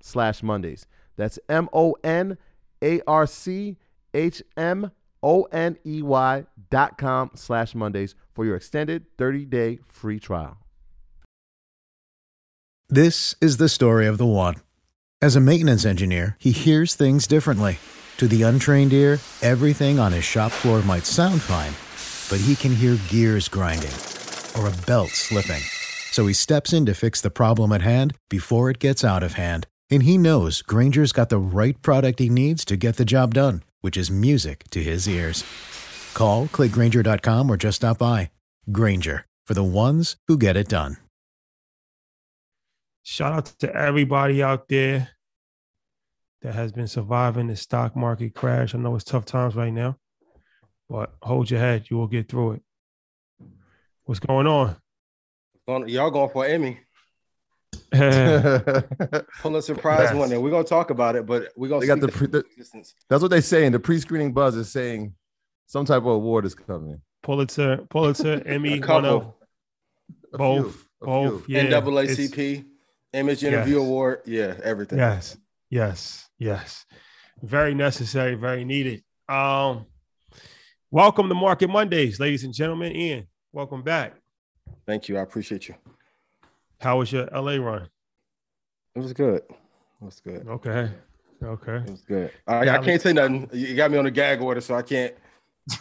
slash Mondays. That's M O N A R C H M O N E Y dot com slash Mondays for your extended 30 day free trial. This is the story of the one. As a maintenance engineer, he hears things differently. To the untrained ear, everything on his shop floor might sound fine, but he can hear gears grinding or a belt slipping. So he steps in to fix the problem at hand before it gets out of hand. And he knows Grainger's got the right product he needs to get the job done, which is music to his ears. Call, clickgrainger.com, or just stop by. Grainger, for the ones who get it done. Shout out to everybody out there that has been surviving the stock market crash. I know it's tough times right now, but hold your head. You will get through it. What's going on? Going, y'all going for Emmy. yeah, Pulitzer Prize Yes. winner. We're gonna talk about it, but we're gonna They got see the pre- the- That's what they say in the pre screening buzz is saying some type of award is coming. Pulitzer, Pulitzer, Emmy, A one of both, few, both. Yeah, it's- NAACP, Image Interview Yes. Award. Yeah, everything. Yes, yes, yes. Very necessary, very needed. Um, welcome to Market Mondays, ladies and gentlemen. Ian, welcome back. Thank you. I appreciate you. How was your LA run? It was good. It was good. Okay, okay. It was good. I, I I can't say nothing. You got me on a gag order, so I can't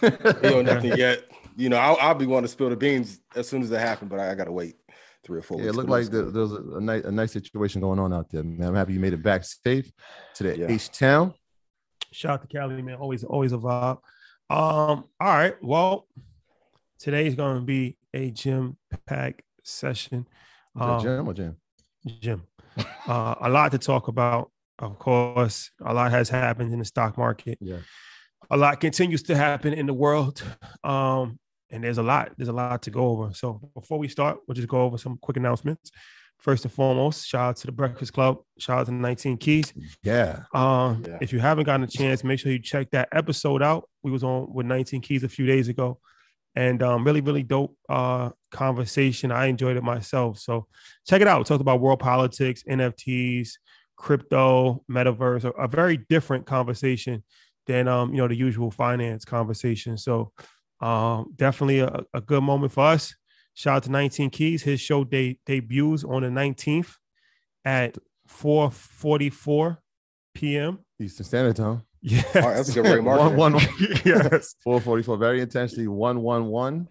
you know nothing yet. You know, I'll, I'll be wanting to spill the beans as soon as it happened, but I, I gotta wait three or four. Yeah, it looked like was there, there was a, a nice a nice situation going on out there, man. I'm happy you made it back safe to the Yeah. H town. Shout out to Cali, man. Always, always a vibe. Um, all right. Well, today's gonna be a gym pack session. Um, Jim or Jim? Jim. Uh, a lot to talk about. Of course, a lot has happened in the stock market. Yeah. A lot continues to happen in the world. Um, and there's a lot, there's a lot to go over. So before we start, we'll just go over some quick announcements. First and foremost, shout out to the Breakfast Club, shout out to 19 Keys. Yeah. Um, Yeah. if you haven't gotten a chance, make sure you check that episode out. We was on with 19 Keys a few days ago. And um, really, really dope uh, conversation. I enjoyed it myself. So check it out. We talked about world politics, NFTs, crypto, metaverse, a, a very different conversation than um, you know, the usual finance conversation. So um, definitely a, a good moment for us. Shout out to 19 Keys. His show de- debuts on the 19th at 4:44 p.m. Eastern Standard Time. Yes. All right, that's a good rate marker. One one yes. four forty four. Very intentionally. One one one.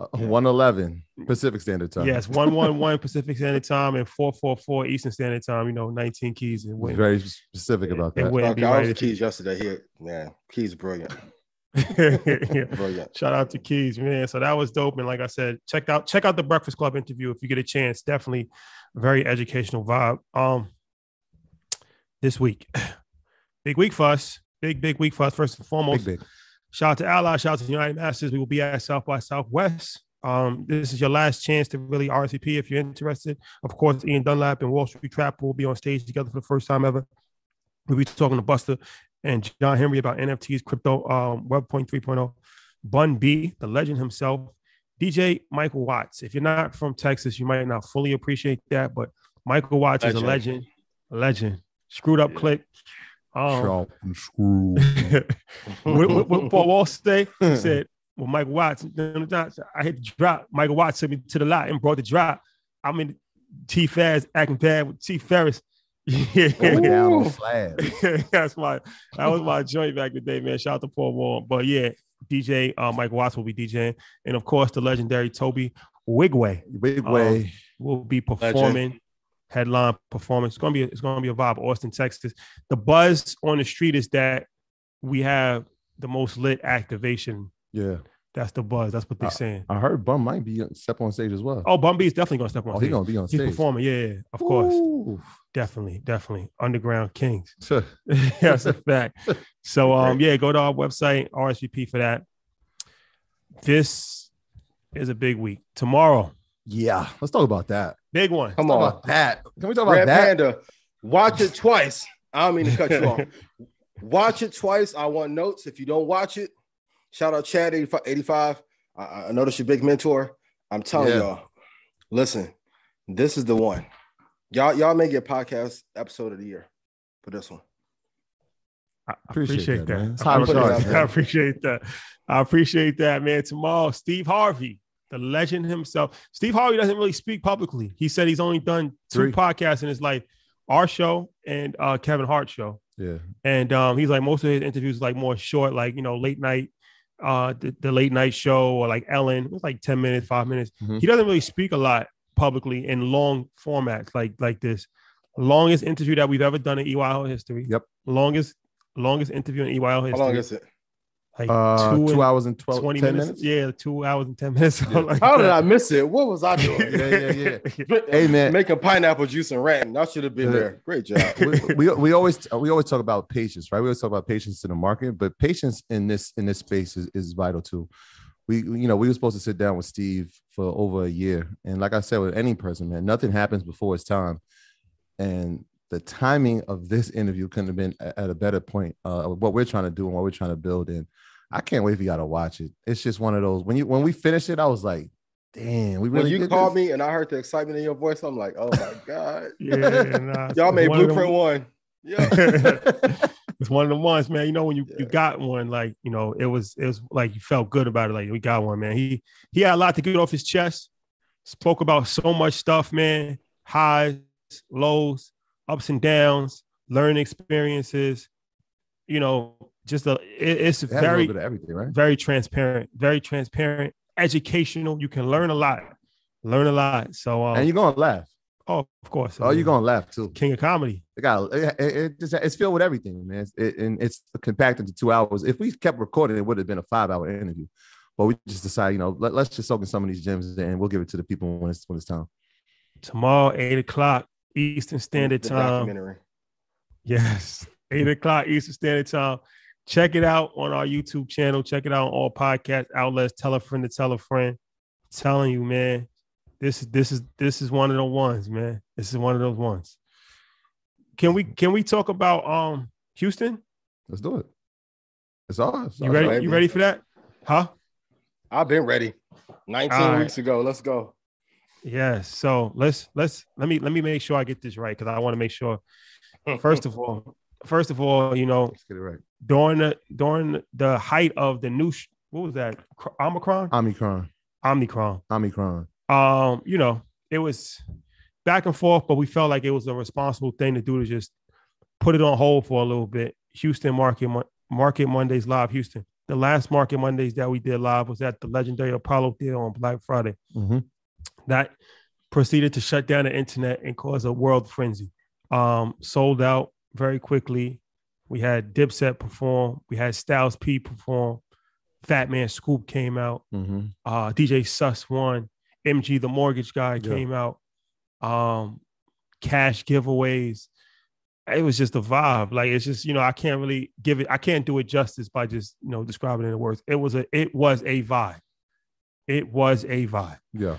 uh, One eleven Pacific Standard Time. Yes. 111 Pacific Standard Time and 444 Eastern Standard Time. You know, 19 keys and Was very specific about that. wouldn't Fuck, I right was if you- Keys yesterday. Here, man, Keys brilliant. Yeah. Brilliant. Shout out to Keys, man. So that was dope. And like I said, check out check out the Breakfast Club interview if you get a chance. Definitely very educational vibe. Um, this week, big week for us. Big big week for us. First and foremost, Big, big. Shout out to Ally. Shout out to United Masters. We will be at South by Southwest. Um, this is your last chance to really RSVP if you're interested. Of course, Ian Dunlap and Wall Street Trap will be on stage together for the first time ever. We'll be talking to Buster and John Henry about NFTs, crypto, um, Web 3.0. Bun B, the legend himself, DJ Michael Watts. If you're not from Texas, you might not fully appreciate that, but Michael Watts is a legend. Legend. Legend. Screwed up click. Um, Trout and screw. what, what, what Paul Wall say? He said, "Well, Michael Watts, I hit the drop. Michael Watts took me to the lot and brought the drop. I'm in T Faz acting bad with T Ferris. Going Yeah, down on Ooh. slab. that's my that was my joint back in the day, man. Shout out to Paul Wall. But yeah, DJ uh, Michael Watts will be DJing, and of course the legendary Tobe Nwigwe Nwigwe Um, will be performing headline performance. It's gonna be it's gonna be a vibe. Austin, Texas. The buzz on the street is that we have the most lit activation. yeah. That's the buzz. That's what they're Uh, saying. I heard Bum might be step on stage as well. Oh, Bun B is definitely gonna step on Oh, he stage. gonna be on He's stage. performing. Yeah, yeah, of course. Definitely, definitely. Underground Kings. That's a fact. So um, yeah, go to our website, RSVP for that. This is a big week. Tomorrow, Yeah, let's talk about that. big one. Come Talk on. about that. Can we talk about Red that? Panda, watch it twice. I don't mean to cut you off. Watch it twice. I want notes. If you don't watch it, shout out Chad 85. 85. I, I know that's your big mentor. I'm telling Yeah. y'all, listen, this is the one. Y'all, y'all may get podcast episode of the year for this one. I I Appreciate appreciate, that, that. I appreciate, that. man. I appreciate that. I appreciate that, man. Tomorrow, Steve Harvey, the legend himself. Steve Harvey doesn't really speak publicly. He said he's only done two Three. podcasts in his life, our show and uh, Kevin Hart show. Yeah. And um, he's like most of his interviews like more short, like you know, late night, uh, the, the late night show or like Ellen. It was like 10 minutes, five minutes. Mhm. He doesn't really speak a lot publicly in long formats like like this. Longest interview that we've ever done in EYL history. Yep. Longest longest interview in EYL How history. long is it? Like Uh, two, and hours and 12, 20 10 minutes? minutes. Yeah, two hours and 10 minutes. something like How did I miss it? What was I doing? Yeah, yeah, yeah. Hey, man. making pineapple juice and ranting. I should have been Yeah. there. Great job. we, we, we always we always talk about patience, right? We always talk about patience in the market, but patience in this in this space is, is vital too. We you know we were supposed to sit down with Steve for over a year, and like I said with any person, man, nothing happens before it's time, and the timing of this interview couldn't have been at a better point. Uh, what we're trying to do and what we're trying to build, and I can't wait for y'all to watch it. It's just one of those when you when we finished it, I was like, damn, we really. when you did called this? me and I heard the excitement in your voice, I'm like, oh my God. yeah, nah, Y'all made one of them- Blueprint one. Yeah. it's one of the ones, man. You know, when you, you got one, like you know, it was it was like you felt good about it. Like we got one, man. He he had a lot to get off his chest. Spoke about so much stuff, man. Highs, lows, ups and downs, learning experiences. You know, just a it- it's It had a very bit of everything, right? very transparent, very transparent, educational. You can learn a lot, learn a lot. So, um, And you're gonna laugh. oh, of course. Oh, you're gonna laugh too. king of comedy. It got it, it, just it's filled with everything, man. It's, it, and it's compacted to two hours. If we kept recording, it would have been a five hour interview. But we just decided, you know, let, us just soak in some of these gems and we'll give it to the people when it's when it's time. Tomorrow, eight o'clock Eastern Standard The Time. documentary. Yes, eight o'clock Eastern Standard Time. Check it out on our YouTube channel. Check it out on all podcast outlets. Tell a friend to tell a friend. telling you, man, this is this is this is one of the ones, man. This is one of those ones. Can we can we talk about um Houston? Let's do it. It's ours. You ready? You ready for that? Huh? I've been ready. 19 All right. weeks ago. Let's go. Yes. So let's let's let me let me make sure I get this right because I want to make sure. First of all, first of all, you know, Let's get it right. during the during the height of the new sh- what was that Omicron Omicron. Omicron. Omicron. Um, you know, it was back and forth, but we felt like it was a responsible thing to do to just put it on hold for a little bit. Houston Market Market Mondays live Houston. The last Market Mondays that we did live was at the legendary Apollo Theater on Black Friday. Mhm. That proceeded to shut down the internet and cause a world frenzy. Um, sold out very quickly. We had Dipset perform. We had Styles P perform. Fat Man Scoop came out. Mm-hmm. Uh, DJ Suss One. MG the mortgage guy Yeah. came out. Um, cash giveaways. It was just a vibe. Like it's just you know I can't really give it. I can't do it justice by just you know describing it in words. It was a it was a vibe. It was a vibe. Yeah.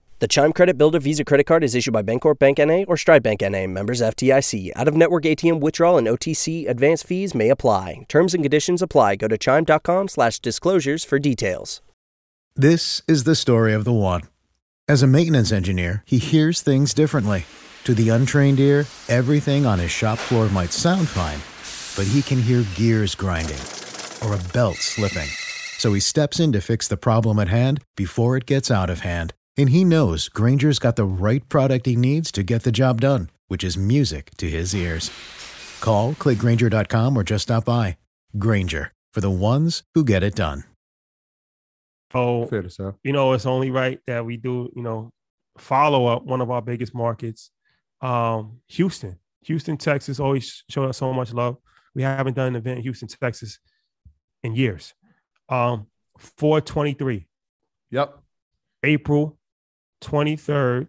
The Chime Credit Builder Visa Credit Card is issued by Bancorp Bank NA or Stride Bank NA, members FDIC. Out of network ATM withdrawal and OTC advance fees may apply. Terms and conditions apply. Go to chime.com/disclosures for details. This is the story of the one. As a maintenance engineer, he hears things differently. To the untrained ear, everything on his shop floor might sound fine, but he can hear gears grinding or a belt slipping. So he steps in to fix the problem at hand before it gets out of hand. And he knows Grainger's got the right product he needs to get the job done, which is music to his ears. Call, clickgrainger.com, or just stop by. Grainger, for the ones who get it done. Oh, Fair to say. you know, it's only right that we do, you know, follow up one of our biggest markets, um, Houston. Houston, Texas always showed us so much love. We haven't done an event in Houston, Texas in years. Um, 423, Yep. April 23rd,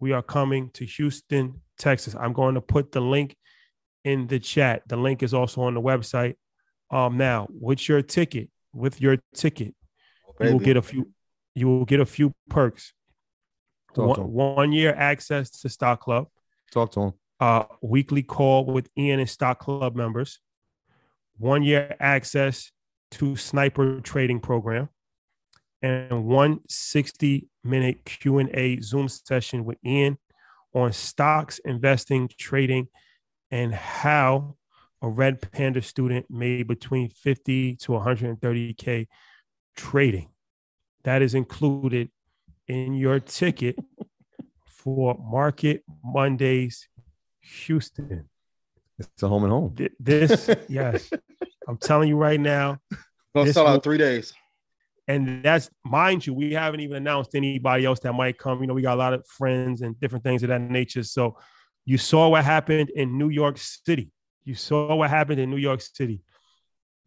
we are coming to Houston, Texas. I'm going to put the link in the chat. The link is also on the website. Um, now, with your ticket, with your ticket, you will get a few you will get a few perks Talk to one, one year access to stock club Talk to him. uh weekly call with ian and stock club members one year access to sniper trading program and one 60 minute q&a zoom session with ian on stocks investing trading and how a red panda student made between 50 to 130k trading that is included in your ticket for market mondays houston It's a home and home. This yes i'm telling you right now Gonna sell out three days. And that's mind you we haven't even announced anybody else that might come. You know we got a lot of friends and different things of that nature. So you saw what happened in new york city. You saw what happened in new york city.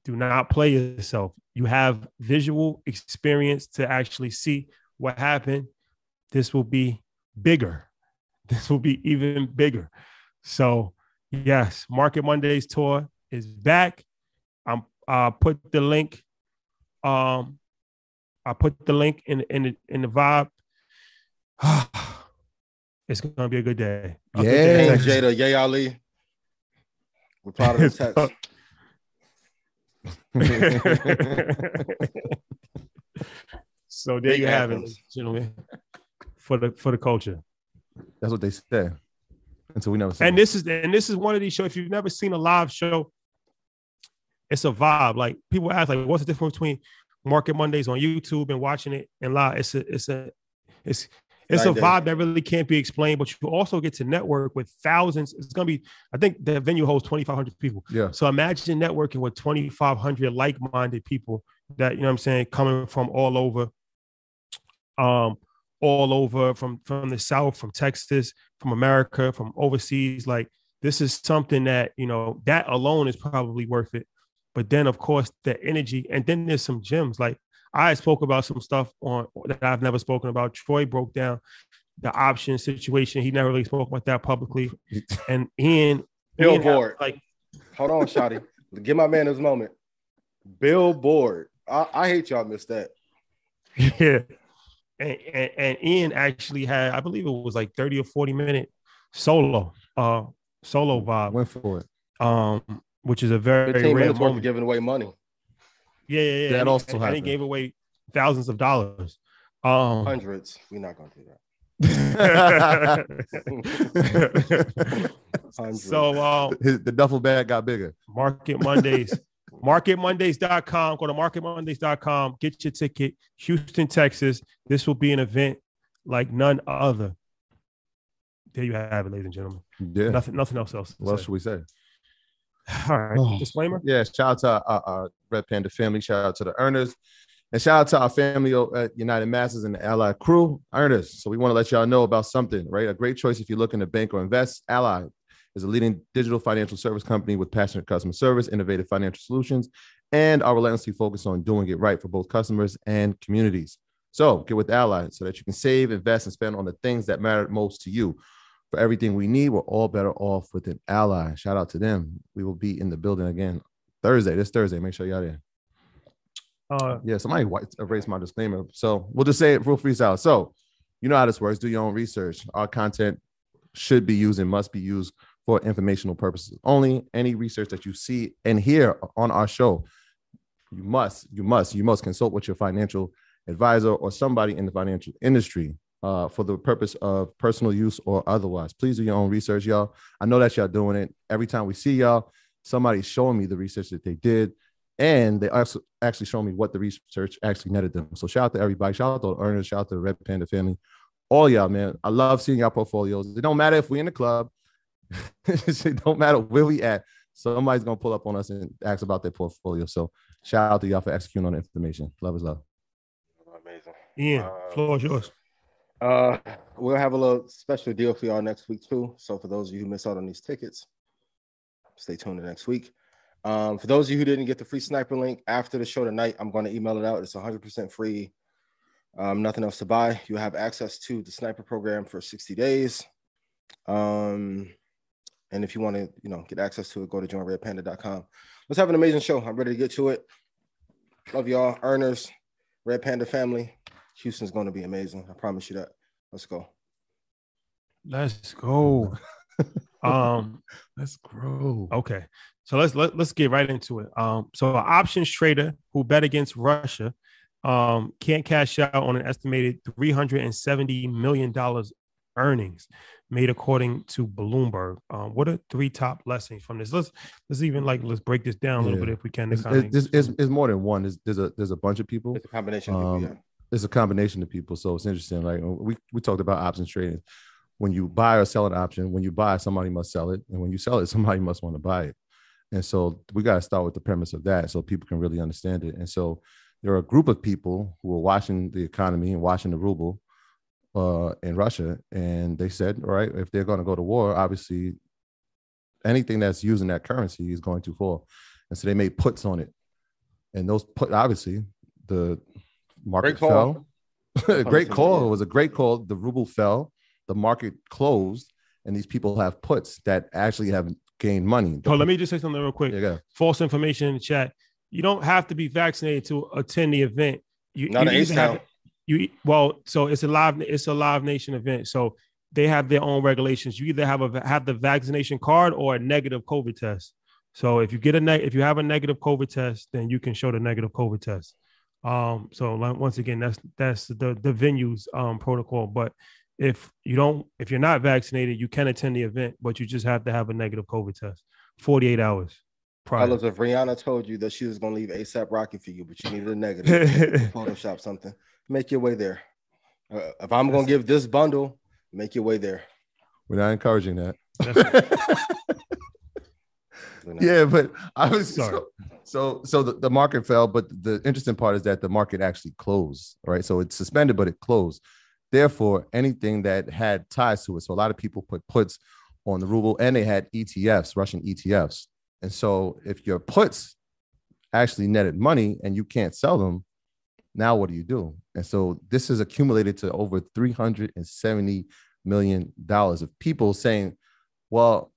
Do not play yourself. You have visual experience to actually see what happened. This will be bigger. This will be even bigger. So yes market mondays tour is back. I'm uh put the link um I put the link in in the, in the vibe. it's gonna be a good day. A good day in Yeah. King Texas. Jada, Yay Ali. We're proud of the text. so there Big you have it, gentlemen, for the for the culture. That's what they say. Until we never And it. this is and this is one of these shows. If you've never seen a live show, it's a vibe. Like people ask, like, what's the difference between Market Mondays on YouTube and watching it and live? It's a it's a it's it's a vibe that really can't be explained, but you also get to network with thousands. It's gonna be, I think the venue holds 2,500 people. Yeah. So imagine networking with 2,500 like-minded people that, you know what I'm saying, coming from all over, um, all over from from the South, from Texas, from America, from overseas. Like this is something that, you know, that alone is probably worth it. But then of course the energy, and then there's some gems. Like I spoke about some stuff on that I've never spoken about. Troy broke down the option situation. He never really spoke about that publicly. And Ian, Ian Billboard. like Hold on, Shotty. Give my man his moment. Billboard. I, I hate y'all missed that. Yeah. And, and, and Ian actually had, I believe it was like 30 or 40 minute solo, uh, solo vibe, Went for it. um, which is a very 15 rare minutes moment. giving away money. Yeah, yeah, yeah. That and, also and, and he gave away thousands of dollars. Um, Hundreds. We're not gonna do that. So uh, His, the duffel bag got bigger. Market Mondays. MarketMondays.com. Go to marketmondays.com. Get your ticket. Houston, Texas. This will be an event like none other. There you have it, ladies and gentlemen. Yeah. Nothing, nothing else. else to What else say. should we say? All right. Oh. Disclaimer. Yeah, shout out to our, our Red Panda family. Shout out to the earners. And shout out to our family at United Masters and the Ally crew, earners. So we want to let y'all know about something, right? A great choice if you're looking to bank or invest. Ally is a leading digital financial service company with passionate customer service, innovative financial solutions, and are relentlessly focused on doing it right for both customers and communities. So get with Ally so that you can save, invest, and spend on the things that matter most to you. For everything we need, we're all better off with an ally. Shout out to them. We will be in the building again Thursday. This Thursday. Make sure y'all there. Uh, Yeah, somebody erased my disclaimer. So we'll just say it real freestyle. So you know how this works. Do your own research. Our content should be used and must be used for informational purposes only. Any research that you see and hear on our show, you must, you must, you must consult with your financial advisor or somebody in the financial industry uh, for the purpose of personal use or otherwise. Please do your own research, y'all. I know that y'all doing it. Every time we see y'all, somebody's showing me the research that they did and they also actually show me what the research actually netted them. So shout out to everybody. Shout out to the earners. Shout out to the Red Panda family. All y'all, man. I love seeing y'all portfolios. It don't matter if we're in the club. it don't matter where we at. Somebody's gonna pull up on us and ask about their portfolio. So shout out to y'all for executing on the information. Love is love. Amazing. Ian, Uh, floor is yours. Uh, we'll have a little special deal for y'all next week too. So for those of you who missed out on these tickets, stay tuned to next week. Um, for those of you who didn't get the free sniper link after the show tonight, I'm going to email it out. It's 100% free. Um, nothing else to buy. You have access to the sniper program for 60 days. Um, and if you want to, you know, get access to it, go to joinredpanda.com. Let's have an amazing show. I'm ready to get to it. Love y'all, earners, Red Panda family. Houston's going to be amazing. I promise you that. Let's go. Let's go. um, Let's grow. okay. So let's let, let's get right into it. Um, so an options trader who bet against Russia um can't cash out on an estimated 370 million dollars earnings made according to Bloomberg. Um, what are three top lessons from this? Let's let's even like let's break this down a little Yeah. bit if we can. to It's, it's, it's, it's more than one. There's, there's a there's a bunch of people. It's a combination. of people, Um, yeah. It's a combination of people. So it's interesting. Like we, we talked about options trading. When you buy or sell an option, when you buy, somebody must sell it. And when you sell it, somebody must want to buy it. And so we got to start with the premise of that so people can really understand it. And so there are a group of people who are watching the economy and watching the ruble uh, in Russia. And they said, all right, if they're going to go to war, obviously anything that's using that currency is going to fall. And so they made puts on it. And those put, obviously, the market Great call. fell. great call. It was a great call. The ruble fell, the market closed, and these people have puts that actually have gained money. Oh, let me just say something real quick. Yeah. False information in the chat. You don't have to be vaccinated to attend the event. You, Not you an have- You well, so it's a live it's a live nation event. So they have their own regulations. You either have a have the vaccination card or a negative COVID test. So if you get a neg- if you have a negative COVID test, then you can show the negative COVID test. Um, so once again, that's that's the the venue's um protocol. But if you don't, if you're not vaccinated, you can attend the event, but you just have to have a negative COVID test, 48 hours prior. Fellas, if Rihanna told you that she was going to leave ASAP Rocky for you, but you needed a negative, Photoshop something, make your way there. Uh, if I'm going to give this bundle, make your way there. We're not encouraging that. You know? yeah, but I was Sorry. so so, so the, the market fell, but the interesting part is that the market actually closed, right? So it's suspended, but it closed. Therefore, anything that had ties to it. So a lot of people put puts on the ruble and they had ETFs, Russian ETFs. And so if your puts actually netted money and you can't sell them, now what do you do? And so this has accumulated to over 370 million dollars of people saying, well,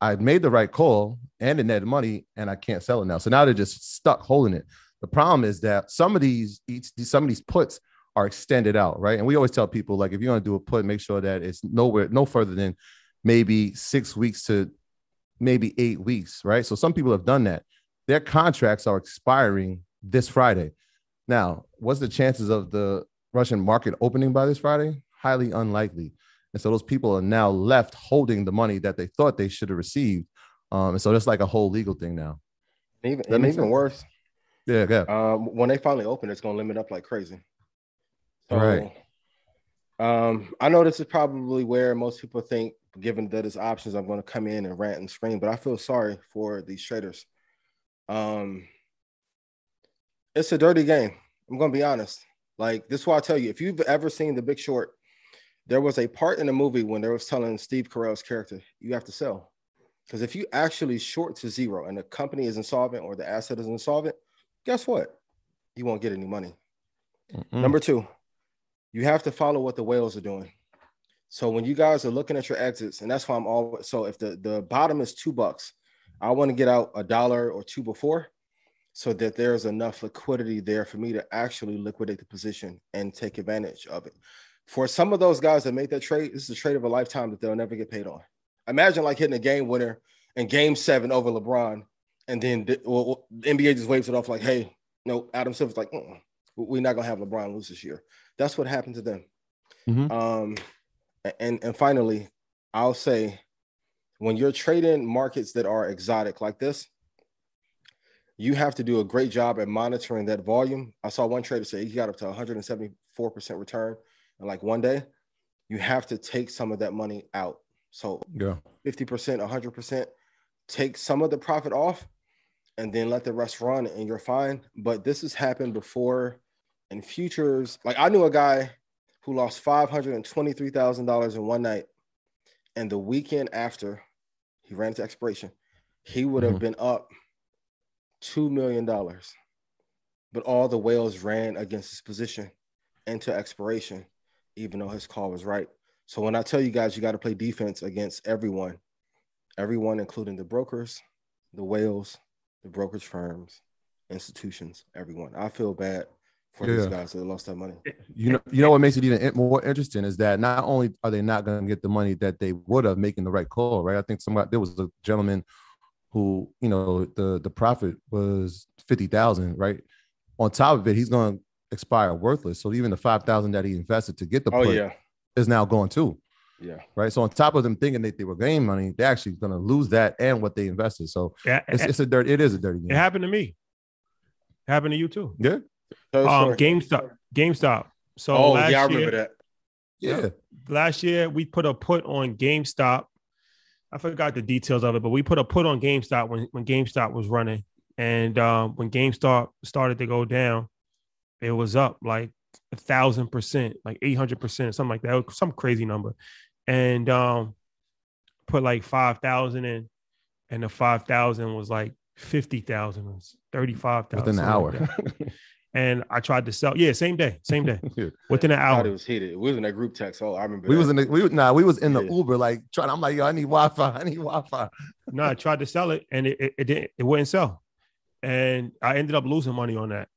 I made the right call and it netted money and I can't sell it now. So now they're just stuck holding it. The problem is that some of these each some of these puts are extended out, right? And we always tell people like if you're gonna do a put, make sure that it's nowhere no further than maybe six weeks to maybe eight weeks, right? So some people have done that. Their contracts are expiring this Friday. Now, what's the chances of the Russian market opening by this Friday? Highly unlikely. And so those people are now left holding the money that they thought they should have received. Um, and so that's like a whole legal thing now. Even and even worse. Yeah, yeah. Um, when they finally open, it's gonna limit up like crazy. So, right. Um, I know this is probably where most people think, given that it's options, I'm going to come in and rant and scream, but I feel sorry for these traders. Um, it's a dirty game. I'm going to be honest. Like this is why I tell you, if you've ever seen The Big Short, there was a part in the movie when they was telling Steve Carell's character, you have to sell. Because if you actually short to zero and the company is insolvent or the asset is insolvent, guess what? You won't get any money. Mm-mm. Number two, you have to follow what the whales are doing. So when you guys are looking at your exits, and that's why I'm always so if the, the bottom is two bucks, I want to get out a dollar or two before so that there's enough liquidity there for me to actually liquidate the position and take advantage of it. For some of those guys that make that trade, this is a trade of a lifetime that they'll never get paid on. Imagine like hitting a game winner in game seven over LeBron, and then well, the NBA just waves it off like, hey, no, Adam Silver's like, Mm-mm we're not gonna have LeBron lose this year. That's what happened to them. Mm-hmm. Um, and and finally, I'll say, when you're trading markets that are exotic like this, you have to do a great job at monitoring that volume. I saw one trader say he got up to 174 percent return in like one day. You have to take some of that money out. So yeah, 50 percent, 100 percent. Take some of the profit off, and then let the rest run, and you're fine. But this has happened before in futures. Like I knew a guy who lost five hundred and twenty-three thousand dollars in one night, and the weekend after he ran into expiration, he would have mm-hmm. been up two million dollars. But all the whales ran against his position into expiration, even though his call was right. So when I tell you guys, you got to play defense against everyone, everyone, including the brokers, the whales, the brokerage firms, institutions, everyone. I feel bad for yeah. these guys that lost that money. You know, you know what makes it even more interesting is that not only are they not going to get the money that they would have making the right call, right? I think somebody there was a gentleman who, you know, the the profit was fifty thousand, right? On top of it, he's going to expire worthless. So even the five thousand that he invested to get the oh, yeah. is now going too. Yeah. Right. So on top of them thinking that they were gaining money, they're actually going to lose that and what they invested. So yeah, it's, it's a dirty. It is a dirty game. It happened to me. It happened to you too. Yeah. Um, GameStop. GameStop. So oh yeah, I remember year, that. Yeah. Last year we put a put on GameStop. I forgot the details of it, but we put a put on GameStop when when GameStop was running, and um, when GameStop started to go down, it was up like a thousand percent, like eight hundred percent, something like that, some crazy number, and um, put like five thousand in, and the five thousand was like fifty thousand, was thirty five thousand within an hour. Like and I tried to sell. Yeah, same day, same day, within an hour. it was heated. We was in that group text. Oh, I remember. We that. was in the we nah, we was in the yeah. Uber like trying. I'm like, yo, I need Wi-Fi. I need Wi-Fi. no, I tried to sell it, and it, it, it didn't. It wouldn't sell, and I ended up losing money on that.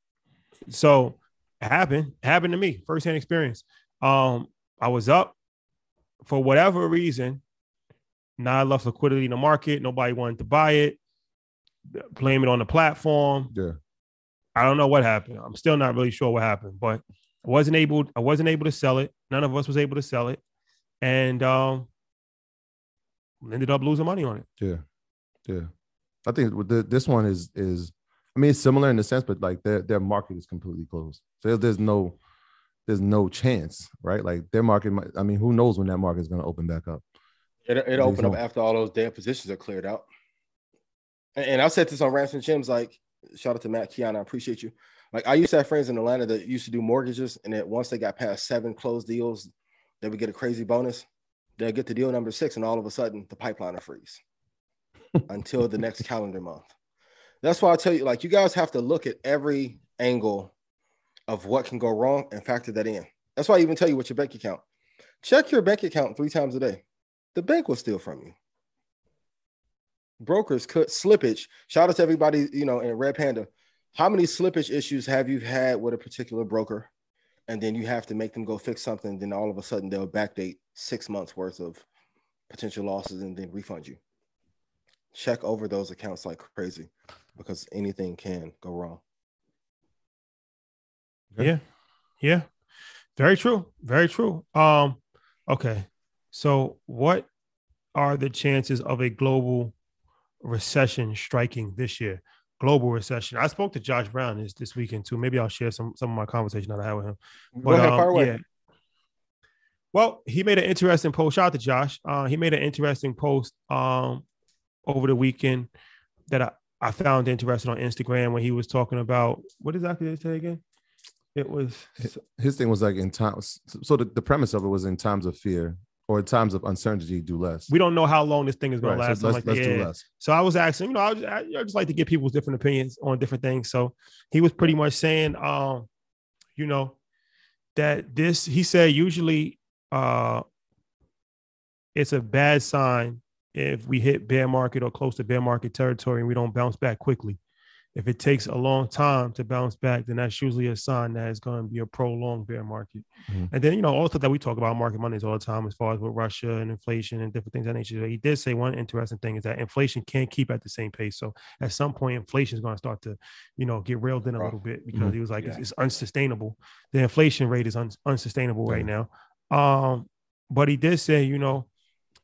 So it happened. It happened to me. First hand experience. Um, I was up for whatever reason. Not enough liquidity in the market. Nobody wanted to buy it. Blame it on the platform. Yeah I don't know what happened. I'm still not really sure what happened, but I wasn't able. I wasn't able to sell it. None of us was able to sell it, and um, ended up losing money on it. Yeah, yeah. I think the, this one is is. I mean, it's similar in the sense, but like their their market is completely closed. So there's no there's no chance, right? Like their market. Might, I mean, who knows when that market is going to open back up? It it opened up after all those damn positions are cleared out. And, and I said this on Ransom Gems, like shout out to Matt Keon. I appreciate you. Like I used to have friends in Atlanta that used to do mortgages, and that once they got past seven closed deals, they would get a crazy bonus. They'll get to deal number six, and all of a sudden the pipeline will freeze until the next calendar month. That's why I tell you, like you guys have to look at every angle of what can go wrong and factor that in. That's why I even tell you what your bank account. Check your bank account three times a day. The bank will steal from you brokers cut slippage. Shout out to everybody, you know, in Red Panda. How many slippage issues have you had with a particular broker? And then you have to make them go fix something. Then all of a sudden they'll backdate six months worth of potential losses and then refund you. Check over those accounts like crazy because anything can go wrong. Yeah. Yeah. Very true. Very true. Um, okay. So what are the chances of a global recession striking this year? Global recession. I spoke to Josh Brown this, this weekend too. Maybe I'll share some some of my conversation that I had with him. Go ahead, um, fire away. yeah. Well, he made an interesting post. Shout out to Josh. Uh, he made an interesting post um, over the weekend that I, I found interesting on Instagram when he was talking about what exactly did he say again? It was His thing was like in times. So the, the premise of it was in times of fear or in times of uncertainty, do less. we don't know how long this thing is going Right, to last. I'm let's, like, let's yeah. do less. So I was asking, you know, I, was, I, I just like to get people's different opinions on different things. So he was pretty much saying, um, you know, that this he said usually uh it's a bad sign if we hit bear market or close to bear market territory and we don't bounce back quickly. If it takes a long time to bounce back, then that's usually a sign that it's going to be a prolonged bear market. Mhm. And then, you know, also that we talk about Market Mondays all the time as far as with Russia and inflation and different things that nature. He did say one interesting thing is that inflation can't keep at the same pace. So at some point, inflation is going to start to, you know, get railed in a little bit because Mhm. he was like, it's, Yeah. it's unsustainable. The inflation rate is un- unsustainable right now. Um, but he did say, you know,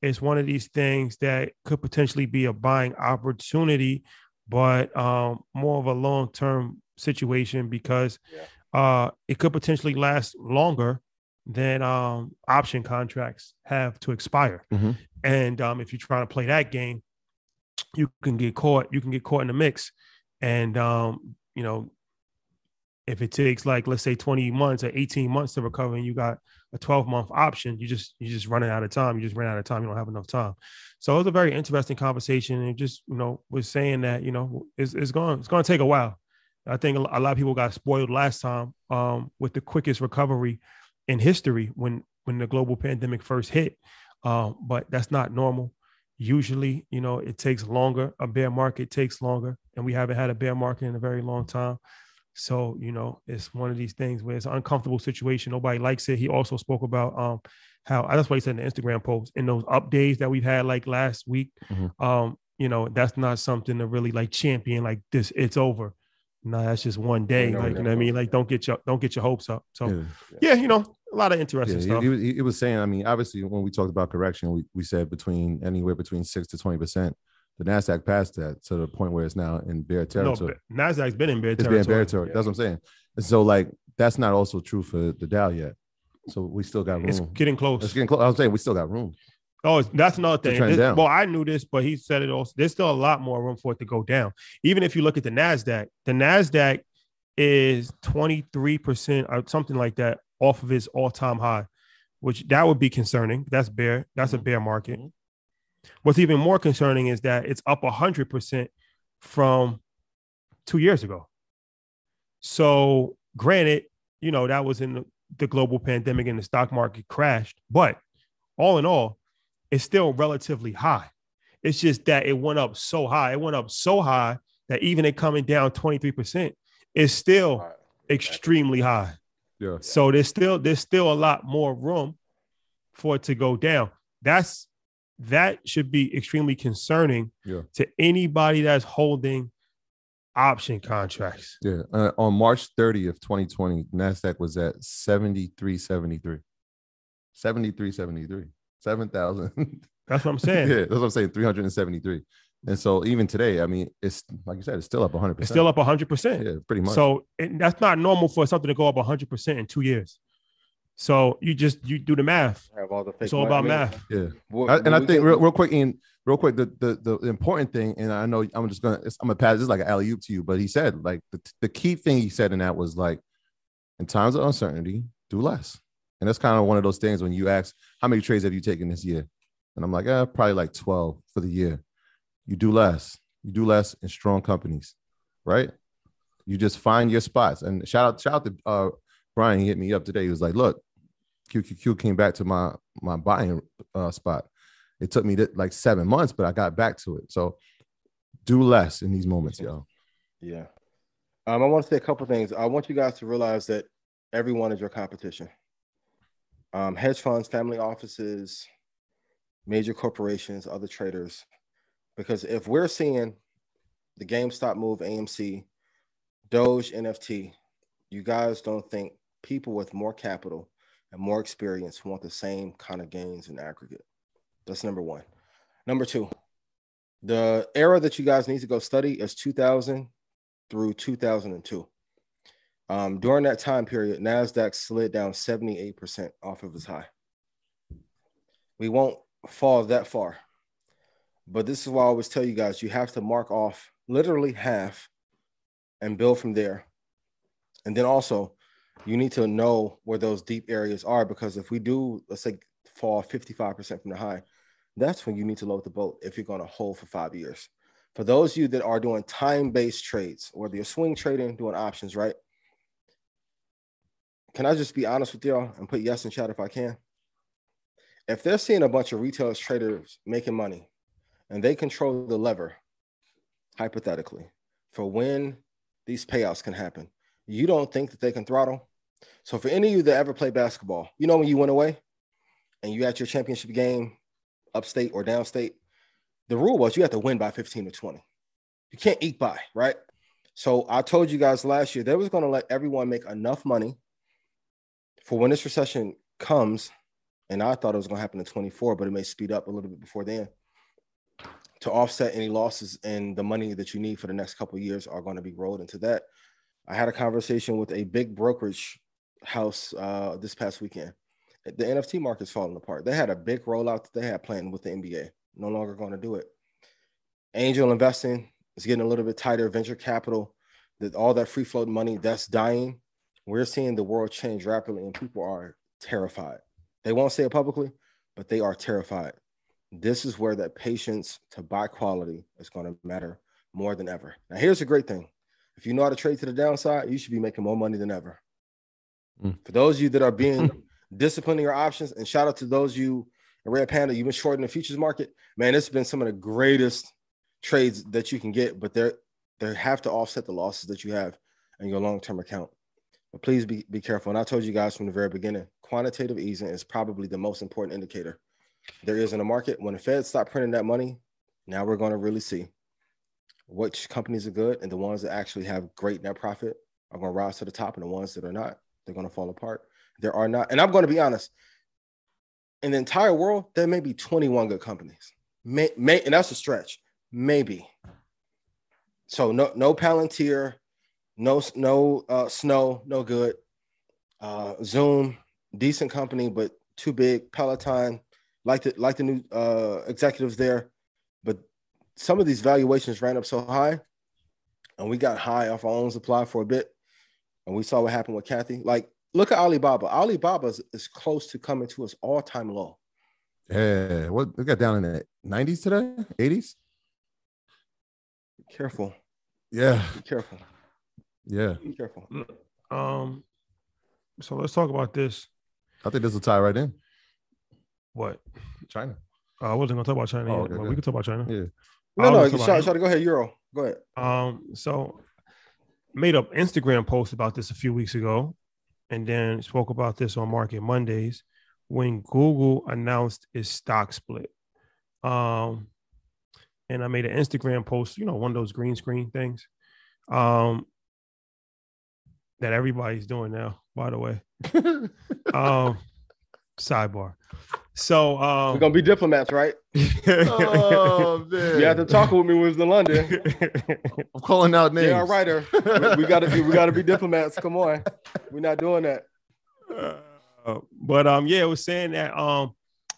it's one of these things that could potentially be a buying opportunity, but um, more of a long term situation because uh, it could potentially last longer than um, option contracts have to expire. Mhm. And um, if you're trying to play that game, you can get caught. You can get caught in the mix, and um, you know, if it takes like let's say 20 months or 18 months to recover, and you got a 12 month option, you just you just running out of time. You just ran out of time. You don't have enough time. So it was a very interesting conversation, and just you know was saying that you know it's it's going it's going to take a while. I think a lot of people got spoiled last time um, with the quickest recovery in history when when the global pandemic first hit. Um, but that's not normal. Usually, you know, it takes longer. A bear market takes longer, and we haven't had a bear market in a very long time. So, you know, it's one of these things where it's an uncomfortable situation. Nobody likes it. He also spoke about um how that's what he said in the Instagram post in those up days that we've had like last week. Mhm. Um, you know, that's not something to really like champion like this, it's over. No, that's just one day. know, like, you never know what I mean? Like, don't get your don't get your hopes up. So Yeah. yeah, you know, a lot of interesting he, stuff. he was- he- he was saying. I mean, obviously, when we talked about correction, we, we said between anywhere between six to twenty percent. The Nasdaq passed that to the point where it's now in bear territory. but Nasdaq's been in bear it's territory. been bear territory. That's what I'm saying. And so, like, that's not also true for the Dow yet. So we still got room. It's getting close. It's getting close. I was saying we still got room. Oh, that's another thing. This- well, I knew this, but he said it also. There's still a lot more room for it to go down. Even if you look at the Nasdaq, the Nasdaq is 23% or something like that off of its all-time high, which that would be concerning. That's bear. That's a mm-hmm. bear market. Mm-hmm. What's even more concerning is that it's up 100% from two years ago. So, granted, you know, that was in the, the global pandemic and the stock market crashed, but all in all, it's still relatively high. It's just that it went up so high. It went up so high that even it coming down 23% is still Right. extremely high. Yeah. So there's still there's still a lot more room for it to go down. That's that should be extremely concerning Yeah. to anybody that's holding option contracts. Yeah. Uh, on March 30th, 2020, NASDAQ was at 73.73. 73.73. 7,000. That's what I'm saying. yeah, that's what I'm saying. 373. And so even today, I mean, it's like you said, it's still up 100%. It's still up 100%. Yeah, pretty much. So that's not normal for something to go up 100% in two years. So you just you do the math. Have all the It's all about math. yeah. what- I- and I think real, real quick, Ian, real quick, the, the the important thing, and I know I'm just gonna I'm gonna pass this like an alley oop to you, but he said like the, the key thing he said in that was like, in times of uncertainty, do less, and that's kind of one of those things when you ask how many trades have you taken this year, and I'm like, eh, probably like 12 for the year. You do less, you do less in strong companies, right? You just find your spots, and shout out shout out to uh, Brian. Hit me up today. He was like, look. QQQ came back to my my buying uh, spot. It took me to, like seven months, but I got back to it. So do less in these moments, yo. Yeah. Um, I want to say a couple things. I want you guys to realize that everyone is your competition. Um, hedge funds, family offices, major corporations, other traders. Because if we're seeing the GameStop move, AMC, Doge, NFT, you guys don't think people with more capital and more experience want the same kind of gains in aggregate. That's number one. Number two, the era that you guys need to go study is 2000 through 2002. Um, during that time period, NASDAQ slid down 78% off of its high. We won't fall that far. But this is why I always tell you guys you have to mark off literally half and build from there. And then also, you need to know where those deep areas are because if we do, let's say, fall 55% from the high, that's when you need to load the boat if you're going to hold for five years. For those of you that are doing time based trades, whether you're swing trading, doing options, right? Can I just be honest with y'all and put yes in chat if I can? If they're seeing a bunch of retail traders making money and they control the lever, hypothetically, for when these payouts can happen, you don't think that they can throttle? So, for any of you that ever play basketball, you know when you went away and you at your championship game upstate or downstate, the rule was you have to win by 15 or 20. You can't eat by, right? So I told you guys last year they was going to let everyone make enough money for when this recession comes, and I thought it was going to happen in 24, but it may speed up a little bit before then to offset any losses and the money that you need for the next couple years are going to be rolled into that. I had a conversation with a big brokerage house uh, this past weekend. The NFT market's falling apart. They had a big rollout that they had planned with the NBA. No longer going to do it. Angel investing is getting a little bit tighter. Venture capital, that all that free float money that's dying. We're seeing the world change rapidly, and people are terrified. They won't say it publicly, but they are terrified. This is where that patience to buy quality is going to matter more than ever. Now, here's the great thing if you know how to trade to the downside, you should be making more money than ever. Mm. For those of you that are being disciplining your options, and shout out to those you Red Panda, you've been short in the futures market. Man, it's been some of the greatest trades that you can get, but they're they have to offset the losses that you have in your long-term account. But please be, be careful. And I told you guys from the very beginning, quantitative easing is probably the most important indicator there is in the market. When the Fed stop printing that money, now we're going to really see which companies are good and the ones that actually have great net profit are going to rise to the top and the ones that are not they're going to fall apart. There are not and i'm going to be honest in the entire world there may be 21 good companies. May, may and that's a stretch. Maybe. So no no palantir no no uh, snow no good. Uh, zoom decent company but too big. Peloton like the like the new uh, executives there some of these valuations ran up so high, and we got high off our own supply for a bit, and we saw what happened with Cathie. Like, look at Alibaba. Alibaba is, is close to coming to its all time low. Yeah, what we got down in the nineties today, eighties. Careful. Yeah. Be careful. Yeah. Be careful. Um. So let's talk about this. I think this will tie right in. What? China. Uh, I wasn't gonna talk about China, oh, yet, okay, but we can talk about China. Yeah. No, no, talk shout, about- shout, go ahead, Euro. Go ahead. Um, so made up Instagram post about this a few weeks ago, and then spoke about this on Market Mondays when Google announced its stock split. Um, and I made an Instagram post, you know, one of those green screen things, um, that everybody's doing now. By the way, um, sidebar. So um, We're gonna be diplomats, right? oh man. You had to talk with me when we was in London. I'm calling out names. Yeah, writer. we, we gotta be we gotta be diplomats. Come on. We're not doing that. Uh, but um, yeah, it was saying that um,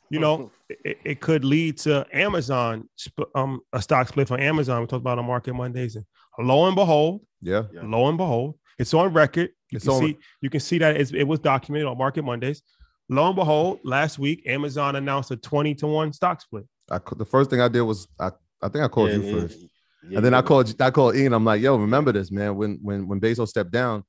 you know, it, it could lead to Amazon sp- um a stock split for Amazon. We talked about on Market Mondays, and lo and behold, Yeah. Yeah. lo and behold, it's on record. You It's can on- see you can see that it's, it was documented on Market Mondays. Lo and behold, last week Amazon announced a twenty to one stock split. I, the first thing I did was I, I think I called Yeah, you yeah, first. yeah, and then I called I called Ian. I'm like, yo, remember this, man. When when when Bezos stepped down,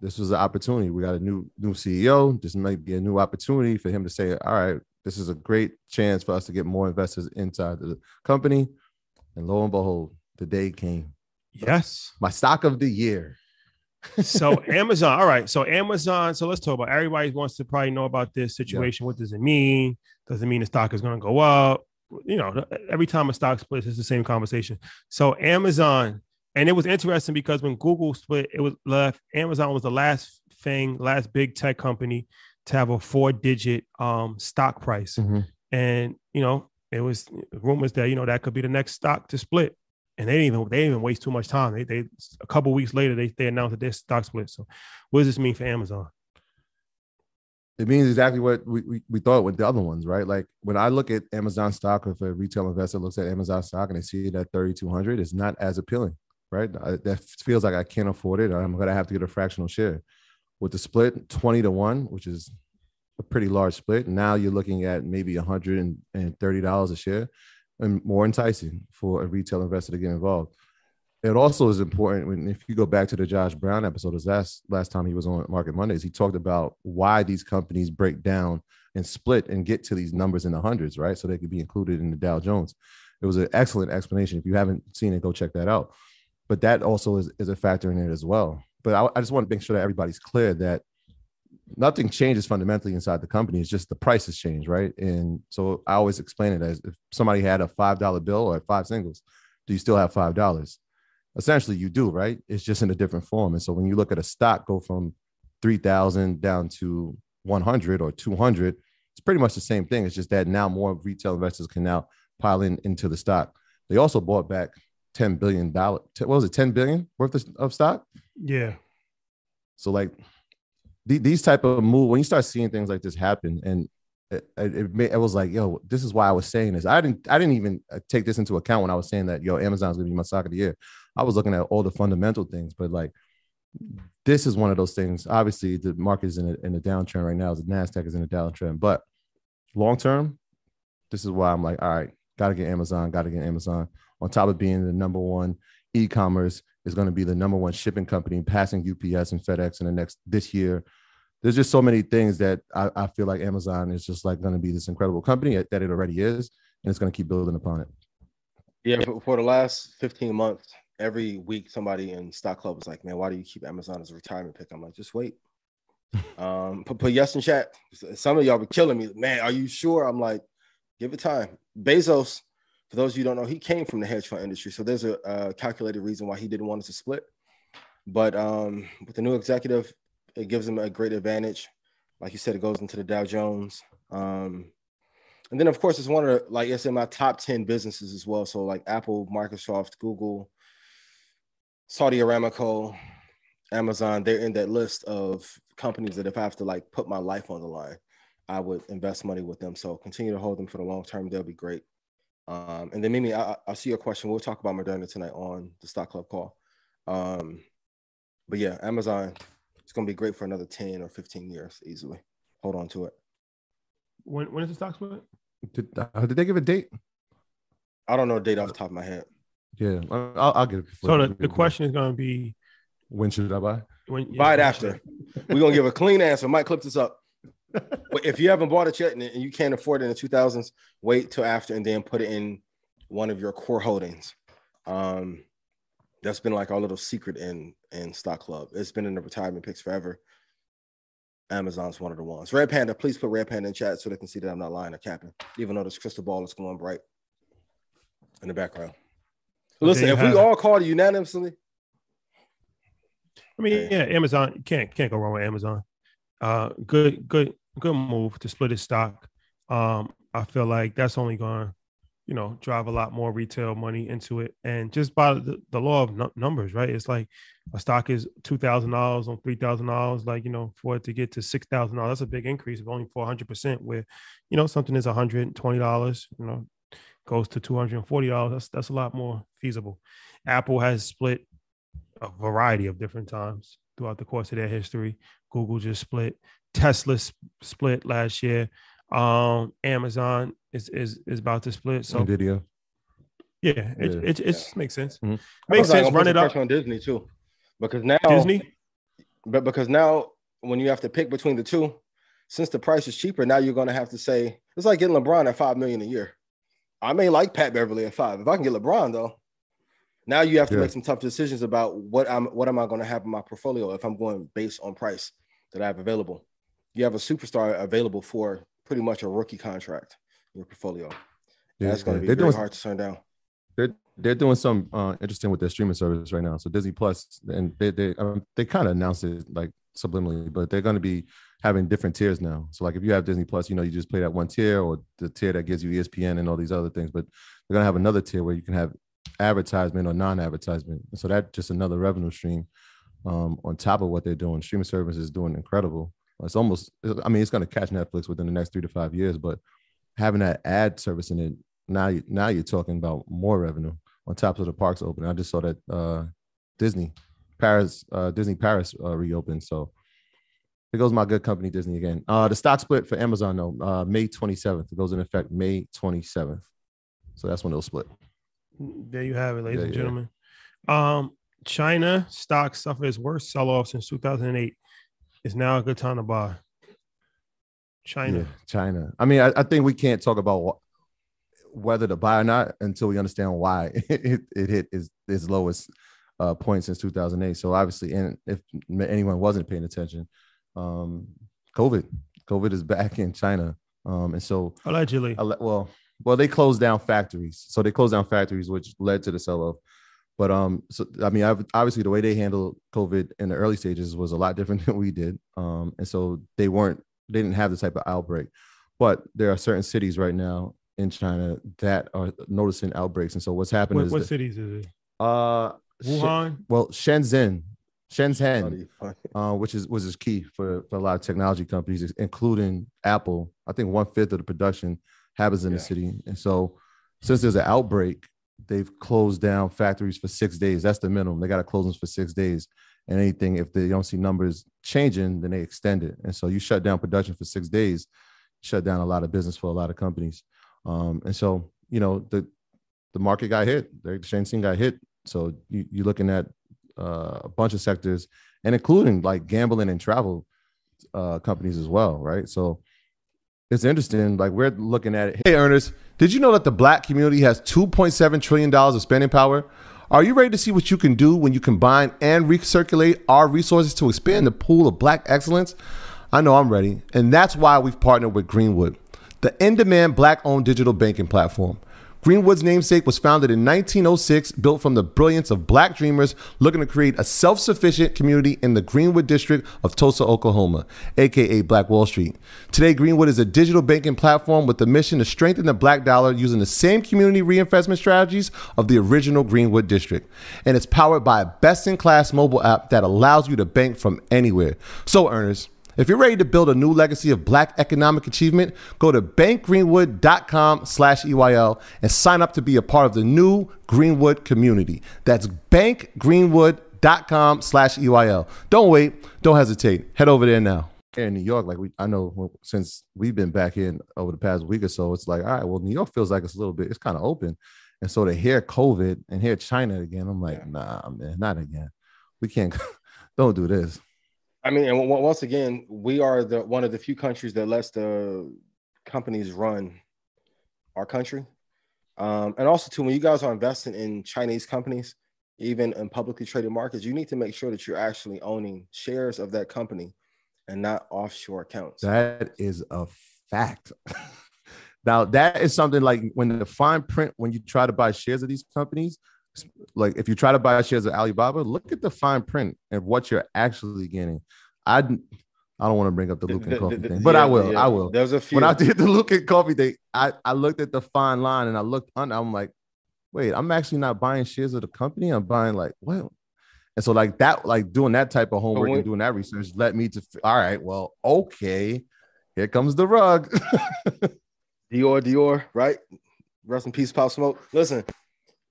this was an opportunity. We got a new new CEO. This might be a new opportunity for him to say, all right, this is a great chance for us to get more investors inside the company. And lo and behold, the day came. Yes. My stock of the year. So Amazon, all right. So Amazon, so let's talk about everybody wants to probably know about this situation. What does it mean? Does it mean the stock is going to go up? You know, every time a stock splits, it's the same conversation. So Amazon and it was interesting because when Google split, it was left. Amazon was the last thing, last big tech company to have a four-digit um, stock price, Mhm. and you know it was rumors that you know that could be the next stock to split. And they didn't even they didn't even waste too much time. They they a couple weeks later they they announced that their stock split. So what does this mean for Amazon? It means exactly what we, we, we thought with the other ones, right? Like when I look at Amazon stock, if a retail investor looks at Amazon stock and they see it at 3,200, it's not as appealing, right? I, that feels like I can't afford it. I'm going to have to get a fractional share. With the split 20 to 1, which is a pretty large split, now you're looking at maybe $130 a share and more enticing for a retail investor to get involved. It also is important when if you go back to the Josh Brown episode, his last last time he was on Market Mondays, he talked about why these companies break down and split and get to these numbers in the hundreds, right? So they could be included in the Dow Jones. It was an excellent explanation. If you haven't seen it, go check that out. But that also is, is a factor in it as well. But I, I just want to make sure that everybody's clear that nothing changes fundamentally inside the company. It's just the prices change, right? And so I always explain it as if somebody had a five dollar bill or five singles, do you still have five dollars? Essentially, you do, right? It's just in a different form. And so when you look at a stock go from three thousand down to one hundred or two hundred, it's pretty much the same thing. It's just that now more retail investors can now pile in into the stock. They also bought back ten billion dollar. What was it? Ten billion worth of, stock. Yeah, So like these type of move when you start seeing things like this happen, and it, it, it, was like, yo, this is why I was saying this. I didn't I didn't even uh, take this into account when I was saying that yo, Amazon's gonna be my stock of the year. I was looking at all the fundamental things, but like this is one of those things. Obviously, the market is in a, in a downtrend right now. The Nasdaq is in a downtrend, but long term, this is why I'm like, all right, got to get Amazon, got to get Amazon. On top of being the number one e-commerce, is going to be the number one shipping company, passing UPS and FedEx in the next this year. There's just so many things that I, I feel like Amazon is just like going to be this incredible company that it already is, and it's going to keep building upon it. Yeah, for, the last 15 months, every week somebody in Stock Club was like, "Man, why do you keep Amazon as a retirement pick?" I'm like, "Just wait." um, put, put yes in chat. Some of y'all be killing me, man. Are you sure? I'm like, give it time. Bezos, for those of you who don't know, he came from the hedge fund industry, so there's a, uh calculated reason why he didn't want us to split. But um, with the new executive, it gives him a great advantage. Like you said, it goes into the Dow Jones. Um, and then, of course, it's one of the, like it's in my top 10 businesses as well. So, like Apple, Microsoft, Google, Saudi Aramco, Amazon, they're in that list of companies that if I have to like put my life on the line, I would invest money with them. So, continue to hold them for the long term. They'll be great. Um, and then, Mimi, I, I see your question. We'll talk about Moderna tonight on the Stock Club call. Um, but yeah, Amazon, it's going to be great for another 10 or 15 years easily. Hold on to it. when when is the stock split? Did, uh, did they give a date? I don't know the date off the top of my head. Yeah, I'll, I'll get it. So the, the question is going to be when should I buy? when Buy it after. We're gonna give a clean answer. Mike, clip this up. But if you haven't bought it yet and and you can't afford it in the 2000s, wait till after and then put it in one of your core holdings. Um, that's been like our little secret in in Stock Club. It's been in the retirement picks forever. Amazon's one of the ones. Red Panda, please put Red Panda in chat so they can see that I'm not lying or capping, even though this crystal ball is glowing bright in the background. So Listen, if we all called unanimously, I mean, yeah, Amazon can't can't go wrong with Amazon. Uh, good good good move to split its stock. Um, I feel like that's only going to, you know, drive a lot more retail money into it, and just by the, the law of nu- numbers, right? It's like a stock is two thousand dollars on three thousand dollars. Like you know, for it to get to six thousand dollars, that's a big increase of only four hundred percent. Where you know something is one hundred and twenty dollars, you know, goes to two hundred and forty dollars. That's that's a lot more feasible. Apple has split a variety of different times throughout the course of their history. Google just split. Tesla split last year. Um, Amazon is is is about to split. So Nvidia. yeah, it Yeah. it, it just makes sense. Mhm. Makes sense. gonna Run it some up. on Disney too, because now Disney. But because now when you have to pick between the two, since the price is cheaper, now you're gonna have to say it's like getting LeBron at five million a year. I may like Pat Beverly at five. If I can get LeBron though, now you have to Yeah. make some tough decisions about what I'm what am I gonna have in my portfolio if I'm going based on price that I have available. You have a superstar available for pretty much a rookie contract in your portfolio. Yeah, That's gonna be they're very doing hard to turn down. they're they're doing some uh, interesting with their streaming service right now. So Disney Plus, and they they um, they kind of announced it like subliminally, but they're going to be having different tiers now. So like if you have Disney Plus, you know you just play that one tier or the tier that gives you ESPN and all these other things. But they're going to have another tier where you can have advertisement or non-advertisement. So that's just another revenue stream um, on top of what they're doing. Streaming service is doing incredible. It's almost, I mean, it's going to catch Netflix within the next three to five years, but having that ad service in it now, you, now you're talking about more revenue on top of the parks opening. I just saw that uh, Disney Paris, uh, Disney Paris uh, reopened. So here goes my good company, Disney again. Uh, the stock split for Amazon, though, uh, May 27th. It goes in effect May 27th. So that's when it'll split. There you have it, ladies Yeah, and yeah. gentlemen. Um, China stock suffered its worst sell-off since 2008. It's now a good time to buy. China. Yeah, China. I mean, I, I think we can't talk about wh- whether to buy or not until we understand why it, it hit its, its lowest uh, point since 2008. So obviously, and if anyone wasn't paying attention, um, COVID, COVID is back in China, um, and so Allegedly. Well, well, they closed down factories. So they closed down factories, which led to the sell-off. But um, so I mean, ob- obviously, the way they handled COVID in the early stages was a lot different than we did. Um, and so they weren't, they didn't have the type of outbreak. But there are certain cities right now in China that are noticing outbreaks. And so what's happening What, is what that- cities is it? uh, Shen- Wuhan. well, Shenzhen, Shenzhen, Funny, funny. uh, which is which is key for, for a lot of technology companies, including Apple. I think one fifth of the production happens in the city, and so since there's an outbreak, they've closed down factories for six days. That's the minimum. They got to close them for six days. And anything if they don't see numbers changing, then they extend it. And so you shut down production for six days, shut down a lot of business for a lot of companies. Um, and so you know the the market got hit. The Shenzhen got hit. So you, you're looking at uh, a bunch of sectors, and including like gambling and travel uh, companies as well, right? So it's interesting. Like we're looking at it. Hey, earners, did you know that the black community has 2.7 trillion dollars of spending power? Are you ready to see what you can do when you combine and recirculate our resources to expand the pool of black excellence? I know I'm ready, and that's why we've partnered with Greenwood, the in-demand black-owned digital banking platform. Greenwood's namesake was founded in 1906, built from the brilliance of black dreamers looking to create a self sufficient community in the Greenwood district of Tulsa, Oklahoma, aka Black Wall Street. Today, Greenwood is a digital banking platform with the mission to strengthen the black dollar using the same community reinvestment strategies of the original Greenwood district. And it's powered by a best in class mobile app that allows you to bank from anywhere. So, earners, if you're ready to build a new legacy of black economic achievement, go to bankgreenwood.com slash EYL and sign up to be a part of the new Greenwood community. That's bankgreenwood.com slash EYL. Don't wait. Don't hesitate. Head over there now. In New York, like we, I know since we've been back in over the past week or so, it's like, all right, well, New York feels like it's a little bit, it's kind of open. And so to hear COVID and hear China again, I'm like, nah, man, not again. We can't, don't do this. I mean, and once again, we are the one of the few countries that lets the companies run our country. Um, and also, too, when you guys are investing in Chinese companies, even in publicly traded markets, you need to make sure that you're actually owning shares of that company and not offshore accounts. That is a fact. now that is something like when the fine print when you try to buy shares of these companies, like if you try to buy shares of Alibaba, look at the fine print and what you're actually getting. I I don't want to bring up the Luckin Coffee thing, but yeah, I will. yeah. I will. There's a few. When I did the Luckin Coffee thing, I, I looked at the fine line and I looked under. I'm like, wait, I'm actually not buying shares of the company. I'm buying like what? And so like that, like doing that type of homework when- and doing that research led me to all right, well, okay, here comes the rug. Dior, Dior, right? Rest in peace, Pop Smoke. Listen,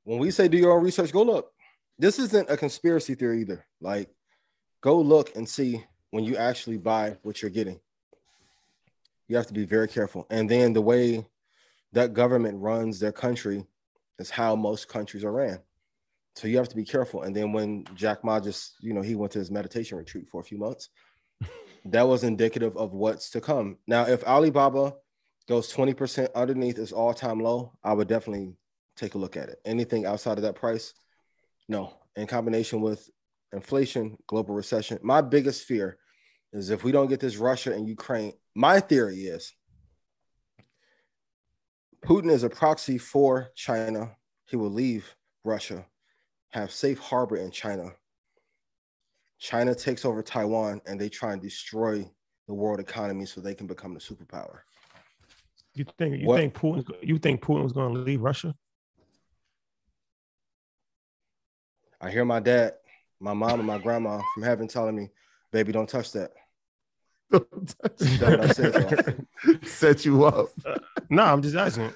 when we say do your own research, go look. This isn't a conspiracy theory either. Like, go look and see when you actually buy what you're getting. You have to be very careful. And then the way that government runs their country is how most countries are ran. So you have to be careful. And then when Jack Ma just, you know, he went to his meditation retreat for a few months, that was indicative of what's to come. Now, if Alibaba goes 20% underneath its all-time low, I would definitely take a look at it. Anything outside of that price, no. In combination with inflation, global recession, my biggest fear is if we don't get this Russia and Ukraine, my theory is Putin is a proxy for China. He will leave Russia, have safe harbor in China. China takes over Taiwan and they try and destroy the world economy so they can become the superpower. You think you What- think Putin you think Putin was going to leave Russia? I hear my dad, my mom, and my grandma from heaven telling me, baby, don't touch that. That's what I said, Set you up. No, I'm just asking.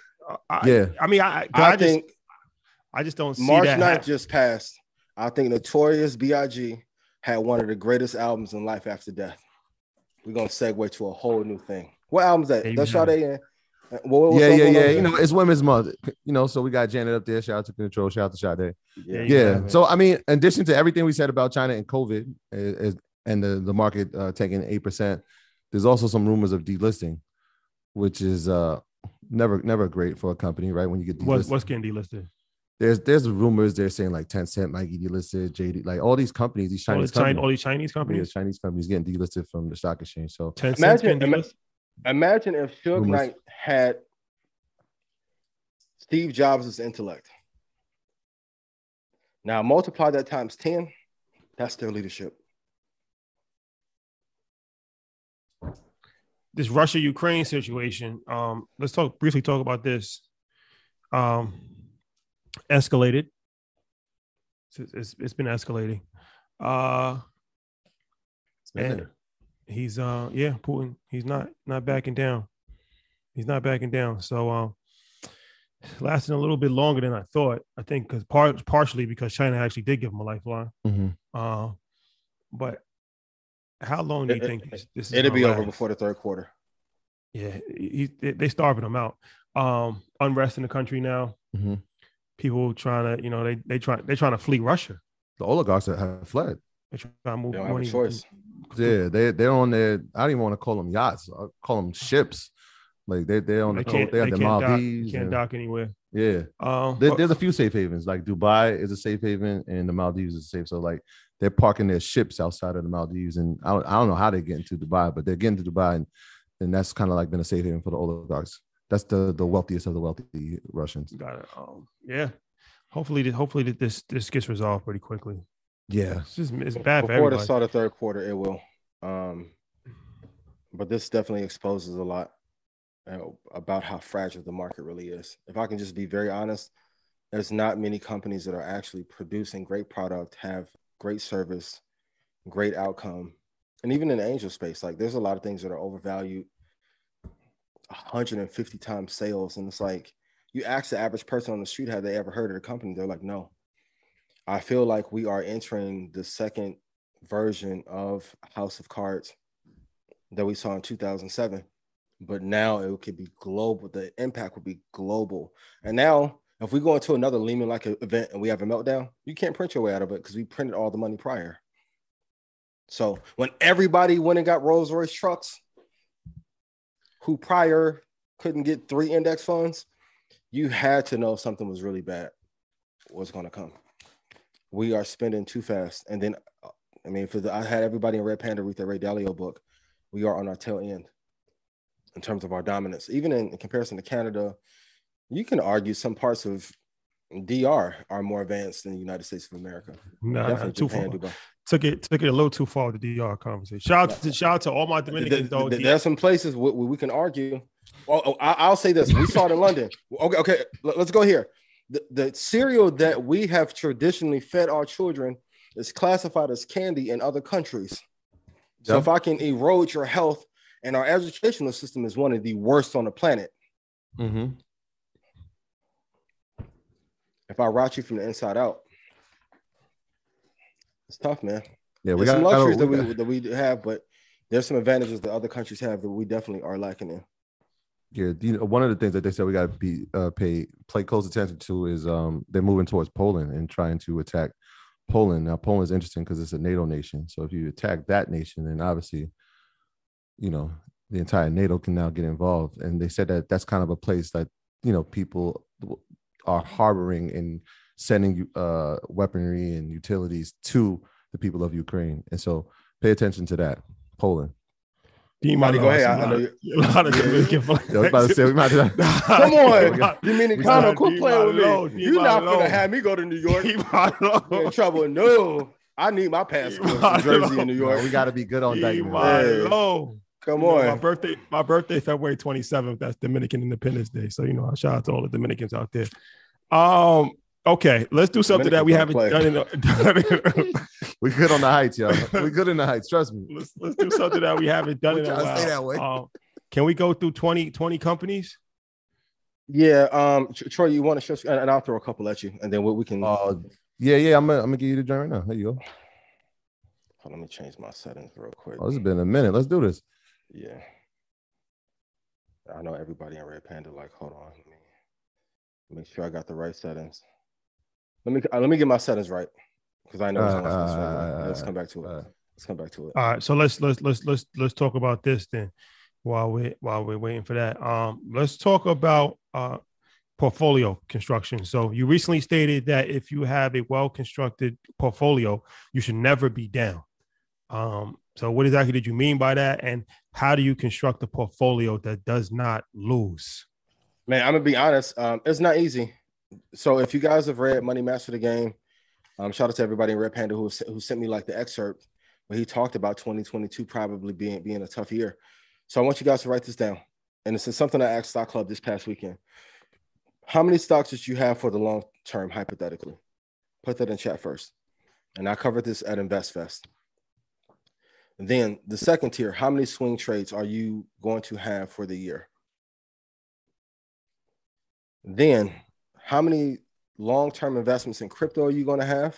I, Yeah. I mean, I I, I, just think I just don't see March that. 9th hap- just passed. I think Notorious B.I.G. had one of the greatest albums in life after death. We're gonna segue to a whole new thing. What album's that? That's Amen. Sade in. Uh, what- yeah, yeah, yeah. You know, it's Women's Month. You know, so we got Janet up there. Shout out to Control. Shout out to Sade. Yeah, you Yeah. have. So I mean, in addition to everything we said about China and COVID is, is- and the, the market uh, taking eight percent, there's also some rumors of delisting, which is uh never never great for a company, right? When you get delisted. What's what's getting delisted? there's there's rumors they're saying like Tencent might get delisted, JD, like all these companies, these All, Chinese the China, companies, all these Chinese yeah, companies. Chinese companies getting delisted from the stock exchange. So Tencent's Imagine- getting delisted. Imagine if Suge Rumors. Knight had Steve Jobs' intellect. Now multiply that times 10, that's their leadership. this Russia Ukraine situation. Um, let's talk briefly talk about this. Um, escalated. It's, it's, it's been escalating. Uh, and he's uh yeah, Putin. He's not not backing down. He's not backing down. So um, lasting a little bit longer than I thought. I think because part partially because China actually did give him a lifeline. Mhm. Uh, but how long do you think this, this is It'll gonna be over before the third quarter. Yeah, he, they, they starving him out. Um, unrest in the country now. Mhm. People trying to, you know, they they try they trying to flee Russia. the oligarchs that have fled. They trying to move They don't have a money. Yeah, they they're on their. I don't even want to call them yachts. I call them ships. Like they they're on They the coast. They have the can't dock, Maldives. can't and- dock anywhere. Yeah, Um, there, there's a few safe havens. Like Dubai is a safe haven, and the Maldives is safe. So like they're parking their ships outside of the Maldives, and I don't, I don't know how they get into Dubai, but they're getting to Dubai, and, and that's kind of like been a safe haven for the oligarchs. That's the the wealthiest of the wealthy Russians. got it. Um, yeah. Hopefully, hopefully that this this gets resolved pretty quickly. Yeah, It's just it's bad for Before the everybody. start of third quarter, it will. Um, but this definitely exposes a lot uh, about how fragile the market really is. If I can just be very honest, there's not many companies that are actually producing great product, have great service, great outcome, and even in the angel space, like there's a lot of things that are overvalued, 150 times sales, and it's like you ask the average person on the street have they ever heard of the company, they're like, no. I feel like we are entering the second version of House of Cards that we saw in 2007, but now it could be global. The impact would be global. And now, if we go into another Lehman like event and we have a meltdown, you can't print your way out of it because we printed all the money prior. So when everybody went and got Rolls Royce trucks, who prior couldn't get three index funds, you had to know something was really bad was going to come. We are spending too fast. And then, uh, I mean, for the, I had everybody in Red Panda read the Ray Dalio book. We are on our tail end in terms of our dominance. Even in, in comparison to Canada, you can argue some parts of DR are more advanced than the United States of America. Nah, Definitely too Japan, far. Dubai. Took it took it a little too far with the DR conversation. Shout out to shout out to all my Dominicans th- though. th- D- There are some places where, we can argue. Oh, oh, I- I'll say this: we saw it in London. Okay, okay, let's go here. The, the cereal that we have traditionally fed our children is classified as candy in other countries. So Yeah. if I can erode your health, and our educational system is one of the worst on the planet. mm-hmm. If I rot you from the inside out, it's tough, man. yeah. We There's got some luxuries that we that we have, but there's some advantages that other countries have that we definitely are lacking in. Yeah, you know, one of the things that they said we got to be uh, pay play close attention to is um they're moving towards Poland and trying to attack Poland. Now Poland's interesting because it's a NATO nation. So if you attack that nation, then obviously, you know, the entire NATO can now get involved. And they said that that's kind of a place that you know people are harboring and sending uh weaponry and utilities to the people of Ukraine. And so pay attention to that, Poland. Team Marty, go ahead. A I- I lot, know of- a lot of Yeah. Dominican Yeah, I was about to say we might have. Come on, Come Dominicano, quit playing with Malo, me. You're not Malo. gonna have me go to New York. Team You're in trouble. No, I need my passport from Jersey in New York. we got to be good on Dyckman. Hey. Malo. Come You know, my birthday, my birthday, February 27th. That's Dominican Independence Day. So, you know, shout out to all the Dominicans out there. Um, okay, let's do something that we haven't Dominicans done in a, We good on the heights, y'all. We good in the heights. Trust me. let's let's do something that we haven't done in a Don't say while. that way. Um, can we go through 20, 20 companies? Yeah, um, Tr- Troy, you want to show, and and I'll throw a couple at you, and then we, we can. Uh, yeah, yeah. I'm gonna, I'm gonna give you the joint right now. There you go. Hold on, let me change my settings real quick. Oh, this has been a minute. Let's do this. Yeah. I know everybody in Red Panda. Like, hold on, let me make sure I got the right settings. Let me uh, let me get my settings right because I know. it's Uh, gonna mess around. uh, Let's come back to it. uh, Let's come back to it. All right, so let's let's let's let's let's talk about this then while we while we're waiting for that. Um, let's talk about uh portfolio construction. So you recently stated that if you have a well-constructed portfolio, you should never be down. Um, so what exactly did you mean by that? And how do you construct a portfolio that does not lose? Man, I'm gonna be honest. Um, it's not easy. So if you guys have read Money Master the Game, um, shout out to everybody in Red Panda who who sent me like the excerpt where he talked about 2022 probably being being a tough year. So I want you guys to write this down. And this is something I asked Stock Club this past weekend. How many stocks did you have for the long term, hypothetically? Put that in chat first. And I covered this at InvestFest. Then the second tier, how many swing trades are you going to have for the year? Then, how many long term investments in crypto are you going to have?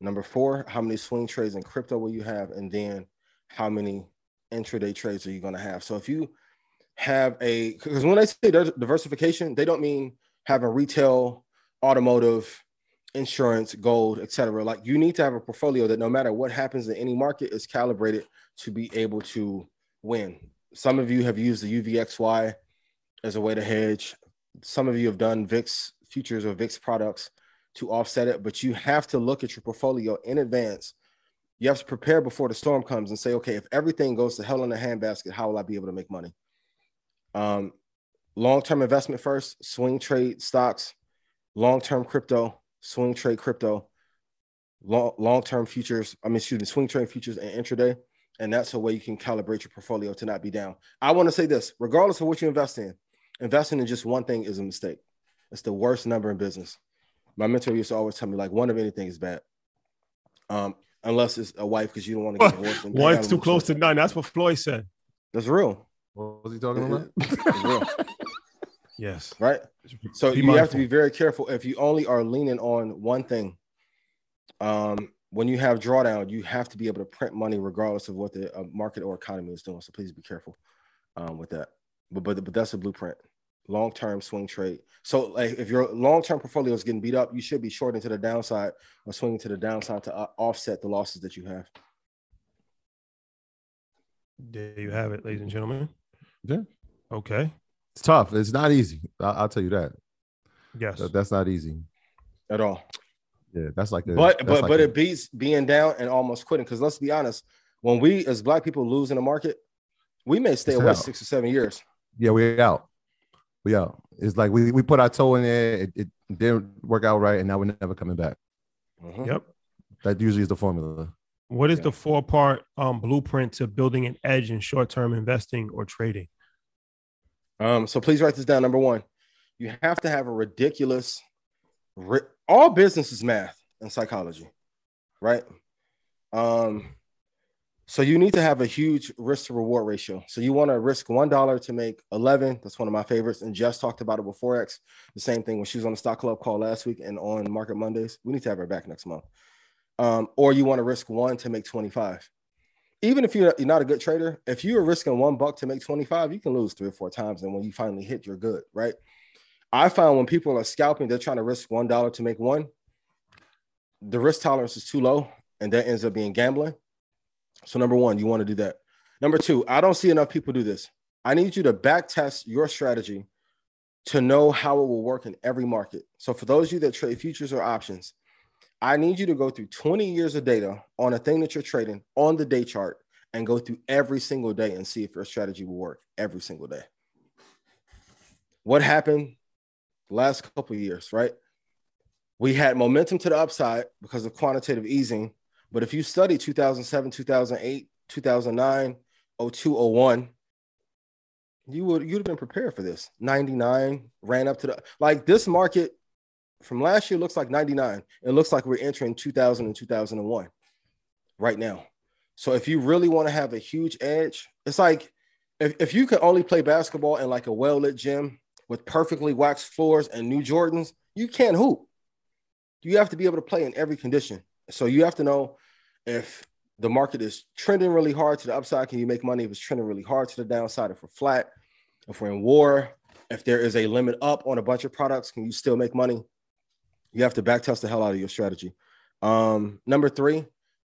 Number four, how many swing trades in crypto will you have? And then, how many intraday trades are you going to have? So, if you have a, because when they say diversification, they don't mean having retail, automotive, insurance, gold, etc. Like you need to have a portfolio that no matter what happens in any market is calibrated to be able to win. Some of you have used the UVXY as a way to hedge. Some of you have done VIX futures or VIX products to offset it, but you have to look at your portfolio in advance. You have to prepare before the storm comes and say, okay, if everything goes to hell in a handbasket, how will I be able to make money? Um, long-term investment first, swing trade stocks, long-term crypto, swing trade crypto, long, long-term futures, I mean, excuse me, swing trade futures and intraday. And that's a way you can calibrate your portfolio to not be down. I want to say this, regardless of what you invest in, investing in just one thing is a mistake. It's the worst number in business. My mentor used to always tell me, like, one of anything is bad. Um, unless it's a wife, because you don't want to get divorced. and pay One's too close to none. That's what Floyd said. That's real. What was he talking about? It's real, Yes. right? So Be you have to be very careful if you only are leaning on one thing. Um, when you have drawdown, you have to be able to print money regardless of what the uh, market or economy is doing. So please be careful um, with that. But, but but that's a blueprint. Long term swing trade. So like if your long term portfolio is getting beat up, you should be shorting to the downside or swinging to the downside to uh, offset the losses that you have. There you have it, ladies and gentlemen. Yeah. Okay. It's tough. It's not easy. I- I'll tell you that. Yes. That- That's not easy. At all. Yeah, that's like a, but that's but like but a- it beats being down and almost quitting. Because let's be honest, when we as black people lose in the market, we may stay away out. six or seven years. Yeah, we out. We out. It's like we, we put our toe in there. It, it didn't work out right, and now we're never coming back. Mhm. Yep. That usually is the formula. What is Yeah. the four part um, blueprint to building an edge in short term investing or trading? Um, so please write this down. Number one, you have to have a ridiculous. ri- all business is math and psychology, right? Um, so you need to have a huge risk to reward ratio. So you want to risk one dollar to make eleven. That's one of my favorites. And Jess talked about it before X. The same thing when she was on the stock club call last week and on Market Mondays. We need to have her back next month. Um, or you want to risk one to make twenty five. Even if you're not a good trader, if you are risking one buck to make 25, you can lose three or four times. And when you finally hit, you're good, right? I found when people are scalping, they're trying to risk one dollar to make one. The risk tolerance is too low, and that ends up being gambling. So, number one, you want to do that. Number two, I don't see enough people do this. I need you to back test your strategy to know how it will work in every market. So, for those of you that trade futures or options, I need you to go through 20 years of data on a thing that you're trading on the day chart and go through every single day and see if your strategy will work every single day. What happened last couple years, right? We had momentum to the upside because of quantitative easing. But if you study 2007, 2008, 2009, 02, 01, you would you'd have been prepared for this. 99 ran up to the like this market from last year looks like 99. It looks like we're entering 2000 and 2001 right now. So if you really want to have a huge edge, it's like if, if you could only play basketball in like a well-lit gym with perfectly waxed floors and new Jordans, you can't hoop. You have to be able to play in every condition. So you have to know if the market is trending really hard to the upside, can you make money? If it's trending really hard to the downside, if we're flat, if we're in war, if there is a limit up on a bunch of products, can you still make money? You have to backtest the hell out of your strategy. Um, number three,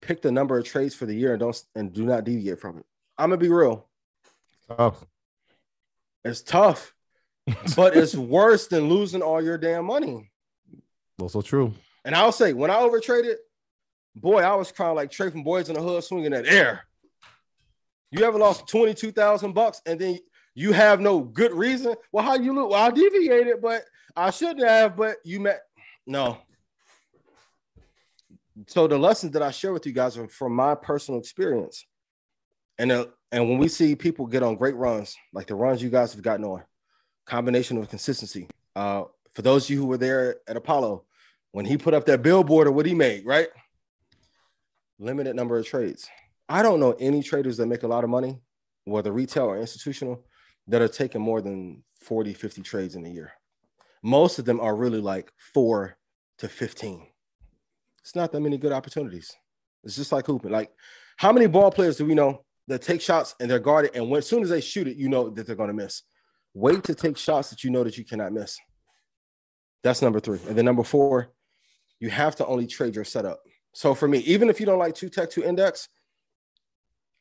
pick the number of trades for the year and don't and do not deviate from it. I'm gonna be real. Tough. It's tough, but it's worse than losing all your damn money. Also true. And I'll say, when I overtraded, boy, I was crying like Trey from Boys in the Hood swinging that air. You ever lost 22,000 bucks and then you have no good reason? Well, how you look? Well, I deviated, but I shouldn't have, but you met. No. So the lessons that I share with you guys are from my personal experience. And, uh, and when we see people get on great runs, like the runs you guys have gotten on, combination of consistency. Uh, for those of you who were there at Apollo, when he put up that billboard of what he made, right? Limited number of trades. I don't know any traders that make a lot of money, whether retail or institutional, that are taking more than 40, 50 trades in a year. Most of them are really like four to 15. It's not that many good opportunities. It's just like hooping. Like, how many ball players do we know that take shots and they're guarded? And when as soon as they shoot it, you know that they're going to miss. Wait to take shots that you know that you cannot miss. That's number three. And then number four, you have to only trade your setup. So for me, even if you don't like two tech, two index,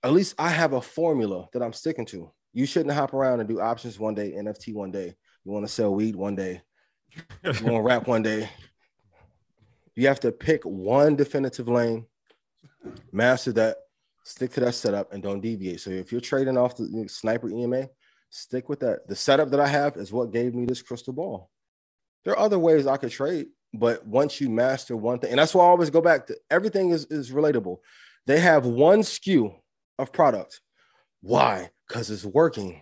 at least I have a formula that I'm sticking to. You shouldn't hop around and do options one day, NFT one day. You want to sell weed one day. You want to rap one day. You have to pick one definitive lane, master that, stick to that setup, and don't deviate. So if you're trading off the sniper EMA, stick with that. The setup that I have is what gave me this crystal ball. There are other ways I could trade, but once you master one thing, and that's why I always go back to everything is, is relatable. They have one SKU of product. Why? Because it's working.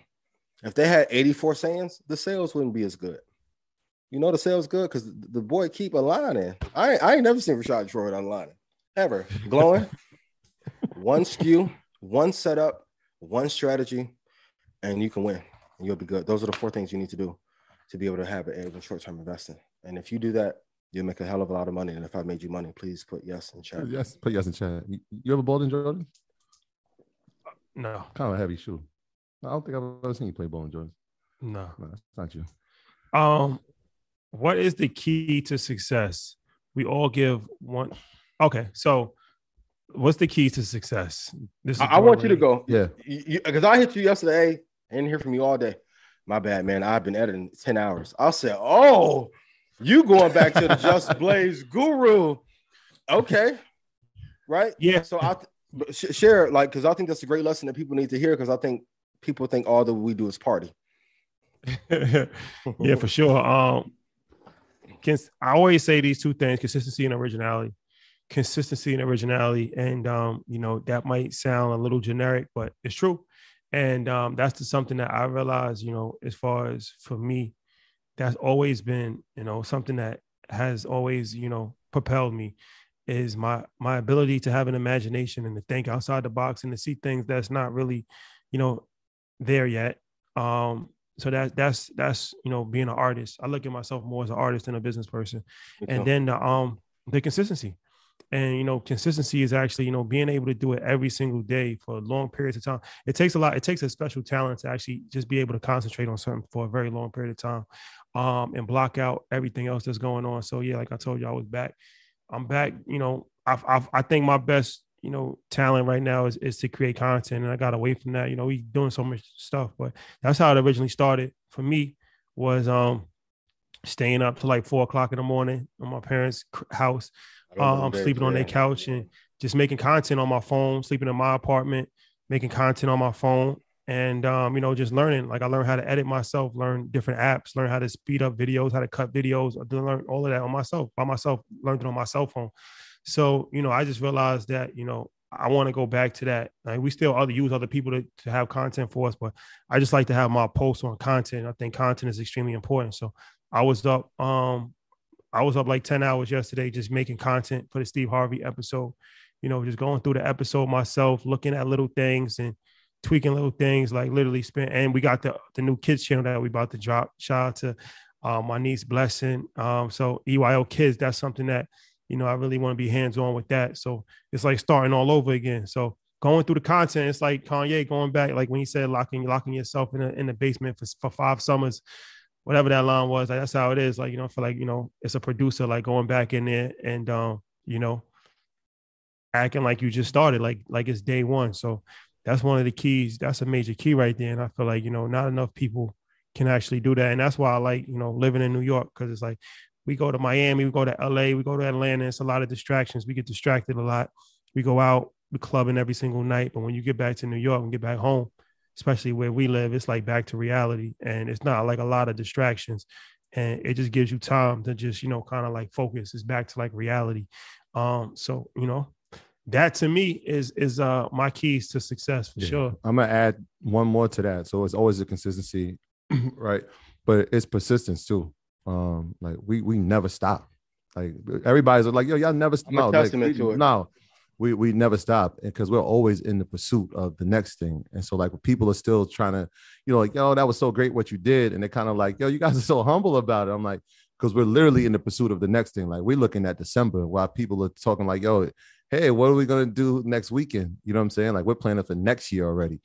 If they had 84 sands, the sales wouldn't be as good. You know the sales good because the boy keep aligning. I, I ain't never seen Rashad Droid online ever. Glowing. one SKU, one setup, one strategy, and you can win. And you'll be good. Those are the four things you need to do to be able to have an edge in short-term investing. And if you do that, you'll make a hell of a lot of money. And if I made you money, please put yes in chat. Yes, put yes in chat. You, you ever bowled in Jordan? No, Kind of a heavy shoe. I don't think I've ever seen you play bowling, Jordan. no. No, that's not you. Um, what is the key to success? We all give one. Okay, so what's the key to success? This is I, I want you to go. Yeah. Because I hit you yesterday. I didn't hear from you all day. My bad, man. I've been editing 10 hours. I said, oh, you going back to the Just Blaze guru. Okay. Right? Yeah. So I sh- share like because I think that's a great lesson that people need to hear because I think people think all that we do is party. yeah, for sure. Um, cons- I always say these two things: consistency and originality. Consistency and originality, and um, you know that might sound a little generic, but it's true. And um, that's something that I realize, you know, as far as for me, that's always been, you know, something that has always, you know, propelled me is my my ability to have an imagination and to think outside the box and to see things that's not really, you know, there yet. Um, so that that's that's you know being an artist. I look at myself more as an artist than a business person. And then the um the consistency. And you know, consistency is actually, you know, being able to do it every single day for long periods of time. It takes a lot, it takes a special talent to actually just be able to concentrate on something for a very long period of time um and block out everything else that's going on. So yeah, like I told you, I was back. I'm back, you know, I've, I've I think my best you know talent right now is, is to create content and i got away from that you know we doing so much stuff but that's how it originally started for me was um staying up to like four o'clock in the morning on my parents house I um sleeping on their couch and just making content on my phone sleeping in my apartment making content on my phone and um, you know, just learning. Like I learned how to edit myself, learn different apps, learn how to speed up videos, how to cut videos, I learn all of that on myself by myself, learned it on my cell phone. So, you know, I just realized that, you know, I want to go back to that. Like we still other use other people to, to have content for us, but I just like to have my posts on content. I think content is extremely important. So I was up, um, I was up like 10 hours yesterday just making content for the Steve Harvey episode, you know, just going through the episode myself, looking at little things and tweaking little things like literally spent and we got the the new kids channel that we about to drop. Shout out to uh, my niece Blessing. Um, so EYO Kids, that's something that you know I really want to be hands on with that. So it's like starting all over again. So going through the content, it's like Kanye going back, like when he said locking locking yourself in a, in the basement for, for five summers, whatever that line was. Like, that's how it is. Like you know, for like you know, it's a producer like going back in there and um, you know, acting like you just started, like like it's day one. So that's one of the keys. That's a major key right there. And I feel like, you know, not enough people can actually do that. And that's why I like, you know, living in New York because it's like we go to Miami, we go to LA, we go to Atlanta. It's a lot of distractions. We get distracted a lot. We go out, we clubbing every single night. But when you get back to New York and get back home, especially where we live, it's like back to reality. And it's not like a lot of distractions. And it just gives you time to just, you know, kind of like focus. It's back to like reality. Um, so, you know, that to me is is uh my keys to success for yeah. sure. I'm gonna add one more to that. So it's always the consistency, right? But it's persistence too. Um, like we we never stop. Like everybody's like, yo, y'all never I'm no, like, we, no, we we never stop because we're always in the pursuit of the next thing. And so like people are still trying to, you know, like, yo, that was so great what you did. And they're kind of like, yo, you guys are so humble about it. I'm like, because we're literally in the pursuit of the next thing. Like we're looking at December while people are talking like, yo, hey, what are we going to do next weekend? You know what I'm saying? Like we're planning for next year already.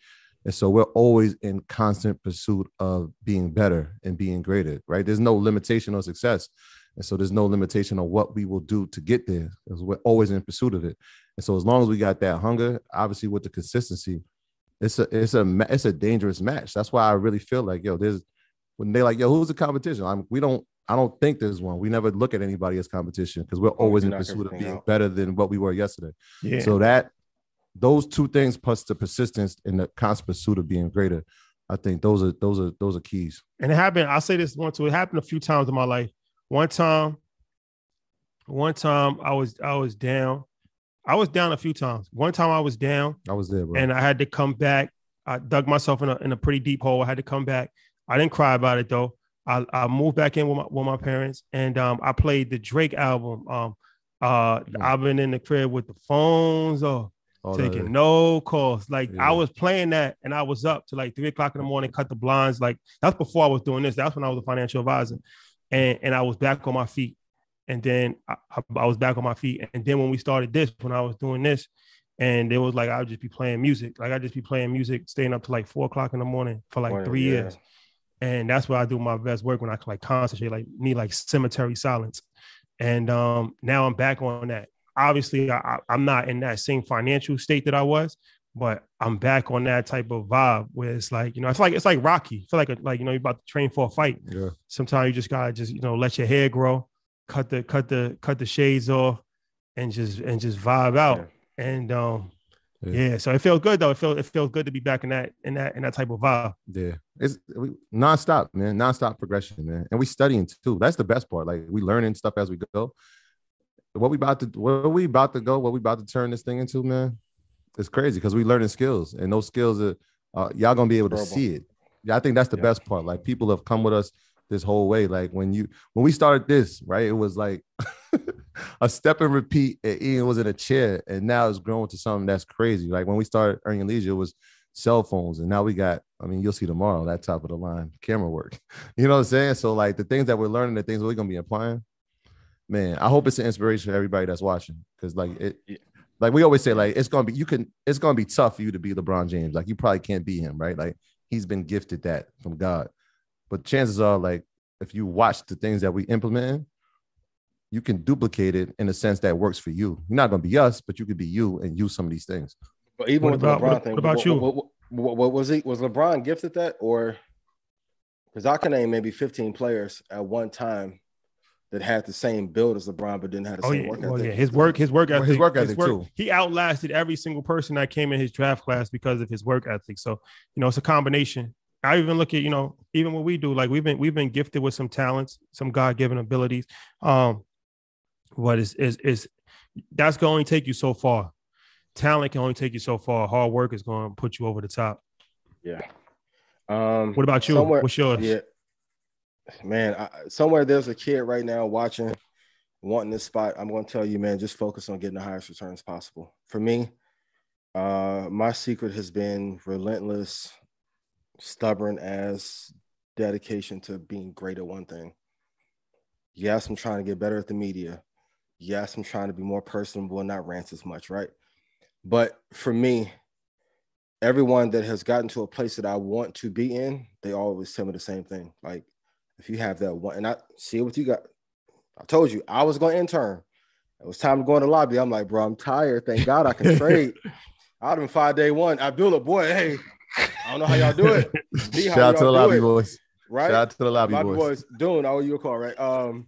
And so we're always in constant pursuit of being better and being greater, right? There's no limitation on success. And so there's no limitation on what we will do to get there because we're always in pursuit of it. And so as long as we got that hunger, obviously with the consistency, it's a it's a it's a dangerous match. That's why I really feel like yo, there's when they like yo, who's the competition? I'm, we don't I don't think there's one. We never look at anybody as competition because oh, we're always in pursuit of being out. better than what we were yesterday. Yeah. So that those two things plus the persistence and the constant pursuit of being greater, I think those are those are those are keys. And it happened. I'll say this one too. It happened a few times in my life. One time, one time I was I was down. I was down a few times. One time I was down. I was there, bro. And I had to come back. I dug myself in a in a pretty deep hole. I had to come back. I didn't cry about it though. I, I moved back in with my, with my parents and um, I played the Drake album. Um, uh, yeah. I've been in the crib with the phones or oh, taking no calls. Like yeah. I was playing that and I was up to like three o'clock in the morning, cut the blinds. Like that's before I was doing this. That's when I was a financial advisor. And, and I was back on my feet. And then I, I was back on my feet. And then when we started this, when I was doing this, and it was like I would just be playing music. Like I'd just be playing music, staying up to like four o'clock in the morning for like three yeah. years and that's where I do my best work when I can like concentrate, like need like cemetery silence. And um, now I'm back on that. Obviously, I, I'm not in that same financial state that I was, but I'm back on that type of vibe where it's like, you know, it's like it's like Rocky. I feel like a, like you know, you're about to train for a fight. Yeah. Sometimes you just gotta just you know let your hair grow, cut the cut the cut the shades off, and just and just vibe out. Yeah. And um, yeah. yeah. so it feels good though. It feels it feels good to be back in that in that in that type of vibe. Yeah, it's we, nonstop, man, nonstop progression, man, and we studying too. That's the best part. Like we learning stuff as we go. What we about to what we about to go, what we about to turn this thing into, man, it's crazy because we learning skills, and those skills are uh, y'all gonna be able to see it. Yeah, I think that's the yeah. best part. Like people have come with us this whole way. Like when you when we started this, right? It was like a step and repeat. And Ian was in a chair, and now it's grown to something that's crazy. Like when we started earning leisure, it was cell phones, and now we got. I mean, you'll see tomorrow that top of the line camera work. You know what I'm saying? So like the things that we're learning, the things we're gonna be applying. Man, I hope it's an inspiration for everybody that's watching, because like it. Like we always say, like it's gonna be you can it's gonna be tough for you to be LeBron James. Like you probably can't be him, right? Like he's been gifted that from God. But chances are, like, if you watch the things that we implement, you can duplicate it in a sense that works for you. You're not going to be us, but you could be you and use some of these things. But even what with about, LeBron what, thing, what about what, you? What, what, what, was he? Was LeBron gifted that, or because I can name maybe 15 players at one time that had the same build as LeBron, but didn't have the Oh same yeah, work well, ethic. yeah, his work, his work Well, ethic, his work ethic, too. He outlasted every single person that came in his draft class because of his work ethic. So you know, it's a combination. I even look at you know, even what we do, like we've been we've been gifted with some talents, some God given abilities. Um, what is is is that's going to only take you so far. Talent can only take you so far. Hard work is going to put you over the top. Yeah. Um, What about you? What's yours? Yeah, man. I, somewhere there's a kid right now watching, wanting this spot. I'm going to tell you, man. Just focus on getting the highest returns possible. For me, uh, my secret has been relentless, stubborn as dedication to being great at one thing. Yes, I'm trying to get better at the media. Yes, I'm trying to be more personable and not rant as much, right? But for me, everyone that has gotten to a place that I want to be in, they always tell me the same thing. Like, if you have that one, and I see what you got. I told you I was going to intern. It was time to go in the lobby. I'm like, bro, I'm tired. Thank God I can trade. I'd have been five day one. Abdullah, boy, hey, I don't know how y'all do it. See Shout out to the lobby it, boys. right? Shout out to the lobby, Lobby boys. boys. Doing, I owe you a call, right? Um,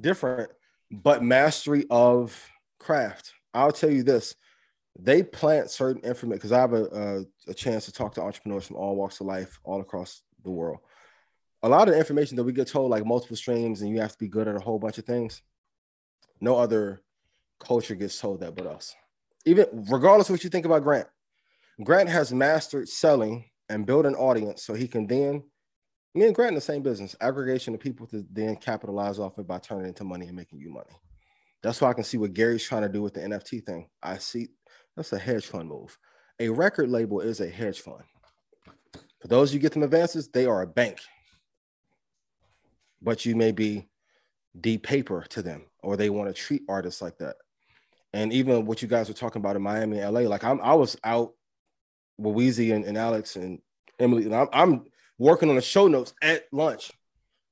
different, but mastery of craft. I'll tell you this: they plant certain information because I have a, a a chance to talk to entrepreneurs from all walks of life, all across the world. A lot of the information that we get told, like multiple streams, and you have to be good at a whole bunch of things. No other culture gets told that but us. Even regardless of what you think about Grant, Grant has mastered selling and build an audience so he can then me and Grant in the same business, aggregation of people to then capitalize off it by turning it into money and making you money. That's why I can see what Gary's trying to do with the NFT thing. I see that's a hedge fund move. A record label is a hedge fund. For those you get them advances, they are a bank. But you may be the paper to them, or they want to treat artists like that. And even what you guys were talking about in Miami LA, like I'm I was out with Weezy and, and Alex and Emily, and I'm, I'm working on the show notes at lunch.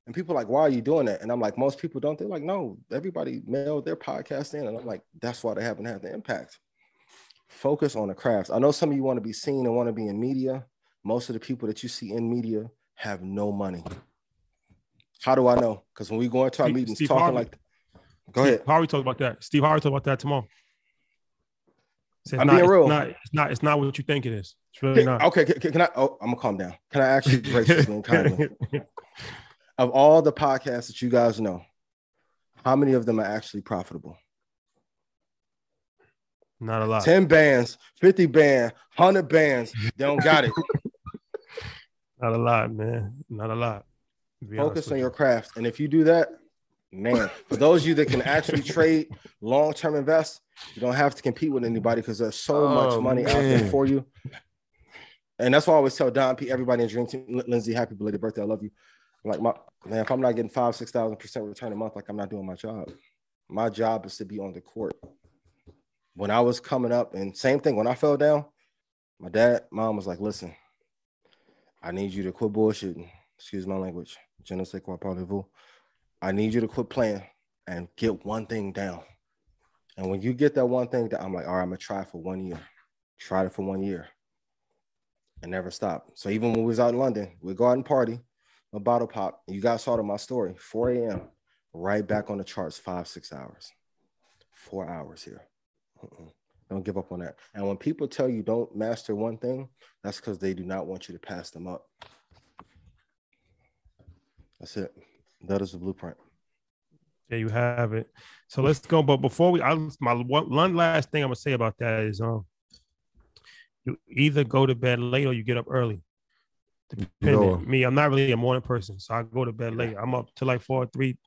And people are like, why are you doing that? And I'm like, most people don't. They're like, no, everybody mailed their podcast in. And I'm like, that's why they haven't had the impact. Focus on the crafts. I know some of you want to be seen and want to be in media. Most of the people that you see in media have no money. How do I know? Because when we go into our Steve- meetings Steve talking Harvey. like, go ahead. Harvey talked about that. Steve Harvey talked about that tomorrow. It's I'm not, being it's real. Not, it's not. It's not what you think it is. It's really not. Okay, can, can I? Oh, I'm gonna calm down. Can I actually graciously and kindly? Of all the podcasts that you guys know, how many of them are actually profitable? not a lot. 10 bands, 50 band, 100 bands. They don't got it. Not a lot, man. Not a lot. to be honest Focus on you. your craft. And if you do that, man, for those of you that can actually trade long term invest, you don't have to compete with anybody because there's so much Oh, money out there for you. And that's why I always tell Don P, everybody in Dream Team, Lindsay, happy belated birthday. I love you. I'm like, my man, if I'm not getting five, 6,000% return a month, like I'm not doing my job. My job is to be on the court. When I was coming up, and same thing, when I fell down, my dad, mom was like, listen, I need you to quit bullshitting. Excuse my language. Je ne sais quoi parlez-vous. I need you to quit playing and get one thing down. And when you get that one thing down, I'm like, all right, I'm gonna try for one year. Tried it for one year and never stop. So even when we was out in London, we go out and party, a bottle pop. You guys saw it my story, 4 a.m. Right back on the charts, five, six hours. Four hours here. Mm-mm. Don't give up on that. And when people tell you don't master one thing, that's because they do not want you to pass them up. That's it. That is the blueprint. There you have it. So let's go. But before we, I, my one, one last thing I'm gonna say about that is, um, you either go to bed late or you get up early. Depending. No. Me, I'm not really a morning person, so I go to bed late. I'm up to like four, three,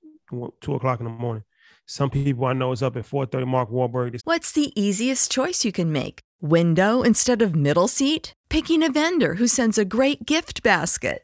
two o'clock in the morning. Some people I know is up at four thirty. Mark Wahlberg. This What's the easiest choice you can make? Window instead of middle seat? Picking a vendor who sends a great gift basket?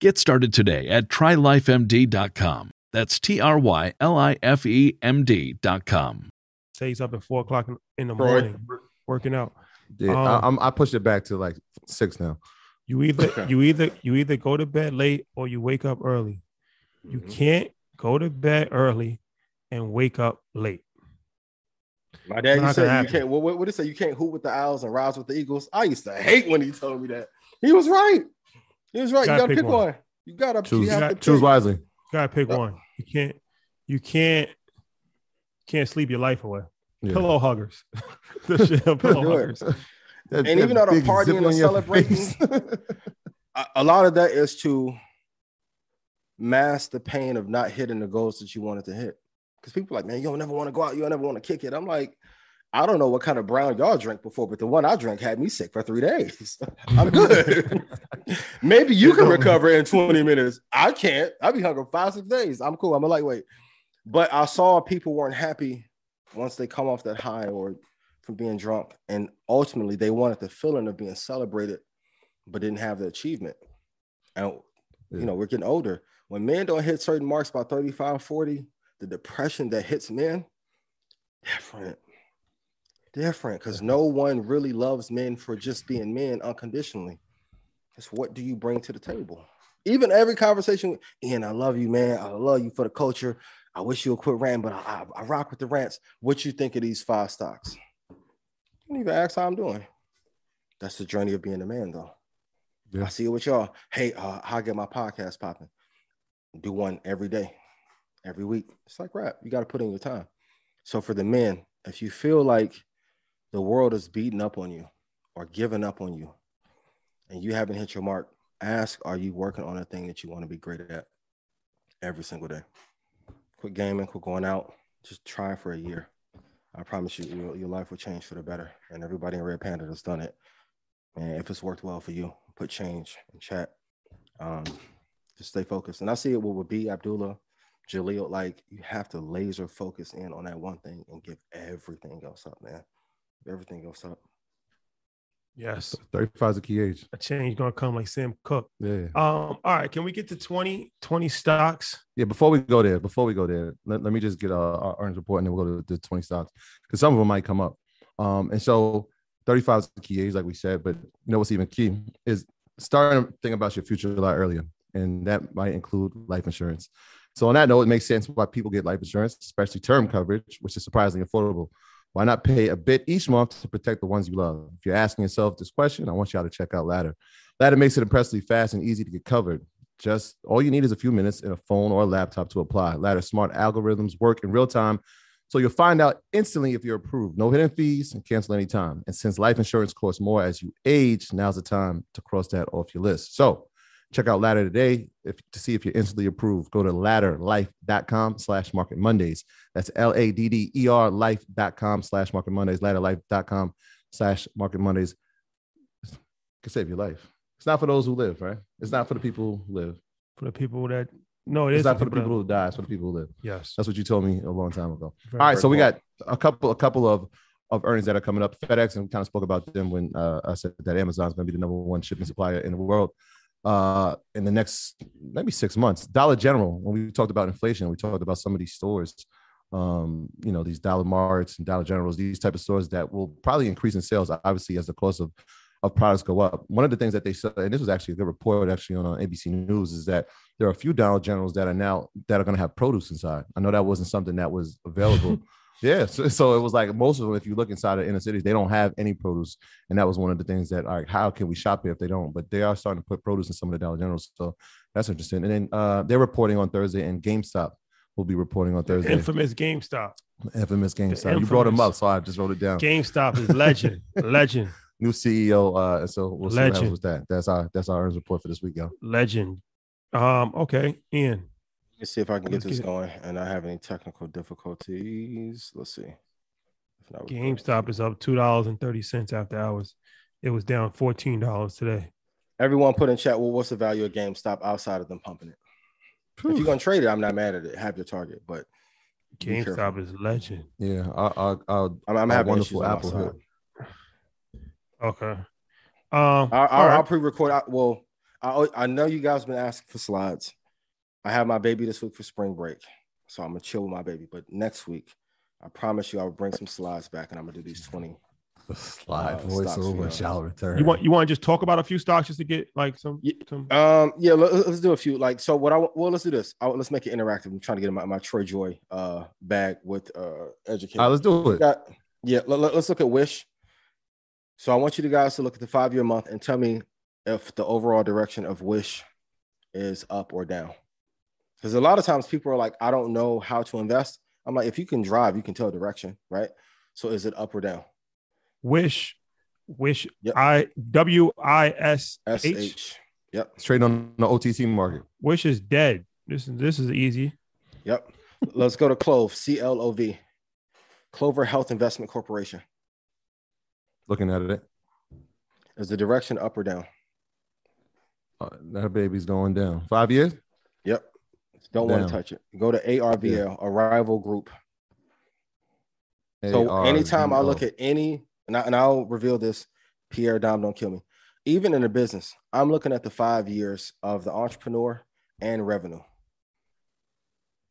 Get started today at trylifemd.com. That's T R Y L I F E M D.com. Say he's up at four o'clock in- in the Right. morning working out. Yeah, Um, I, I'm, pushed it back to like six now. You either Okay. you either you either go to bed late or you wake up early. You Mhm. can't go to bed early and wake up late. My dad Not used to say you can't. What, what did he say? You can't hoot with the Owls and rise with the Eagles. I used to hate when he told me that. He was right. He was right. Gotta you gotta pick pick, one. one. You gotta Choose, you have to choose pick. wisely. You gotta pick Yep. one. You can't you can't can't sleep your life away. Yeah. Pillow huggers. the shit, pillow Do huggers. That- And that even though the big partying and on your celebrating- a, a lot of that is to mask the pain of not hitting the goals that you wanted to hit. Because people are like, man, you'll never want to go out, you'll never want to kick it. I'm like, I don't know what kind of brown y'all drink before, but the one I drank had me sick for three days. I'm good. Maybe you can recover in 20 minutes. I can't. I'll be hungry five, six days. I'm cool. I'm a lightweight. But I saw people weren't happy once they come off that high or from being drunk. And ultimately, they wanted the feeling of being celebrated, but didn't have the achievement. And, you know, we're getting older. When men don't hit certain marks by 35, 40, the depression that hits men, different. Different. Because no one really loves men for just being men unconditionally. It's what do you bring to the table? Even every conversation, Ian, I love you, man. I love you for the culture. I wish you would quit ranting, but I, I, I rock with the rants. What you think of these five stocks? You don't even ask how I'm doing. That's the journey of being a man, though. Yeah. I see it with y'all. Hey, uh, how I get my podcast popping? Do one every day, every week. It's like rap. You got to put in your time. So for the men, if you feel like the world is beating up on you or giving up on you, and you haven't hit your mark, ask: Are you working on a thing that you want to be great at every single day? Quit gaming, quit going out. Just try for a year. I promise you, your, your life will change for the better. And everybody in Red Panda has done it. And if it's worked well for you, put change in chat. Um, just stay focused. And I see it with, with B Abdullah, Jaleel. Like you have to laser focus in on that one thing and give everything else up, man. Everything else up. Yes. 35 is a key age. A change gonna come like Sam Cooke. Yeah. Um, all right, can we get to 20, 20 stocks? Yeah, before we go there, before we go there, let, let me just get uh, our earnings report and then we'll go to the 20 stocks because some of them might come up. Um, and so 35 is the key age, like we said, but you know what's even key is starting to think about your future a lot earlier, and that might include life insurance. So on that note, it makes sense why people get life insurance, especially term coverage, which is surprisingly affordable. Why not pay a bit each month to protect the ones you love? If you're asking yourself this question, I want y'all to check out Ladder. Ladder makes it impressively fast and easy to get covered. Just all you need is a few minutes and a phone or a laptop to apply. Ladder's smart algorithms work in real time, so you'll find out instantly if you're approved. No hidden fees and cancel anytime. And since life insurance costs more as you age, now's the time to cross that off your list. So check out Ladder today if, to see if you're instantly approved. Go to ladderlife.com slash market Mondays. That's L-A-D-D-E-R life.com slash market Mondays, ladderlife.com slash market Mondays. Can save your life. It's not for those who live, right? It's not for the people who live. For the people that no, it It's is not for the that- people who die. It's for the people who live. Yes. That's what you told me a long time ago. Very All right, so we got a couple, a couple of of earnings that are coming up. FedEx and we kind of spoke about them when uh, I said that Amazon is going to be the number one shipping supplier in the world uh, in the next maybe six months. Dollar General, when we talked about inflation, we talked about some of these stores, um, you know, these Dollar Marts and Dollar Generals, these type of stores that will probably increase in sales, obviously, as the cost of of products go up. One of the things that they said, and this was actually a good report actually on ABC News, is that there are a few Dollar Generals that are now that are going to have produce inside. I know that wasn't something that was available. yeah, so, so, it was like most of them. If you look inside of inner cities, they don't have any produce, and that was one of the things that, like, how can we shop here if they don't? But they are starting to put produce in some of the Dollar Generals, so that's interesting. And then uh, they're reporting on Thursday, and GameStop will be reporting on Thursday. Infamous GameStop. Infamous GameStop. Infamous. You brought them up, so I just wrote it down. GameStop is legend, legend new CEO. Uh, so we'll see Legend. what happens with that. That's our that's our earnings report for this week, yo. Legend. Um. Okay, Ian. Let's see if I can get Let's this get going and I have any technical difficulties. Let's see. GameStop is up two dollars and thirty cents after hours. It was down fourteen dollars today. Everyone put in chat. Well, what's the value of GameStop outside of them pumping it? Whew. If you're gonna trade it, I'm not mad at it. Have your target, but GameStop is legend. Yeah, I, I, I, I'm, I'm having wonderful Apple. Okay. Um, I'll, I'll, I'll pre-record. I, well, I I know you guys been asking for slides. I have my baby this week for spring break, so I'm gonna chill with my baby. But next week, I promise you, I will bring some slides back, and I'm gonna do these 20 The slide uh, voiceover shall return. You want you want to just talk about a few stocks just to get like some, yeah, some... um yeah let, us do a few like so what I well let's do this I, let's make it interactive I'm trying to get my, my Troy Joy uh bag with uh education right, let's do it got, yeah let, us look at Wish so I want you guys to look at the five year month and tell me if the overall direction of Wish is up or down. Because a lot of times people are like, I don't know how to invest. I'm like, if you can drive, you can tell direction, right? So is it up or down? Wish, Wish, yep. I W I S H. Yep. Straight on the OTC market. Wish is dead. This is this is easy. Yep. Let's go to Clove, C L O V, Clover Health Investment Corporation looking at it. Is the direction up or down? Uh, that baby's going down. Five years? Yep. Don't want to touch it. Go to ARVL, yeah. Arrival Group. So A-R-V-O. anytime I look at any, and, I, and I'll reveal this, Pierre Dom, don't kill me. Even in the business, I'm looking at the five years of the entrepreneur and revenue.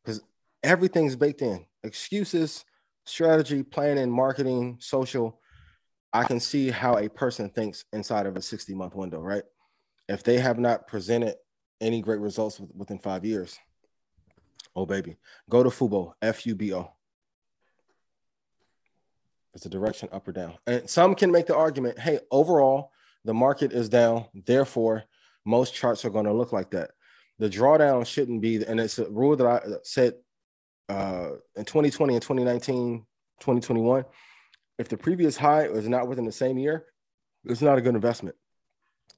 Because everything's baked in. Excuses, strategy, planning, marketing, social I can see how a person thinks inside of a 60 month window, right? If they have not presented any great results within five years, oh baby, go to Fubo, F U B O. It's a direction up or down. And some can make the argument hey, overall, the market is down. Therefore, most charts are going to look like that. The drawdown shouldn't be, and it's a rule that I said uh, in 2020 and 2019, 2021 if the previous high is not within the same year, it's not a good investment.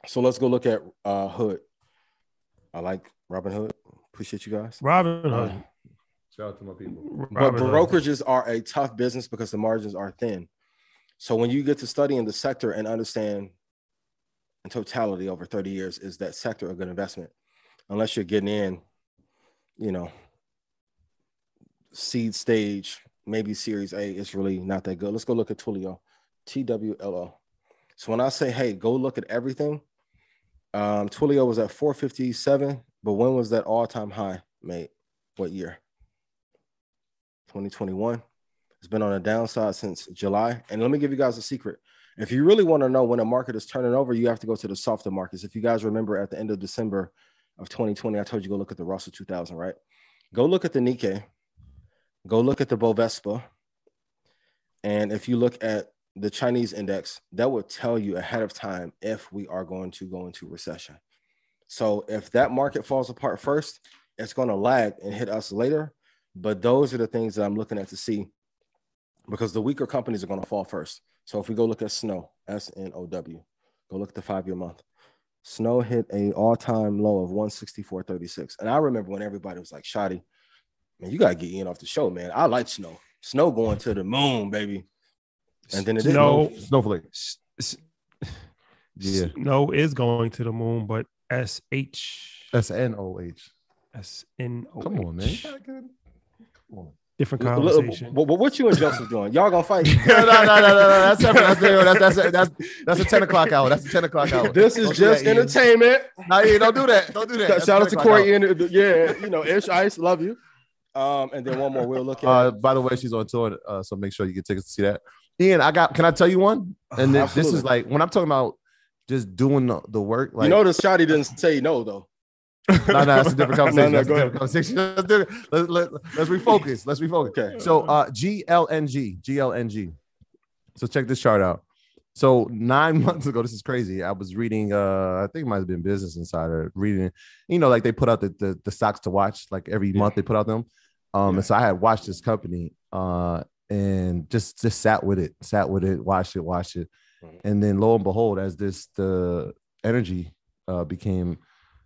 So let's go look at uh, Hood. I like Robin Hood. Appreciate you guys. Robin Hood. Uh, Shout out to my people. But brokerages are a tough business because the margins are thin. So when you get to studying the sector and understand in totality over 30 years, is that sector a good investment? Unless you're getting in, you know, seed stage maybe Series A it's really not that good. Let's go look at Twilio, T W L O. So when I say, hey, go look at everything, um, Twilio was at 457, but when was that all time high made? What year? 2021. It's been on a downside since July. And let me give you guys a secret. If you really want to know when a market is turning over, you have to go to the softer markets. If you guys remember at the end of December of 2020, I told you go look at the Russell 2000, right? Go look at the Nikkei Go look at the Bovespa. And if you look at the Chinese index, that will tell you ahead of time if we are going to go into recession. So if that market falls apart first, it's going to lag and hit us later. But those are the things that I'm looking at to see because the weaker companies are going to fall first. So if we go look at Snow, S N O W, go look at the five year month. Snow hit a all time low of 164.36. And I remember when everybody was like, Shotty, man, you gotta get in off the show, man. I like snow. Snow going to the moon, baby. And then it snow, is snowflake. yeah, snow is going to the moon, but S H S N O H S N O. Come on, man. Come on. Different L- l- conversation. What, what, what you and Joseph doing? Y'all gonna fight? no, no, no, no, no, no. That's separate. That's, that's, that's, that's, that's a 10 o'clock hour. That's a 10 o'clock hour. This is Don't just entertainment. No, Ian, don't do that. Don't do that. Shout out to Corey. hour. Ian, yeah, you know, Ish Ice, love you. Um, and then one more we'll look at. Uh, by the way, she's on tour, uh, so make sure you get tickets to see that. Ian, I got. Can I tell you one? And this, this is like when I'm talking about just doing the, the work. Like, you know, the Shotty didn't say no though. no, no, that's a different conversation. No, no, that's a different conversation. Let's, do it. Let, let, let's refocus. Let's refocus. Okay. So, uh, GLNG, GLNG. So check this chart out. So nine months ago, this is crazy. I was reading. Uh, I think it might have been Business Insider. Reading, you know, like they put out the the, the stocks to watch. Like every month they put out them. Um, and so I had watched this company. Uh, and just just sat with it, sat with it, watched it, watched it, and then lo and behold, as this the energy uh, became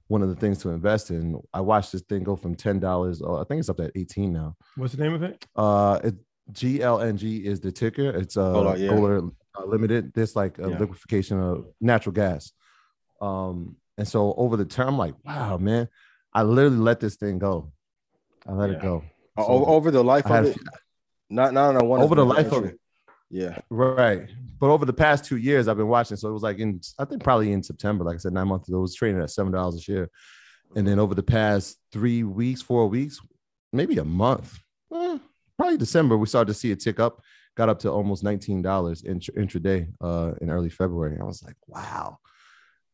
one of the things to invest in, I watched this thing go from ten dollars. Oh, I think it's up to eighteen now. What's the name of it? Uh, it, GLNG is the ticker. It's uh, Hold on, yeah. Golar uh, Limited. This like a Yeah. liquefaction of natural gas. Um, and so over the term, I'm like, wow, man, I literally let this thing go. I let it go. So- o- over the life of had- it. Not not on one. over the life of it. Yeah. Right. But over the past two years, I've been watching. So it was like in, I think probably in September, like I said, nine months ago, it was trading at $7 a share. And then over the past three weeks, four weeks, maybe a month, eh, probably December, we started to see it tick up, got up to almost $19 int- intraday uh, in early February. I was like, wow.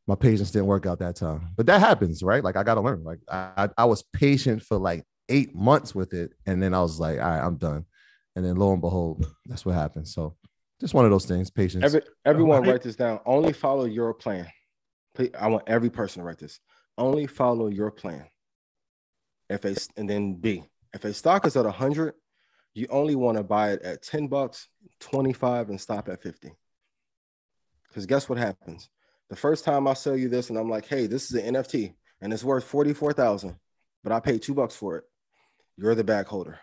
My patience didn't work out that time. But that happens, right? Like I got to learn. Like I, I I was patient for like eight months with it. And then I was like, all right, I'm done. And then lo and behold, that's what happened. So just one of those things, patience. Every everyone write this down. Only follow your plan. Please, I want every person to write this. Only follow your plan. If a and then B. If a stock is at 100, you only want to buy it at 10 bucks, 25 and stop at 50. Cuz guess what happens? The first time I sell you this and I'm like, "Hey, this is an NFT and it's worth 44,000, but I paid 2 bucks for it." You're the bag holder.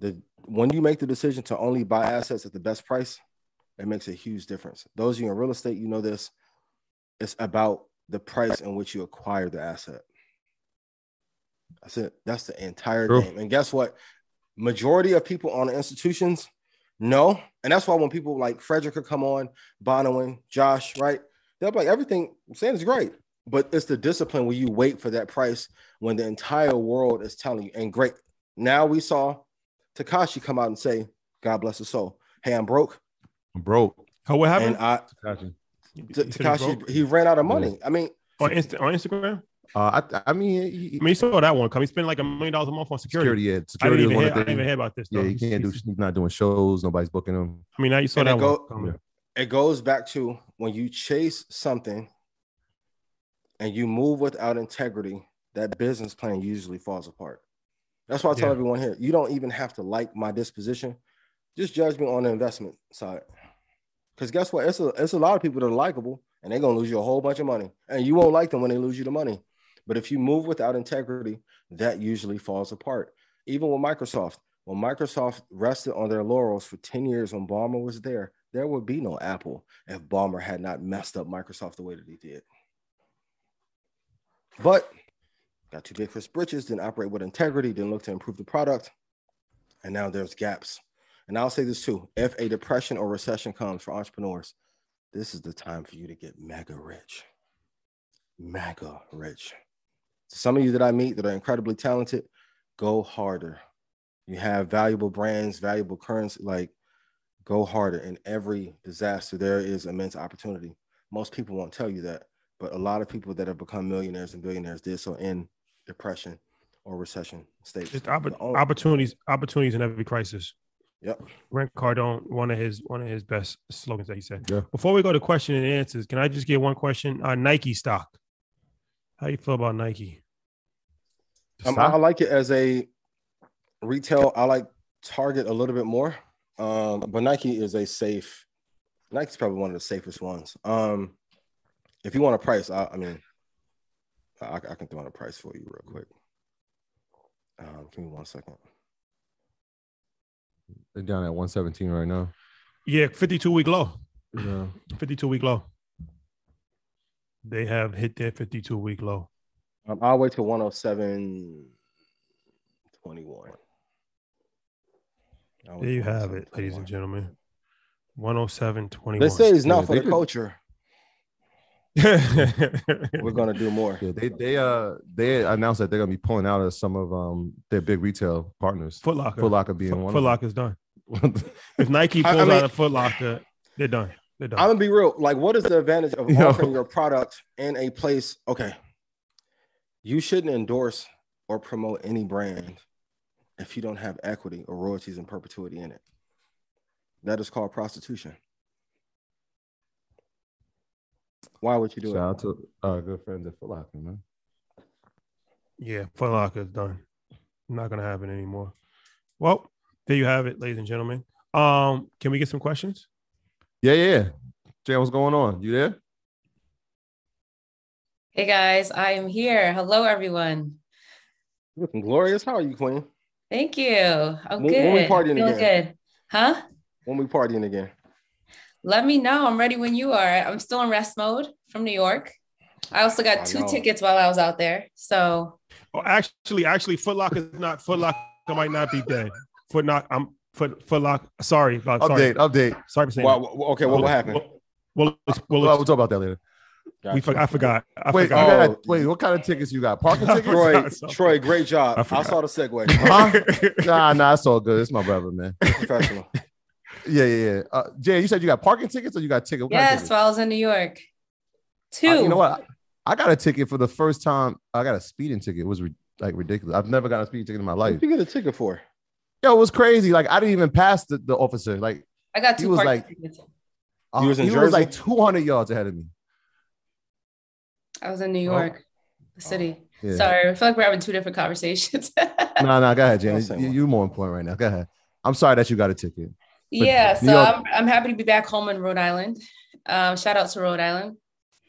The when you make the decision to only buy assets at the best price, it makes a huge difference. Those of you in real estate, you know this. It's about the price in which you acquire the asset. That's it. That's the entire True. game. And guess what? Majority of people on the institutions know. And that's why when people like Frederick could come on, Bonawyn, Josh, right? They're like, everything I'm saying is great. But it's the discipline where you wait for that price when the entire world is telling you. And great. Now we saw Tekashi come out and say, God bless his soul. Hey, I'm broke. I'm broke. Oh, what happened? And I Gotcha. You- T- you said he Tekashi he ran out of money. I mean, on, Insta- on Instagram. Uh, I, I mean, he, I mean, you saw that one come. He spent like a million dollars a month on security. security, yeah, I security didn't even hear, I didn't even hear about this. Yeah, he can't do. He's- He's not doing shows. Nobody's booking him. I mean, now you saw And that it go- one. coming. it goes back to when you chase something and you move without integrity, that business plan usually falls apart. That's why I tell Yeah. everyone here, you don't even have to like my disposition. Just judge me on the investment side. Because guess what? It's a, it's a lot of people that are likable and they're going to lose you a whole bunch of money. And you won't like them when they lose you the money. But if you move without integrity, that usually falls apart. Even with Microsoft, when Microsoft rested on their laurels for 10 years when Ballmer was there, there would be no Apple if Ballmer had not messed up Microsoft the way that he did. But got too big for his britches, didn't operate with integrity, didn't look to improve the product. And now there's gaps. And I'll say this too if a depression or recession comes for entrepreneurs, this is the time for you to get mega rich. Mega rich. Some of you that I meet that are incredibly talented, go harder. You have valuable brands, valuable currency, like go harder. In every disaster, there is immense opportunity. Most people won't tell you that, but a lot of people that have become millionaires and billionaires did so in depression or recession states. Just oppor- The opportunities, opportunities in every crisis. Yep. Grant Cardone, one of his one of his best slogans that he said. Yeah. Before we go to question and answers, can I just get one question? Uh, Nike stock. How you feel about Nike? Um, I I like it as a retail. I like Target a little bit more, um, but Nike is a safe. Nike's probably one of the safest ones. Um, if you want a price, I, I mean, I, I can throw in a price for you real quick. Um, give me one second. They're down at 117 right now. Yeah, 52 week low. Yeah. 52 week low. They have hit their 52 week low. Um, I'll wait till 107 21. There you have it, ladies and gentlemen. 107 21. They say it's not Yeah, for the could- culture. We're gonna do more. Yeah, they they uh they announced that they're gonna be pulling out of some of um their big retail partners. Foot Locker. Foot Locker being Foot, one. Foot. Locker's done. If Nike I- I pulls mean- out of Foot Locker, they're done. They're done. I'm gonna be real. Like, what is the advantage of Yo. offering your product in a place? Okay, you shouldn't endorse or promote any brand if you don't have equity or royalties in perpetuity in it. That is called prostitution. Why would you do Shout it? Shout out to our good friends at Foot Locker, man. Yeah, Foot is done. Not gonna happen anymore. Well, there you have it, ladies and gentlemen. Um, can we get some questions? Yeah, yeah. yeah. Jay, what's going on? You there? Hey guys, I am here. Hello, everyone. Looking glorious. How are you, Queen? Thank you. I'm When- good. when we partying Feeling again? good. Huh? When we partying again? Let me know. I'm ready when you are. I'm still in rest mode from New York. I also got I two tickets while I was out there. So Oh, actually, actually, Foot Locker is not Foot Locker might not be dead. Foot Lock, I'm Foot Foot Lock. Sorry, about sorry. Update, update. Sorry for saying. Well, that. well, okay, what, what happened? We'll, we'll, Well, we'll, we'll talk about that later. we for, I forgot. I Wait, you forgot. Oh. got, wait, what kind of tickets you got? Parking tickets? Troy, Troy, great job. I I, saw the segue. Huh? nah, nah, it's all good. It's my brother, man. Professional. Yeah, yeah, yeah. Uh, Jay, you said you got parking tickets or you got tickets? What kind of yes, tickets? while I was in New York. Two. I- you know what? I got a ticket for the first time. I got a speeding ticket. It was re- like ridiculous. I've never got a speeding ticket in my life. What did you get a ticket for? Yo, it was crazy. Like I didn't even pass the, the officer. Like I got two. he two was like- tickets. uh, You was in he was like 200 yards ahead of me. I was in New York, the city. Oh. Yeah. Sorry, I feel like we're having two different conversations. No, no, go ahead, I'll You, one. you more important right now. Go ahead. I'm sorry that you got a ticket. Yeah, New so York- I'm, I'm happy to be back home in Rhode Island. Um, shout out to Rhode Island.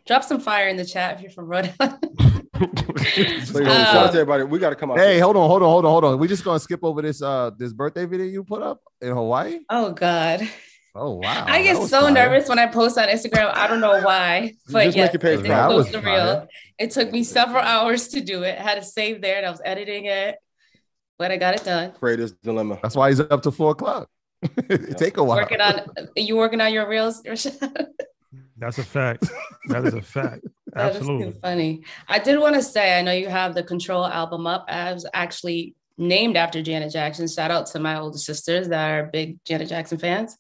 Drop some fire in the chat if you're from Rhode Island. So, you know, shout out Um, to everybody. We got to come out. Hey, there. hold on, hold on, hold on, hold on. We just gonna skip over this uh this birthday video you put up in Hawaii. Oh God. Oh wow. I get so fire. nervous when I post on Instagram. I don't know why, but Just yeah, make your page I did private. That post was the reel. fire. It took me several hours to do it. I had to save there, and I was editing it, but I got it done. Creator's dilemma. That's why he's up to four o'clock. it take a while. Working on you working on your reels, Rashad? That's a fact. That is a fact. That is Absolutely. too funny. I did want to say, I know you have the Control album up. I was actually named after Janet Jackson. Shout out to my older sisters that are big Janet Jackson fans.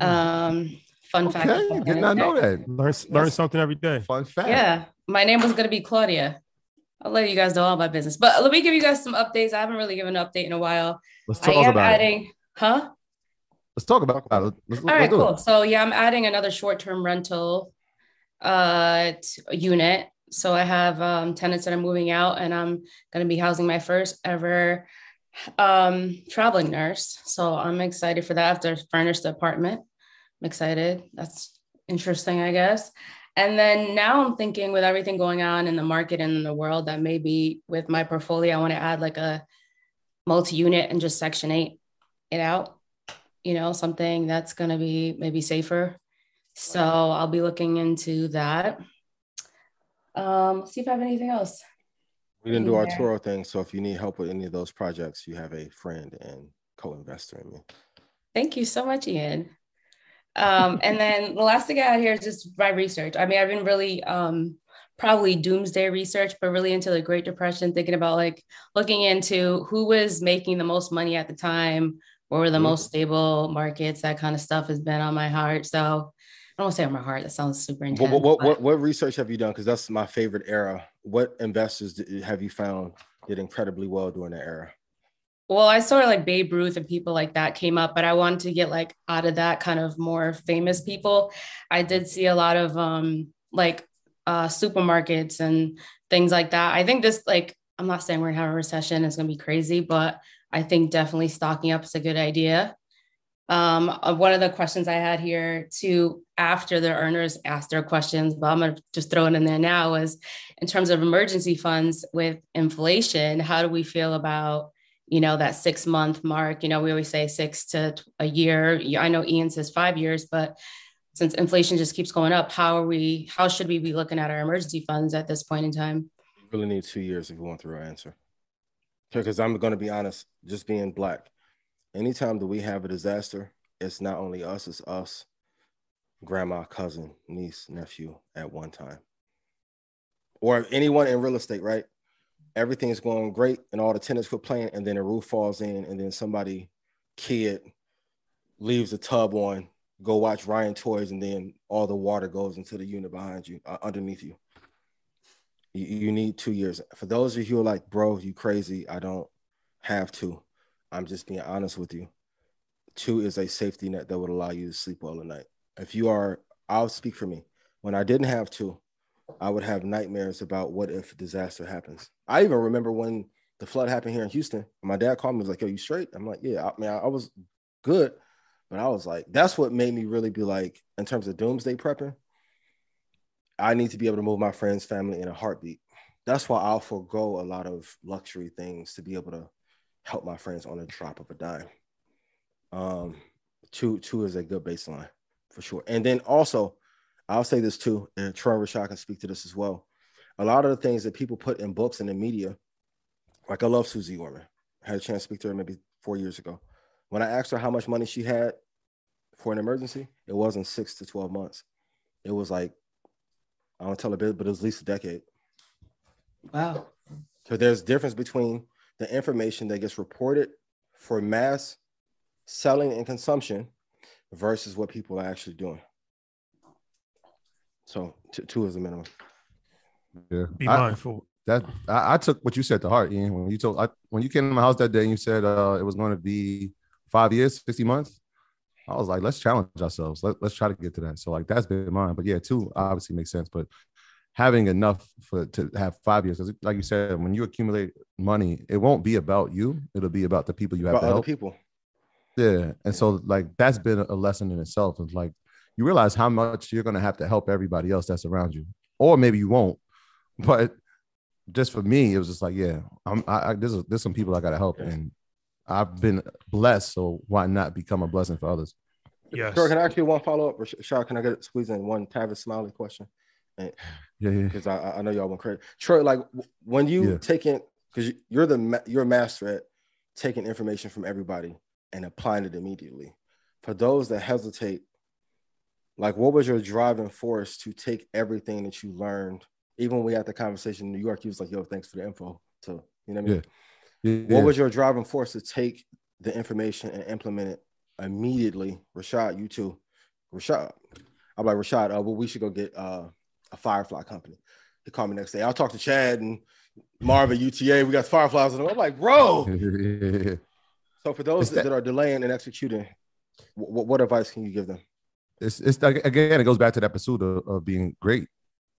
Um, fun fact. Okay, about did Janet not know that. Learn learn something every day. Fun fact. Yeah, my name was gonna be Claudia. I'll let you guys know all my business. But let me give you guys some updates. I haven't really given an update in a while. Let's I talk am about it. Huh? Let's talk about it. Let's, All right, cool. it. So yeah, I'm adding another short-term rental uh unit. So I have um tenants that are moving out and I'm gonna be housing my first ever um traveling nurse. So I'm excited for that. I have to furnish the apartment. I'm excited. That's interesting, I guess. And then now I'm thinking with everything going on in the market and in the world that maybe with my portfolio, I want to add like a multi-unit and just section eight it out you know, something that's going to be maybe safer. So I'll be looking into that. Um, see if I have anything else. We didn't do our Yeah. Toro thing, so if you need help with any of those projects, you have a friend and co-investor in me. Thank you so much, Ian. Um, and then the last thing I had here is just my research. I mean, I've been really um, probably doomsday research, but really into the Great Depression, thinking about like looking into who was making the most money at the time, what were the Mhm. most stable markets, that kind of stuff has been on my heart. So I don't want to say on my heart. That sounds super intense. What, what, what, what, research have you done? Because that's my favorite era. What investors did, have you found did incredibly well during that era? Well, I saw like Babe Ruth and people like that came up, but I wanted to get like out of that kind of more famous people. I did see a lot of um like uh supermarkets and things like that. I think this like I'm not saying we're gonna have a recession, it's gonna be crazy, but I think definitely stocking up is a good idea. Um, uh, one of the questions I had here too, after the earners asked their questions, but I'm gonna just throw it in there now was in terms of emergency funds with inflation, how do we feel about you know that six month mark? You know, we always say six to a year. I know Ian says five years, but since inflation just keeps going up, how are we? How should we be looking at our emergency funds at this point in time? Really need two years if you want the real answer. Because I'm going to be honest, just being black, anytime that we have a disaster, it's not only us, it's us, grandma, cousin, niece, nephew at one time. Or anyone in real estate, right? Everything is going great and all the tenants quit playing, and then the roof falls in, and then somebody, kid, leaves the tub on, go watch Ryan Toys, and then all the water goes into the unit behind you, uh, underneath you. You. You need two years. For those of you who are like, bro, you crazy, I don't have to. I'm just being honest with you. Two is a safety net that would allow you to sleep well at night. If you are, I'll speak for me. When I didn't have two, I would have nightmares about what if disaster happens. I even remember when the flood happened here in Houston. My dad called me, was like, "Yo, you straight?" I'm like, "Yeah." I mean, I, I was good, but I was like, that's what made me really be like, in terms of doomsday prepping. I need to be able to move my friends' family in a heartbeat. That's why I'll forego a lot of luxury things to be able to help my friends on a drop of a dime. Um, two two is a good baseline for sure. And then also, I'll say this too, and Troy Rashad can speak to this as well. A lot of the things that people put in books and in media, like I love Suze Orman. I had a chance to speak to her maybe four years ago. When I asked her how much money she had for an emergency, it wasn't six to 12 months. It was like, I don't tell a bit, but it was at least a decade. Wow. So there's difference between the information that gets reported for mass selling and consumption versus what people are actually doing. So t- two is the minimum. Yeah, Be I- mindful. That I, I took what you said to heart, Ian. When you told I, when you came to my house that day and you said uh, it was going to be five years, sixty months, I was like, let's challenge ourselves. Let, let's try to get to that. So like that's been mine. But yeah, two obviously makes sense. But having enough for to have five years, because like you said, when you accumulate money, it won't be about you. It'll be about the people you have About to other help. people. Yeah. And so like that's been a lesson in itself. It's like you realize how much you're gonna have to help everybody else that's around you. Or maybe you won't. But just for me, it was just like, yeah, I'm I, I there's there's some people I gotta help. And I've been blessed, so why not become a blessing for others? Yes. Sure, can I ask you one follow up? or Rashad, can I get squeeze in one Tavis Smiley question? And Yeah, yeah. because I, I know y'all want credit. Troy, like when you Yeah. take in, because you're the you're a master at taking information from everybody and applying it immediately. For those that hesitate, like what was your driving force to take everything that you learned? Even when we had the conversation in New York, you was like, "Yo, thanks for the info." So you know what I mean? Yeah. What was your driving force to take the information and implement it immediately? Rashad, you too. Rashad, I'm like Rashad. Uh, well, we should go get uh, a Firefly company. He called me next day. I'll talk to Chad and Marvin UTA. We got Fireflies. And I'm like, bro. yeah. So for those that- that, are delaying and executing, what, what advice can you give them? it's it's again, it goes back to that pursuit of, of being great.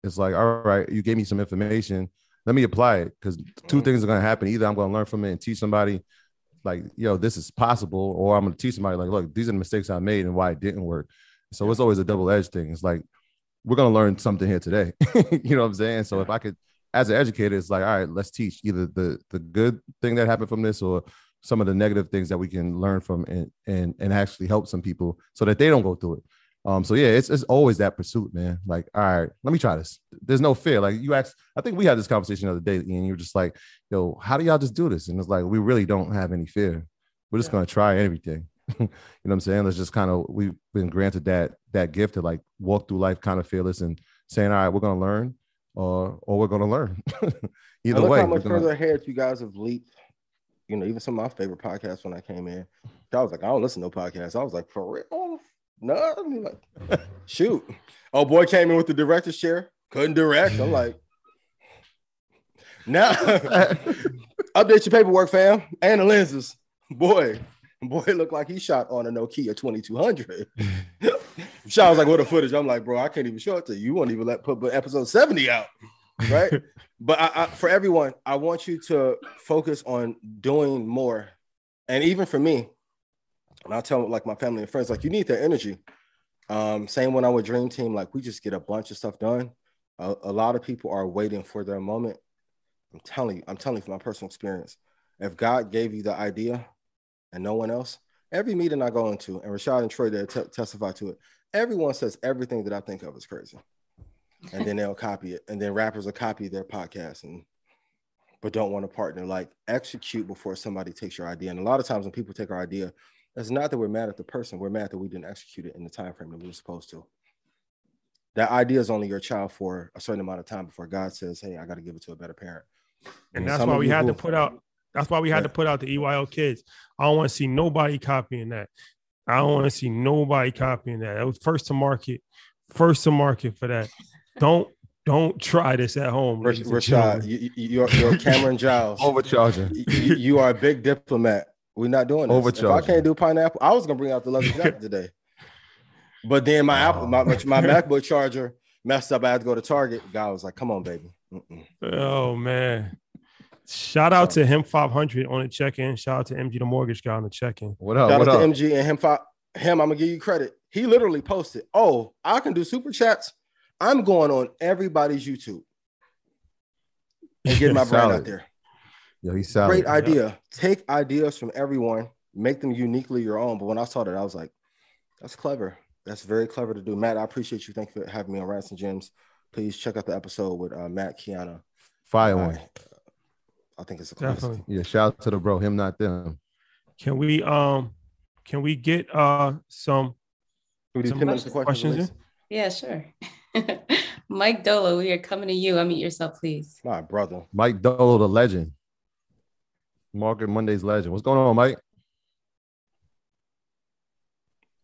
It's like, all right, you gave me some information. Let me apply it because two Mhm. things are gonna happen. Either I'm gonna learn from it and teach somebody, like, yo, this is possible, or I'm gonna teach somebody, like, look, these are the mistakes I made and why it didn't work. So it's always a double-edged thing. It's like we're gonna learn something here today. you know what I'm saying? So if I could, as an educator, it's like, all right, let's teach either the the good thing that happened from this or some of the negative things that we can learn from and and and actually help some people so that they don't go through it. Um, so yeah, it's it's always that pursuit, man. Like, all right, let me try this. There's no fear. Like you asked, I think we had this conversation the other day, and you were just like, yo, how do y'all just do this? And it's like we really don't have any fear. We're just gonna try everything. you know what I'm saying? Let's just kind of we've been granted that that gift to like walk through life kind of fearless and saying, all right, we're gonna learn, or or we're gonna learn. I Either look way, how much gonna- further ahead you guys have leaped. You know, even some of my favorite podcasts when I came in, I was like, I don't listen to no podcasts. I was like, for real? No, I mean, like, shoot. Oh, boy came in with the director's chair, couldn't direct. I'm like, now update your paperwork, fam, and the lenses. Boy, boy, looked like he shot on a Nokia 2200. Sean was like, what the footage? I'm like, bro, I can't even show it to you. You won't even let put put episode 70 out, right? but I, I, for everyone, I want you to focus on doing more. And even for me, and I tell like my family and friends, like you need that energy. Um, same when I with Dream Team, like we just get a bunch of stuff done. A, a lot of people are waiting for their moment. I'm telling you, I'm telling you from my personal experience. If God gave you the idea and no one else, every meeting I go into, and Rashad and Troy they te- testify to it, everyone says everything that I think of is crazy. And then they'll copy it. And then rappers will copy their podcast. And but don't want to partner. Like execute before somebody takes your idea. And a lot of times when people take our idea, it's not that we're mad at the person, we're mad that we didn't execute it in the time frame that we were supposed to. That idea is only your child for a certain amount of time before God says, Hey, I got to give it to a better parent. And that's why we had to put out that's why we had to put out the EYL kids. I don't want to see nobody copying that. I don't want to see nobody copying that. It was first to market, first to market for that. Don't don't try this at home. Rashad, you, you're, you're Cameron Giles. Overcharger. You, you, are a big diplomat. We're not doing this. Overcharger. If I can't do pineapple, I was gonna bring out the leather jacket today. But then my Apple, my, my oh. MacBook charger messed up. I had to go to Target. Guy was like, "Come on, baby." Mm-mm. Oh man. Shout out to him 500 on the check-in. Shout out to MG the mortgage guy on the check-in. What up? Shout what out up? to MG and him. Five, him, I'm gonna give you credit. He literally posted, "Oh, I can do super chats. I'm going on everybody's YouTube and getting my brand out there." Yo, he's solid. Great idea. Take ideas from everyone, make them uniquely your own. But when I saw that, I was like, "That's clever. That's very clever to do." Matt, I appreciate you. Thank you for having me on Rants and Gems. Please check out the episode with uh, Matt Kiana. Fire one. I think it's a classic. Definitely. Yeah, shout out to the bro, him not them. Can we um can we get uh some, Can we do some 10 questions, questions? Yeah, sure. Mike Dolo, we are coming to you. Unmute yourself, please. My brother. Mike Dolo, the legend. Market Mondays legend. What's going on, Mike?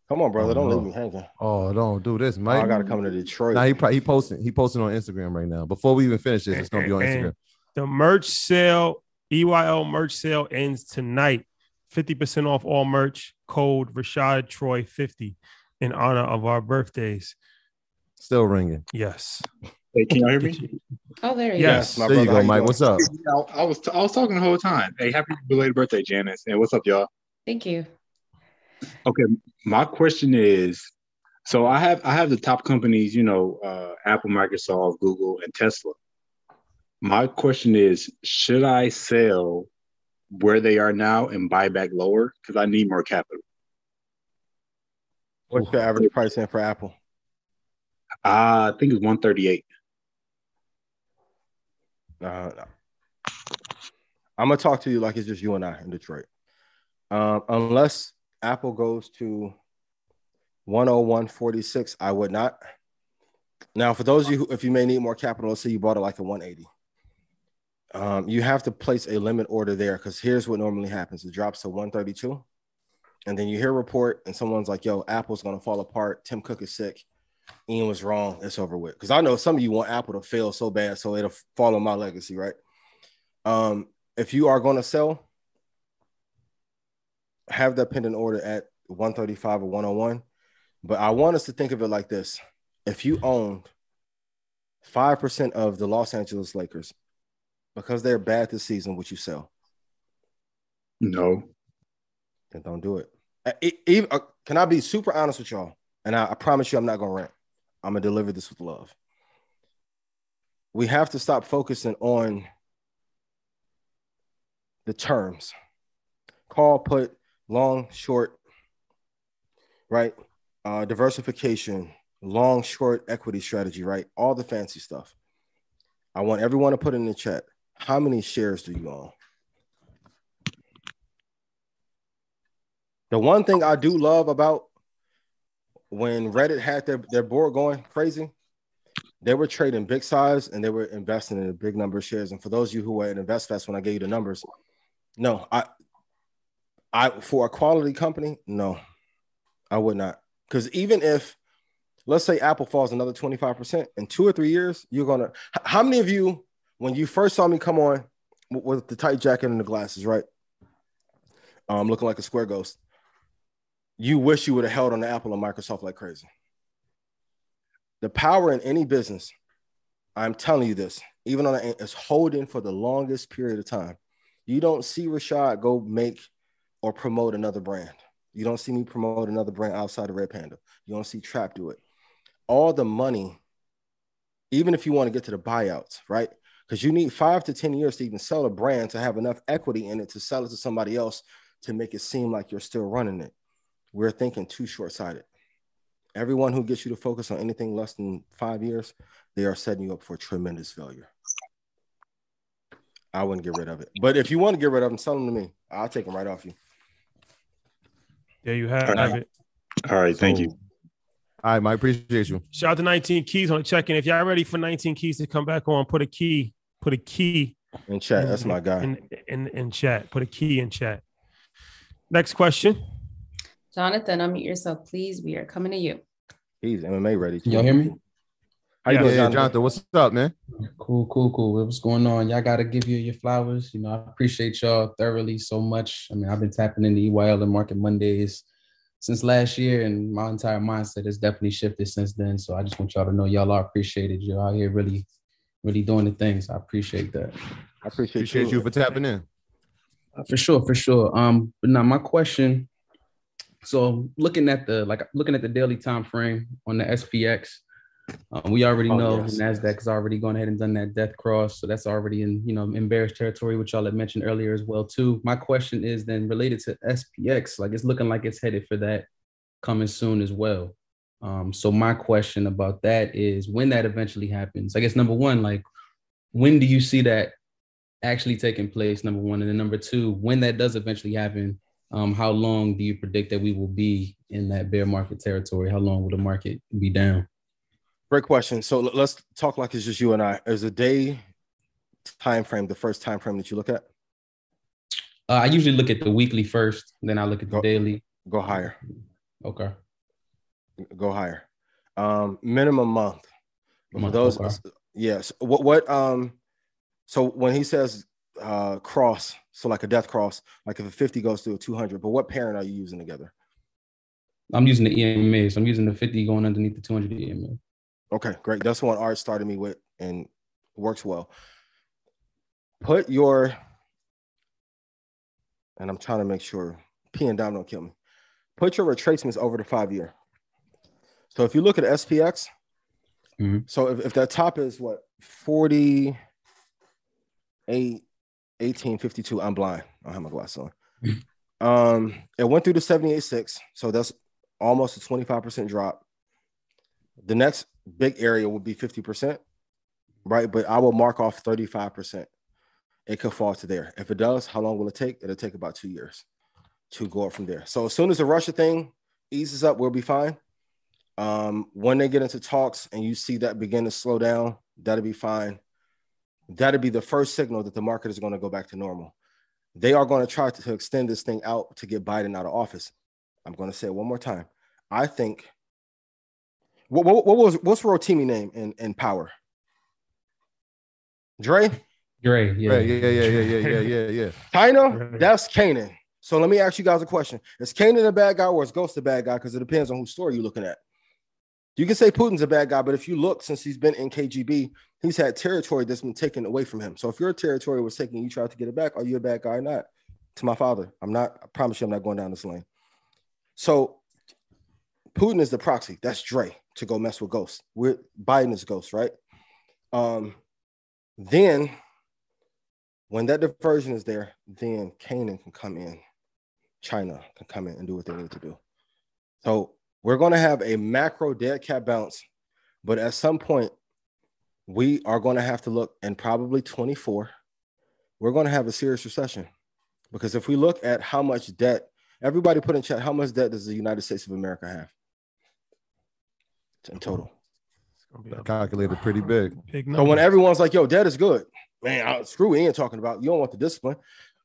Come on, brother. Oh, Don't no. leave me hanging. Oh, don't do this, Oh, Mike. I gotta come to Detroit. Nah, he probably he posting he posting on Instagram right now. Before we even finish this, it's gonna be on Instagram. The merch sale, EYL merch sale ends tonight. 50% off all merch. Code Rashad Troy 50 in honor of our birthdays. Still ringing. Yes. Hey, can y'all hear me? Oh, there you Yes. my there you go, Mike. doing? What's up? I, I was I was talking the whole time. Hey, happy belated birthday, Janice. And what's up, y'all? Thank you. Okay, my question is, so I have I have the top companies, you know, uh, Apple, Microsoft, Google, and Tesla. My question is, should I sell where they are now and buy back lower because I need more capital? What's the average price in for Apple? Uh, I think it's one thirty eight. Uh, I'm gonna talk to you like it's just you and I in Detroit. Um, unless Apple goes to 101.46, I would not. Now, for those of you who, if you may need more capital, let's say you bought it like a 180. Um, you have to place a limit order there because here's what normally happens: it drops to 132, and then you hear a report, and someone's like, "Yo, Apple's gonna fall apart. Tim Cook is sick. Ian was wrong. It's over with." Because I know some of you want Apple to fail so bad, so it'll follow my legacy, right? Um, if you are going to sell, have that pending order at 135 or 101. But I want us to think of it like this: if you owned five percent of the Los Angeles Lakers, because they're bad this season, would you sell? No. Then don't do it. Uh, uh, can I be super honest with y'all? And I, I promise you, I'm not gonna rant. I'm gonna deliver this with love. We have to stop focusing on the terms. Call, put, long, short, right? Uh, diversification, long, short equity strategy, right? All the fancy stuff. I want everyone to put in the chat. How many shares do you own? The one thing I do love about when Reddit had their, their board going crazy, they were trading big size and they were investing in a big number of shares. And for those of you who were at InvestFest when I gave you the numbers, no, I I for a quality company, no, I would not. Because even if let's say Apple falls another 25% in two or three years, you're gonna how many of you, when you first saw me come on with the tight jacket and the glasses, right? Um, looking like a square ghost you wish you would have held on to Apple and Microsoft like crazy. The power in any business, I'm telling you this, even on is holding for the longest period of time. You don't see Rashad go make or promote another brand. You don't see me promote another brand outside of Red Panda. You don't see Trap do it. All the money, even if you want to get to the buyouts, right? Because you need five to 10 years to even sell a brand to have enough equity in it to sell it to somebody else to make it seem like you're still running it we're thinking too short-sighted. Everyone who gets you to focus on anything less than five years, they are setting you up for tremendous failure. I wouldn't get rid of it. But if you want to get rid of them, sell them to me. I'll take them right off you. There you have All right. it. All right, thank you. All right, Mike. Appreciate you. Shout out to 19 Keys on the check-in. If y'all ready for 19 Keys to come back on, put a key, put a key In chat, that's my guy. in, in, in chat. Put a key in chat. Next question. Jonathan, unmute yourself, please. We are coming to you. He's MMA ready. Y'all hear me? How you Yeah, doing, yeah, Jonathan? Jonathan? What's up, man? Cool, cool, cool. What's going on? Y'all got to give you your flowers. You know, I appreciate y'all thoroughly so much. I mean, I've been tapping into EYL and Market Mondays since last year, and my entire mindset has definitely shifted since then. So I just want y'all to know y'all are appreciated. You're out here really, really doing the things. I appreciate that. I appreciate, Appreciate you for tapping in. Uh, For sure, for sure. Um, but now my question. So looking at the like looking at the daily time frame on the SPX, um, we already Oh, know yes. Nasdaq has already gone ahead and done that death cross, so that's already in you know in bearish territory, which y'all had mentioned earlier as well too. My question is then related to SPX, like it's looking like it's headed for that coming soon as well. Um, so my question about that is when that eventually happens. I guess number one, like when do you see that actually taking place? Number one, and then number two, when that does eventually happen, um, how long do you predict that we will be in that bear market territory? How long will the market be down? Great question. So let's talk like it's just you and I. Is a day time frame the first time frame that you look at? Uh, I usually look at the weekly first, then I look at the Go- daily. Go higher. Okay. Go higher. Um, minimum month. For Month, those, okay. yes. What what um, so when he says uh cross, so like a death cross, like if a 50 goes to a 200, but what parent are you using together? I'm using the EMA, so I'm using the 50 going underneath the 200 EMA. Okay, great. That's what Art started me with and works well. Put your, and I'm trying to make sure P and Dom don't kill me. Put your retracements over the five year. So if you look at SPX, Mhm. so if, if that top is what 48, 1852, I'm blind. I don't have my glasses on. Um, it went through the 78.6, so that's almost a 25% drop. The next big area would be 50%, right? But I will mark off 35%. It could fall to there. If it does, how long will it take? It'll take about two years to go up from there. So as soon as the Russia thing eases up, we'll be fine. Um, when they get into talks and you see that begin to slow down, that'll be fine. That'll be the first signal that the market is going to go back to normal. They are going to try to, to extend this thing out to get Biden out of office. I'm going to say it one more time. I think what, what, what was what's Rotimi name in, in power? Dre? Dre, yeah. Right, yeah, yeah, yeah, yeah, yeah, yeah, yeah. China, that's Kanan. So let me ask you guys a question. Is Kanan a bad guy or is Ghost a bad guy? Because it depends on whose story you're looking at. You can say Putin's a bad guy, but if you look since he's been in KGB, he's had territory that's been taken away from him. So if your territory was taken, you tried to get it back, are you a bad guy or not? To my father, I'm not. I promise you, I'm not going down this lane. So Putin is the proxy. That's Dre to go mess with Ghost. We're Biden is Ghost, right? Um, then when that diversion is there, then Kanan can come in. China can come in and do what they need to do. So we're going to have a macro dead cat bounce, but at some point, we are going to have to look, and probably 24, we're going to have a serious recession. Because if we look at how much debt, everybody put in chat, how much debt does the United States of America have in uh-huh. total? It's gonna be a Calculated pretty big. big So number. when everyone's like, yo, debt is good, man, I, screw Ian talking about you don't want the discipline.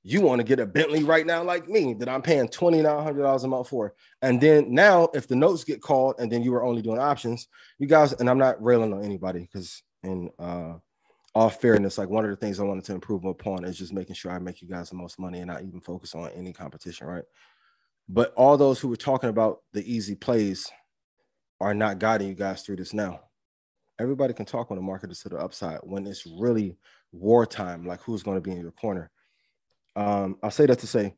You want to get a Bentley right now, like me, that I'm paying $2,900 a month for. And then now, if the notes get called and then you were only doing options, you guys, and I'm not railing on anybody because, in uh, all fairness, like one of the things I wanted to improve upon is just making sure I make you guys the most money and not even focus on any competition, right? But all those who were talking about the easy plays are not guiding you guys through this now everybody can talk on the market is to the upside when it's really wartime, like who's going to be in your corner. Um, I'll say that to say,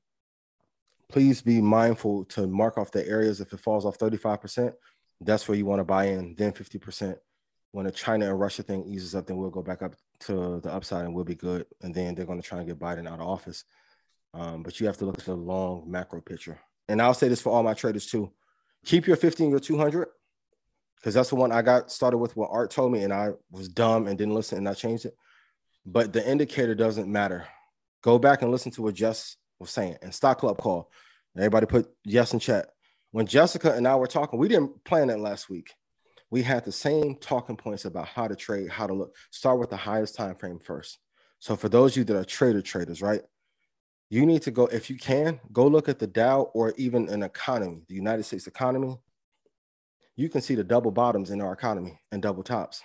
please be mindful to mark off the areas. If it falls off 35%, that's where you want to buy in, then 50%. When the China and Russia thing eases up, then we'll go back up to the upside and we'll be good. And then they're going to try and get Biden out of office. Um, but you have to look at the long macro picture. And I'll say this for all my traders too. Keep your 15 your 200 because that's the one I got started with what Art told me, and I was dumb and didn't listen, and I changed it. but the indicator doesn't matter. Go back and listen to what Jess was saying and stock club call. Everybody put yes in chat. When Jessica and I were talking, we didn't plan it last week. We had the same talking points about how to trade, how to look. Start with the highest time frame first. So for those of you that are trader traders, right? You need to go, if you can, go look at the Dow or even an economy, the United States economy. You can see the double bottoms in our economy and double tops.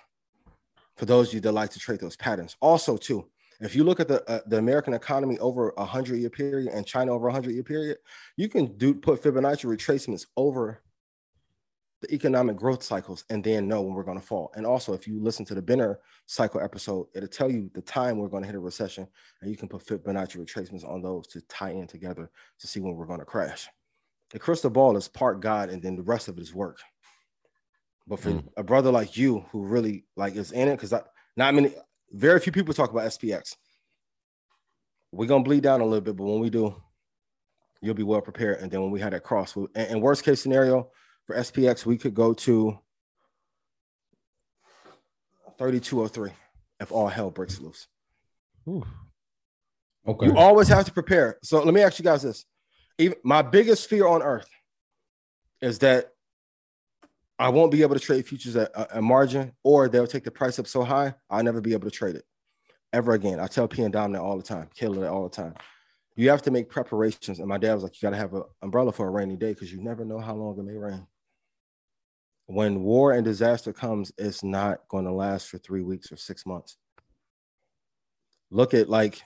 For those of you that like to trade those patterns. Also, too, if you look at the uh, the American economy over a hundred year period and China over a hundred year period, you can do put Fibonacci retracements over the economic growth cycles and then know when we're going to fall. And also, if you listen to the Benner cycle episode, it'll tell you the time we're going to hit a recession, and you can put Fibonacci retracements on those to tie in together to see when we're going to crash. The crystal ball is part God, and then the rest of it is work. But for mm. a brother like you who really like is in it, because I not many very few people talk about SPX. We're gonna bleed down a little bit, but when we do, you'll be well prepared. And then when we had that cross, and, and worst case scenario for SPX, we could go to 3203 if all hell breaks loose. Ooh. Okay. You always have to prepare. So let me ask you guys this. Even my biggest fear on earth is that I won't be able to trade futures at uh, a, margin, or they'll take the price up so high, I'll never be able to trade it ever again. I tell P and Dom that all the time, Kayla that all the time. You have to make preparations. And my dad was like, you got to have an umbrella for a rainy day because you never know how long it may rain. When war and disaster comes, it's not going to last for three weeks or six months. Look at like,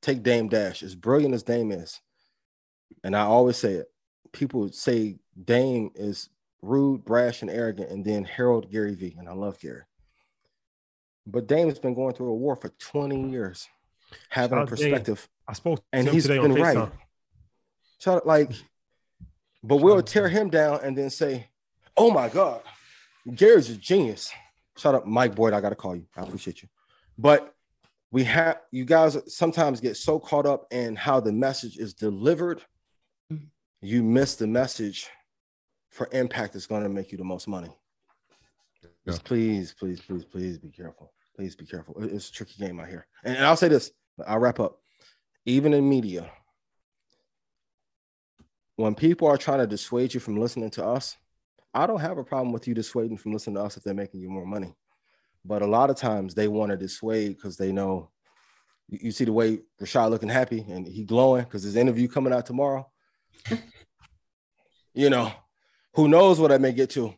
take Dame Dash, as brilliant as Dame is. And I always say it. People say Dame is rude, brash, and arrogant, and then Harold Gary V. And I love Gary. But Dame's been going through a war for 20 years, having a perspective. Dame. I spoke and he's been right. So like, but we'll tear him down and then say, "Oh my God, Gary's a genius." Shut up, Mike Boyd. I gotta call you. I appreciate you, but we have you guys sometimes get so caught up in how the message is delivered, mm-hmm. you miss the message for impact that's going to make you the most money. Yeah. please, please, please, please be careful. Please be careful. It's a tricky game out here. And, and I'll say this, I'll wrap up. Even in media, when people are trying to dissuade you from listening to us, I don't have a problem with you dissuading from listening to us if they're making you more money. But a lot of times they want to dissuade because they know you, you, see the way Rashad looking happy and he glowing because his interview coming out tomorrow. you know, who knows what I may get to,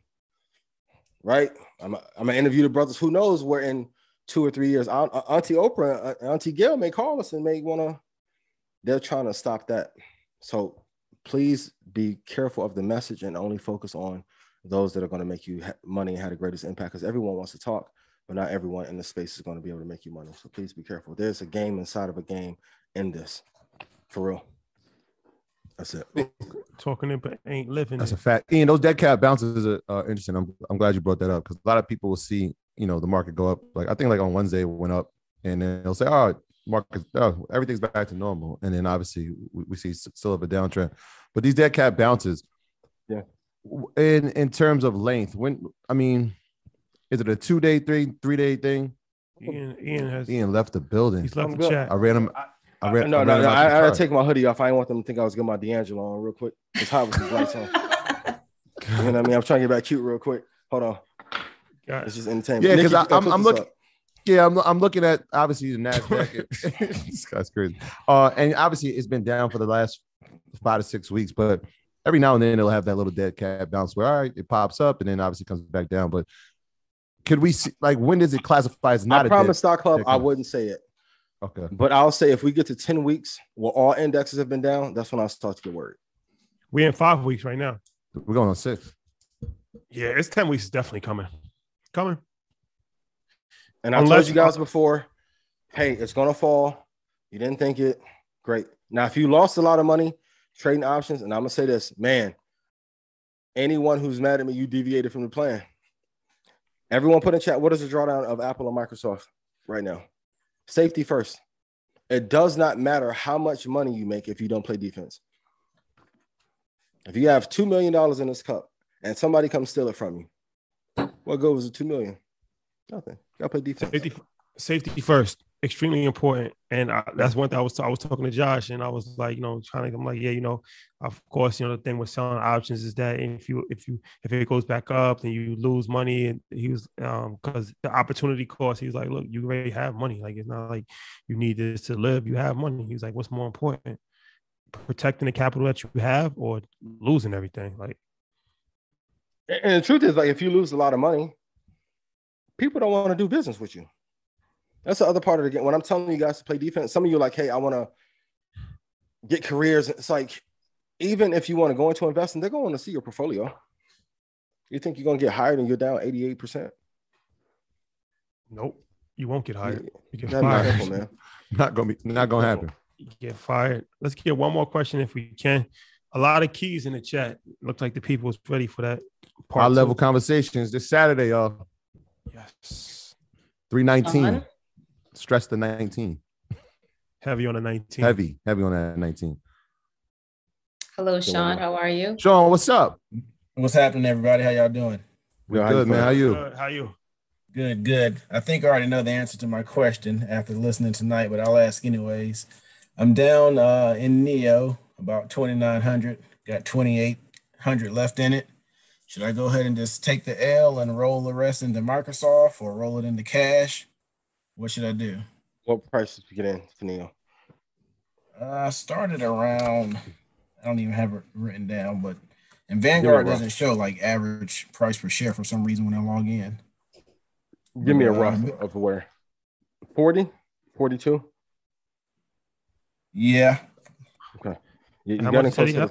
right? I'm, I'm gonna interview the brothers. Who knows where in two or three years, uh, Auntie Oprah, uh, Auntie Gayle may call us and may want to. They're trying to stop that. So please be careful of the message and only focus on those that are going to make you money and have the greatest impact. Because everyone wants to talk, but not everyone in the space is going to be able to make you money. So please be careful. There's a game inside of a game in this, for real. That's it. Talking it, but ain't living. That's it. a fact. Ian, those dead cat bounces are uh, interesting. I'm I'm glad you brought that up because a lot of people will see you know the market go up. Like I think like on Wednesday it went up, and then they'll say, "Oh, market, oh, everything's back to normal," and then obviously we, we see still of a downtrend. But these dead cat bounces, yeah. In in terms of length, when I mean, is it a two day, three three day thing? Ian, Ian has Ian left the building. He's left the chat. I ran him. I read, no, I no, no. I, I gotta take my hoodie off. I didn't want them to think I was getting my D'Angelo on real quick. It's hot with these lights on. you know what I mean? I'm trying to get back cute real quick. Hold on. God. It's just entertainment. Yeah, because I'm, I'm looking. Yeah, I'm, I'm looking at obviously the Nasdaq. this guy's crazy. Uh, and obviously it's been down for the last five to six weeks, but every now and then it'll have that little dead cat bounce where all right, it pops up and then obviously comes back down. But could we see like when does it classify as not? I promise, Stock Club, I wouldn't say it. Okay. But I'll say if we get to 10 weeks where all indexes have been down, that's when I'll start to get worried. We're in five weeks right now. We're going on six. Yeah, it's 10 weeks is definitely coming. Coming. And I told you guys before, hey, it's gonna fall. You didn't think it. Great. Now, if you lost a lot of money trading options, and I'm gonna say this, man, anyone who's mad at me, you deviated from the plan. Everyone put in chat, what is the drawdown of Apple or Microsoft right now? Safety first. It does not matter how much money you make if you don't play defense. If you have $2 million in this cup and somebody comes steal it from you, what good was the 2 million? Nothing. You gotta play defense. Safety, safety first. Extremely important, and I, that's one thing I was I was talking to Josh, and I was like, you know, trying to I'm like, yeah, you know, of course, you know, the thing with selling options is that if you if you if it goes back up, then you lose money, and he was um because the opportunity cost, he was like, look, you already have money, like it's not like you need this to live, you have money. He was like, what's more important, protecting the capital that you have or losing everything, like. And the truth is, like, if you lose a lot of money, people don't want to do business with you. That's the other part of the game. When I'm telling you guys to play defense, some of you are like, hey, I want to get careers. It's like, even if you want to go into investing, they're going to see your portfolio. You think you're going to get hired and you're down 88%? Nope. You won't get hired. You get Not fired. happen, man. Not gonna be not gonna happen. You get fired. Let's get one more question if we can. A lot of keys in the chat. Looks like the people was ready for that. High two. level conversations this Saturday, y'all. Yes. 319. Uh-huh. Fun. Stress the 19. Heavy on the 19. Heavy, heavy on that 19. Hello, Sean. How are you? Sean, what's up? What's happening, everybody? How y'all doing? We're good, man. How you? Good. How you? Good, good. I think I already know the answer to my question after listening tonight, but I'll ask anyways. I'm down uh, in NIO about 2,900, got 2,800 left in it. Should I go ahead and just take the L and roll the rest into Microsoft or roll it into cash? What should I do? What price did you get in for NIO? Uh, I started around, I don't even have it written down, but and Vanguard doesn't show like average price per share for some reason when I log in. Give me a Uh, rough of where 40, 42. Yeah. Okay. You, you And how much did close he to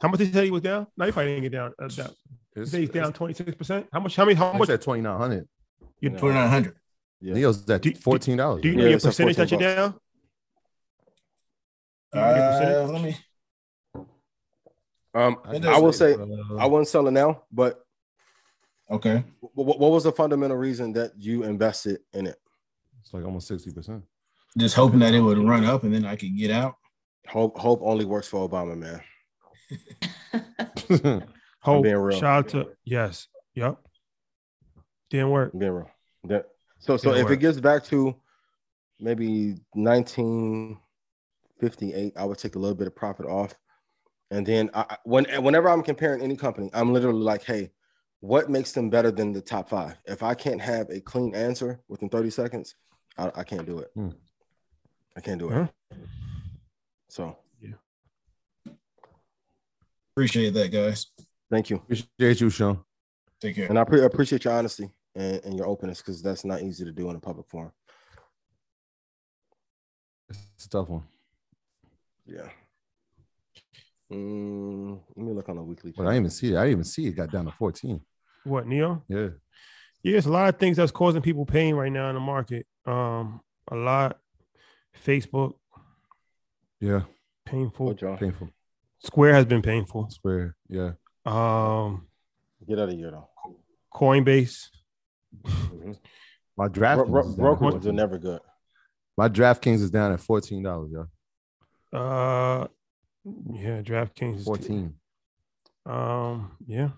How much did he say he was down? No, you probably didn't get down. Uh, down. It's- he's down 26%. How much? How many? How much? said 2900. You, Yeah. 2,900. Yeah. NIO's at Do- do- $14. do you Yeah, know your percentage that you're down? Do you Uh, let me. Um, I will doesn't- say I wouldn't sell it now, but Okay. what, what was the fundamental reason that you invested in it? It's like almost 60%. Just hoping that it would run up and then I could get out. Hope hope only works for Obama, man. Hope. being real. Shout out to yes. Yep. Didn't work. I'm being real. That- so so Didn't if work. it gets back to maybe 1958, I would take a little bit of profit off. And then I, I- when whenever I'm comparing any company, I'm literally like, hey, what makes them better than the top five? If I can't have a clean answer within 30 seconds, I, I can't do it. Hmm. I can't do it. Huh? So yeah. Appreciate that, guys. thank you. Appreciate you, Sean. Take care. And I pre- appreciate your honesty and, and your openness because that's not easy to do in a public forum. It's a tough one. Yeah. Mm, let me look on a weekly. But I didn't even see it. I didn't even see it got down to 14. What NIO? Yeah. Yeah, there's a lot of things that's causing people pain right now in the market. Um, a lot. Facebook Yeah. painful. Painful. Square has been painful. Square. Yeah. Um, Get out of here though. Coinbase. My draft Bro- bro- brokerages are never good. My DraftKings is down at $14, y'all. Uh, yeah, DraftKings. is- 14. Um, yeah.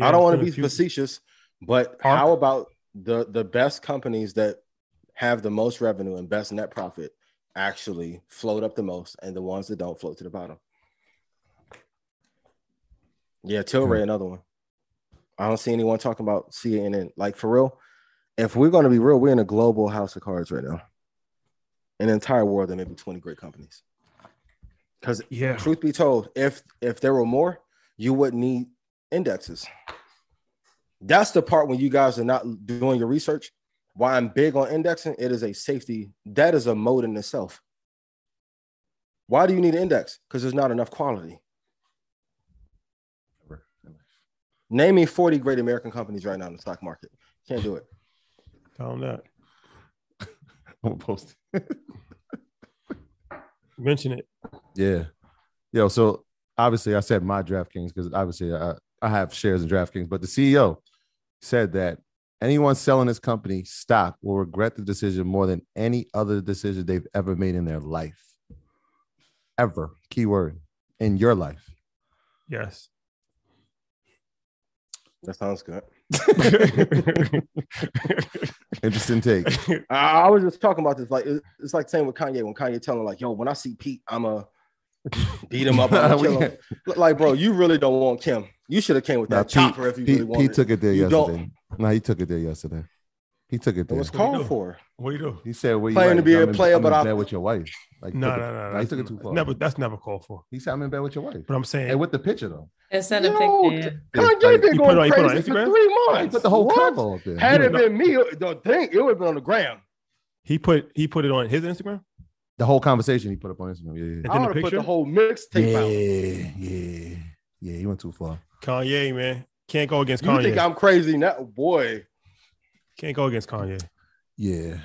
I don't want to be few- facetious, but ARK? how about the the best companies that have the most revenue and best net profit actually float up the most, and the ones that don't float to the bottom? Yeah, Tilray, another one. I don't see anyone talking about CNN. Like for real, if we're going to be real, we're in a global house of cards right now. An entire world, there may be 20 great companies. Because Yeah. truth be told, if if there were more, you wouldn't need indexes. That's the part when you guys are not doing your research. Why I'm big on indexing, it is a safety, that is a mode in itself. Why do you need an index? Because there's not enough quality. Name me 40 great American companies right now in the stock market. Can't do it. Tell them that. I'm gonna post it. Mention it. Yeah. Yo, so obviously I said my DraftKings because obviously I, I have shares in DraftKings, but the CEO said that anyone selling this company stock will regret the decision more than any other decision they've ever made in their life. Ever. Keyword in your life. Yes. That sounds good. Interesting take. I, I was just talking about this. Like it- it's like saying with Kanye when Kanye telling like, "Yo, when I see Pete, I'm a beat him up, I'm kill him." Like, bro, you really don't want Kim. You should have came with Nah, that chopper if you Pete, really wanted. Pete took it there You yesterday. No, he took it there yesterday. He took it there. What's called for? What do you do? He said, "Where you Claiming at? to be a I'm in- player, I'm but in bed with your wife." Like, No, took it- no, no, he that's took it too far. Never. That's never called for. He said, "I'm in bed with your wife." But I'm saying, And with the picture though, Instead of Yo, picture. Kanye been You put it going on- you put it on crazy for three months. he put the whole What? combo up there. Had it been me, the thing, it would have been on the ground. he put he put it on his Instagram. the whole conversation he put up on Instagram. Yeah, yeah, then I the would have put the whole mixtape out. yeah, yeah, yeah. He went too far. Kanye, man, can't go against You Kanye. think I'm crazy now, boy? Can't go against Kanye. Yeah,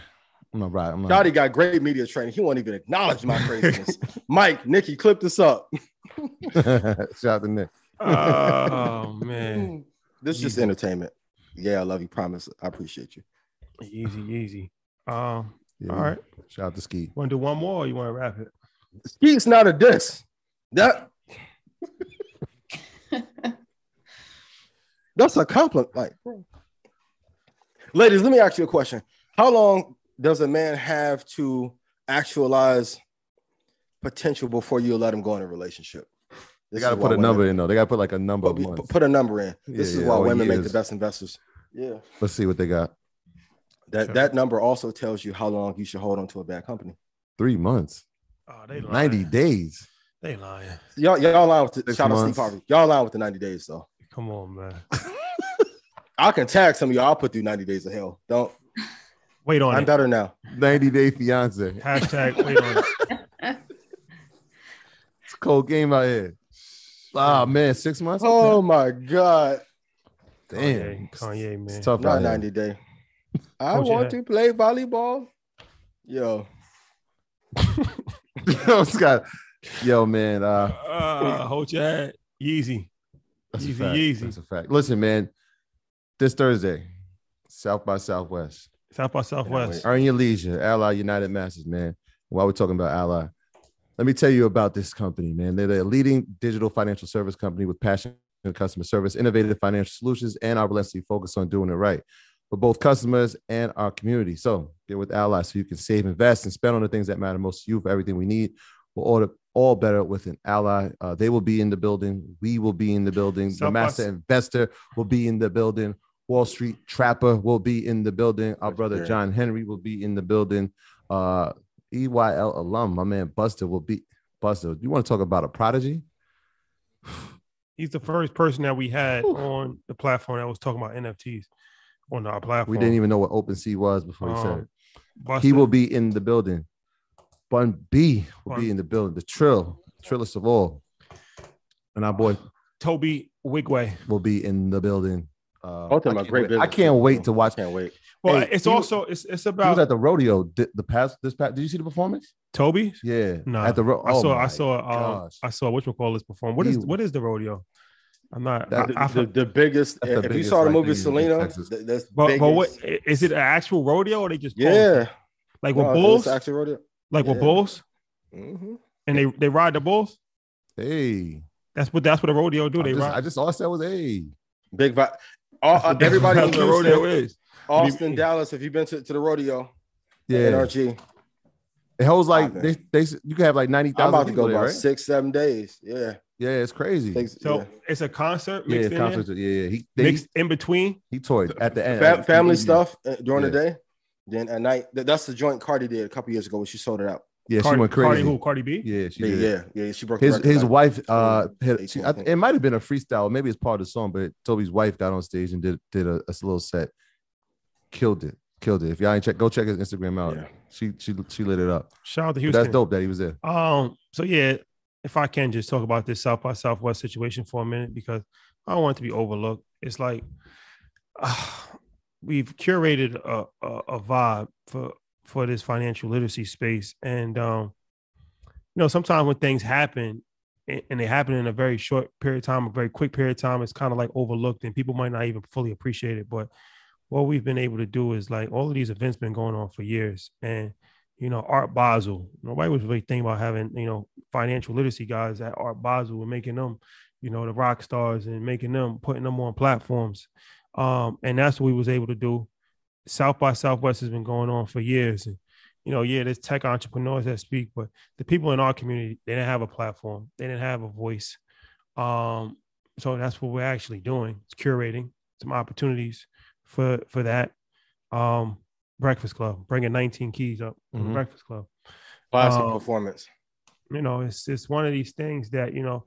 I'm not right. I'm not. Dottie got great media training. He won't even acknowledge my craziness. Mike, Nikki, clip this up. Shout out to Nick. Oh man, This is just entertainment. Yeah, I love you. Promise. I appreciate you. easy, easy. Um, Yeah, all right. Shout out to Ski. Want to do one more? or You want to wrap it? Skeet's not a diss. That that's a compliment. Like, ladies, let me ask you a question. How long does a man have to actualize potential before you let him go in a relationship? They got to put why a number in though. They got to put like a number of Put, months. put a number in. This Yeah, is yeah, why or women make the best investors. Yeah. Let's see what they got. That that number also tells you how long you should hold on to a bad company. Three months, Oh, they lying. ninety days. They lying. Y'all, y'all line with the Six shout out Steve. Harvey. Y'all line with the 90 days though. Come on, man. I can tag some of y'all. I'll put through 90 days of hell. Don't Wait on it. I'm it. better now. Ninety day fiance. Hashtag wait on it. It's a cold game out here. Ah man, six months. Oh my god. Damn, Kanye, Kanye, man. it's tough Not out here. 90 day. I want to play volleyball. Yo. Yo, Scott. Yo, man. Uh, Uh, hold your head. Yeezy. that's a Easy, fact. easy. That's a fact. Listen, man. This Thursday, South by Southwest. South by Southwest. Earn your leisure. Ally UnitedMasters, man. While we're talking about Ally, let me tell you about this company, man. They're the leading digital financial service company with passion and customer service, innovative financial solutions, and our relentlessly focus on doing it right for both customers and our community. So get with Ally so you can save, invest, and spend on the things that matter most to you for everything we need. We'll order all better with an ally. Uh, they will be in the building. We will be in the building. the South by master investor will be in the building. Wall Street Trapper will be in the building. Our brother John Henry will be in the building. Uh, EYL alum, my man Buster will be. Buster, you want to talk about a prodigy? He's the first person that we had on the platform that was talking about NFTs on our platform. We didn't even know what OpenSea was before he said Um, it. Buster, He will be in the building. Bun B will Bun- be in the building. The Trill, Trillest of all. And our boy Tobe Nwigwe. will be in the building. Uh, Both of them I are can't great wait- I can't wait to watch. Can't wait. Well, Hey, it's he also it's it's about. He was at the rodeo the, the past this past. Did you see the performance? Tobe. Yeah, No, at the ro- I oh saw I saw um, gosh. I saw which call this perform. What is He- what is the rodeo? I'm not. That- I, I, The, the biggest, That's the if you saw the movie thing in Selena, Texas. th- that's but, but what biggest. is it? An actual rodeo or they just pose? Yeah. like with No, bulls, it's actually rodeo. like with yeah. bulls, hmm and they they ride the bulls. Hey, That's what that's what a rodeo do. I They just, ride. I just all I said was hey. Big vibe. All, uh, everybody in that's what a rodeo is. Austin, Dallas. If you've been to, to the rodeo, Yeah, NRG, it holds like they, they you can have like ninety I'm thousand. about to go there, about right? six, seven days. Yeah. Yeah, it's crazy. Takes- So yeah. it's a concert yeah, mixed in there? yeah, yeah. He they, mixed in between. he toured at the end. Fa- family yeah. stuff uh, during the day. Then at night, that's the joint Cardi did a couple years ago when she sold it out. Yeah, Cardi, she went crazy. Cardi crazy. who? Cardi B. Yeah, she Yeah, did. yeah, yeah. She broke His record his like wife uh had, she, I I, it might have been a freestyle, maybe it's part of the song, but Tobe's wife got on stage and did did a, a little set, killed it, killed it. If y'all ain't check, go check his Instagram out. Yeah. She she she lit it up. Shout out to But Houston. that's dope that he was there. Um. So yeah, if I can just talk about this South by Southwest situation for a minute because I don't want it to be overlooked. It's like uh, we've curated a, a a vibe for for this financial literacy space, and um, you know, sometimes when things happen and they happen in a very short period of time, a very quick period of time, it's kind of like overlooked, and people might not even fully appreciate it. But what we've been able to do is like all of these events been going on for years, and you know, Art Basel. Nobody was really thinking about having, you know, financial literacy guys at Art Basel and making them, you know, the rock stars and making them, putting them on platforms. Um, and that's what we was able to do. South by Southwest has been going on for years. And, you know, yeah, there's tech entrepreneurs that speak, but the people in our community, they didn't have a platform. They didn't have a voice. Um, so that's what we're actually doing. It's curating some opportunities for for that. Um, Breakfast Club, bringing 19 keys up Mhm. Breakfast Club. Classic Um, performance. you know, it's it's one of these things that you know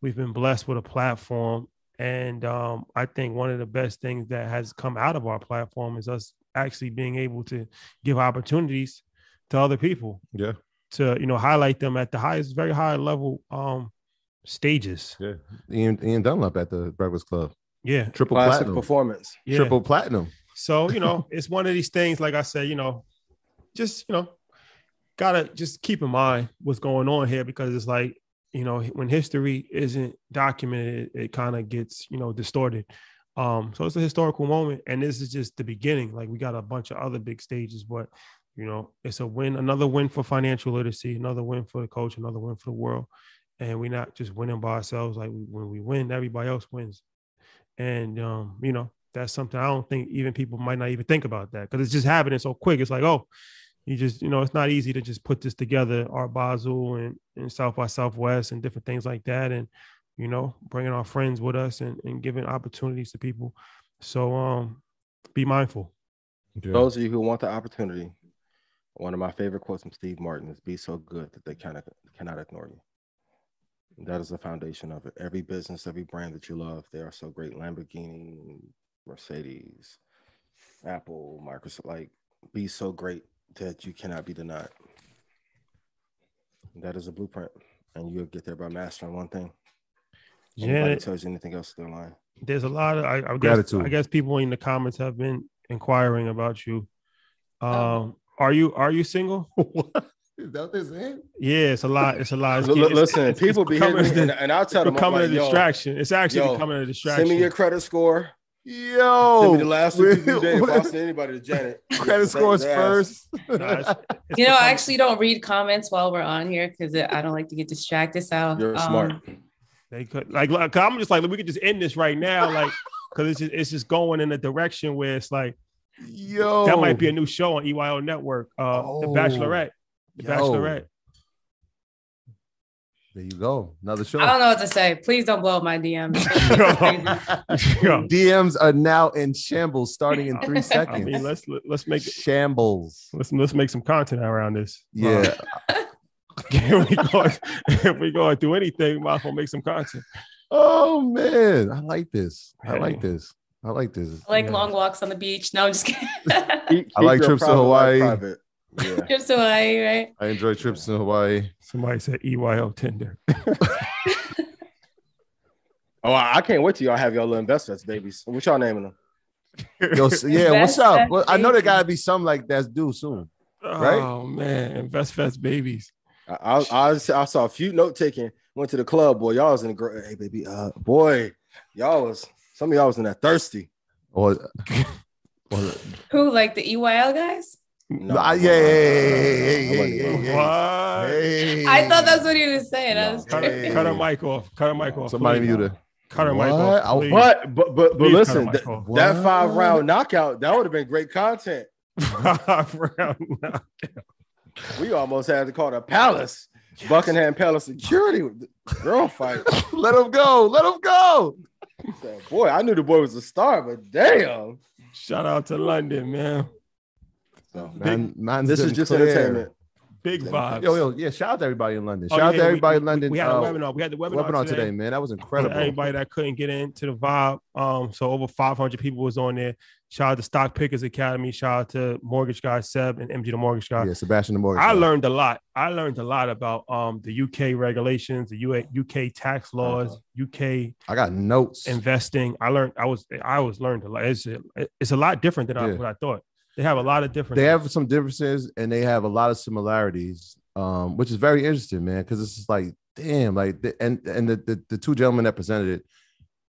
we've been blessed with a platform, and um, I think one of the best things that has come out of our platform is us actually being able to give opportunities to other people Yeah. to you know highlight them at the highest, very high level um stages. Yeah. Ian, Ian Dunlap at the Breakfast Club. Yeah, Triple Classic platinum. performance. Yeah. Triple platinum. So, you know, it's one of these things, like I said, you know, just, you know, gotta just keep in mind what's going on here because it's like, you know, when history isn't documented, it, kind of gets, you know, distorted. Um, so it's a historical moment, and this is just the beginning. Like we got a bunch of other big stages, but you know, it's a win, another win for financial literacy, another win for the coach, another win for the world. And we're not just winning by ourselves. Like when we win, everybody else wins. And um, you know, that's something I don't think even people might not even think about that because it's just happening so quick. It's like, oh, you just, you know, it's not easy to just put this together, Art Basel and, and South by Southwest and different things like that. And, you know, bringing our friends with us and, and giving opportunities to people. So um be mindful. Those of you who want the opportunity, one of my favorite quotes from Steve Martin is "Be so good that they cannot cannot ignore you." That is the foundation of it. Every business, every brand that you love, they are so great. Lamborghini, Mercedes, Apple, Microsoft, like be so great that you cannot be denied. That is a blueprint, and you'll get there by mastering one thing. Yeah, Anybody it- tells you anything else, they're lying. There's a lot of I, I guess Gratitude. I guess people in the comments have been inquiring about you. Um are you are you single? Is that what they're saying? Yeah, it's a lot. It's a lot. It's listen, it's- it's people be hitting me, a- and, and I'll tell them, becoming like, a distraction. It's actually yo, becoming a distraction. Send me your credit score. Yo, Send me the last two people you dated. If I send anybody to Janet, Credit scores their ass. first. You know, I actually don't read comments while we're on here because I don't like to get distracted. So You're um, smart. They could like, like I'm just like we could just end this right now, like because it's just it's just going in a direction where it's like Yo, that might be a new show on EYL Network, uh, The Oh. Bachelorette, The Yo. Bachelorette. There you go. Another show. I don't know what to say. Please don't blow up my DMs. DMs are now in shambles starting in three seconds. I seconds. mean, let's let's make shambles. let's let's make some content around this. Yeah. if we go if we go do anything, we might as well make some content. Oh man, I like this. I like this. I like this. I like long walks on the beach. No, I'm just kidding. Keep- I like trips to Hawaii. Yeah. Trips to Hawaii, right? I enjoy trips to Hawaii. Somebody said EYL Tinder. Oh, I I can't wait till y'all have y'all little investors, babies. What y'all naming them? Yo, yeah, what's up? Well, I know there gotta be something like that's due soon. Oh, right? Oh man, Invest Fest babies. I, I, I, I saw a few note taking. Went to the club, boy. Y'all was in the gr- hey baby, uh, boy, y'all was some of y'all was in that thirsty. Or, or Who like the EYL guys? No, Nah, yeah? Hey. I thought that's what he was saying. I was Cut, her, cut her mic off. Cut her mic off. Somebody please. mute her. Cut her mic off. Please. But but but, but Please listen, cut that, my phone. that five round knockout that would have been great content. five Round nine. We almost had to call the Palace, Buckingham Palace security with the girl fight. Let him go. Let him go. Said, boy, I knew the boy was a star, but damn. Shout out to London, man. So, Man, man's this is just clear. entertainment. Big vibes. Yo, yo, yeah. Shout out to everybody in London. Oh, Shout out to everybody we, in London. We had a uh, webinar. We had the webinar, webinar today. today, man. That was incredible. Everybody that couldn't get into the vibe. Um, so over 500 people was on there. Shout out to Stock Pickers Academy. Shout out to Mortgage Guy Seb and MG the Mortgage Guy. Yeah, Sebastian the Morgan. I learned a lot. I learned a lot about um the UK regulations, the UA, UK tax laws, UK I got notes. investing. I learned. I was. I was learned a lot. It's it's a lot different than I, what I thought. They have a lot of different. they have some differences and they have a lot of similarities, um, which is very interesting, man. Because it's just like, damn, like, the, and and the, the the two gentlemen that presented it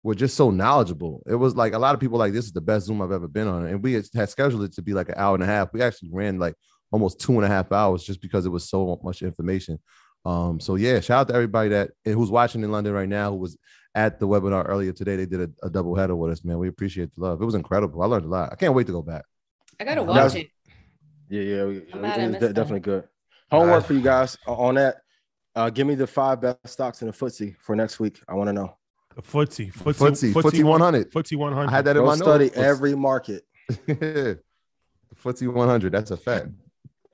were just so knowledgeable. It was like a lot of people like this is the best Zoom I've ever been on, and we had had scheduled it to be like an hour and a half. We actually ran like almost two and a half hours just because it was so much information. Um, so yeah, shout out to everybody that who's watching in London right now who was at the webinar earlier today. They did a, a double header with us, man. We appreciate the love. It was incredible. I learned a lot. I can't wait to go back. I gotta That's- watch it. Yeah, yeah, we- I'm mad I it's missed de- definitely good. Homework Uh, for you guys on that. Uh, give me the five best stocks in the footsie for next week. I want to know. The footsie, footsie, Footsie, footsie 100. footsie one hundred. I had that in Go my study notes. every market. the FTSE 100. That's a fact.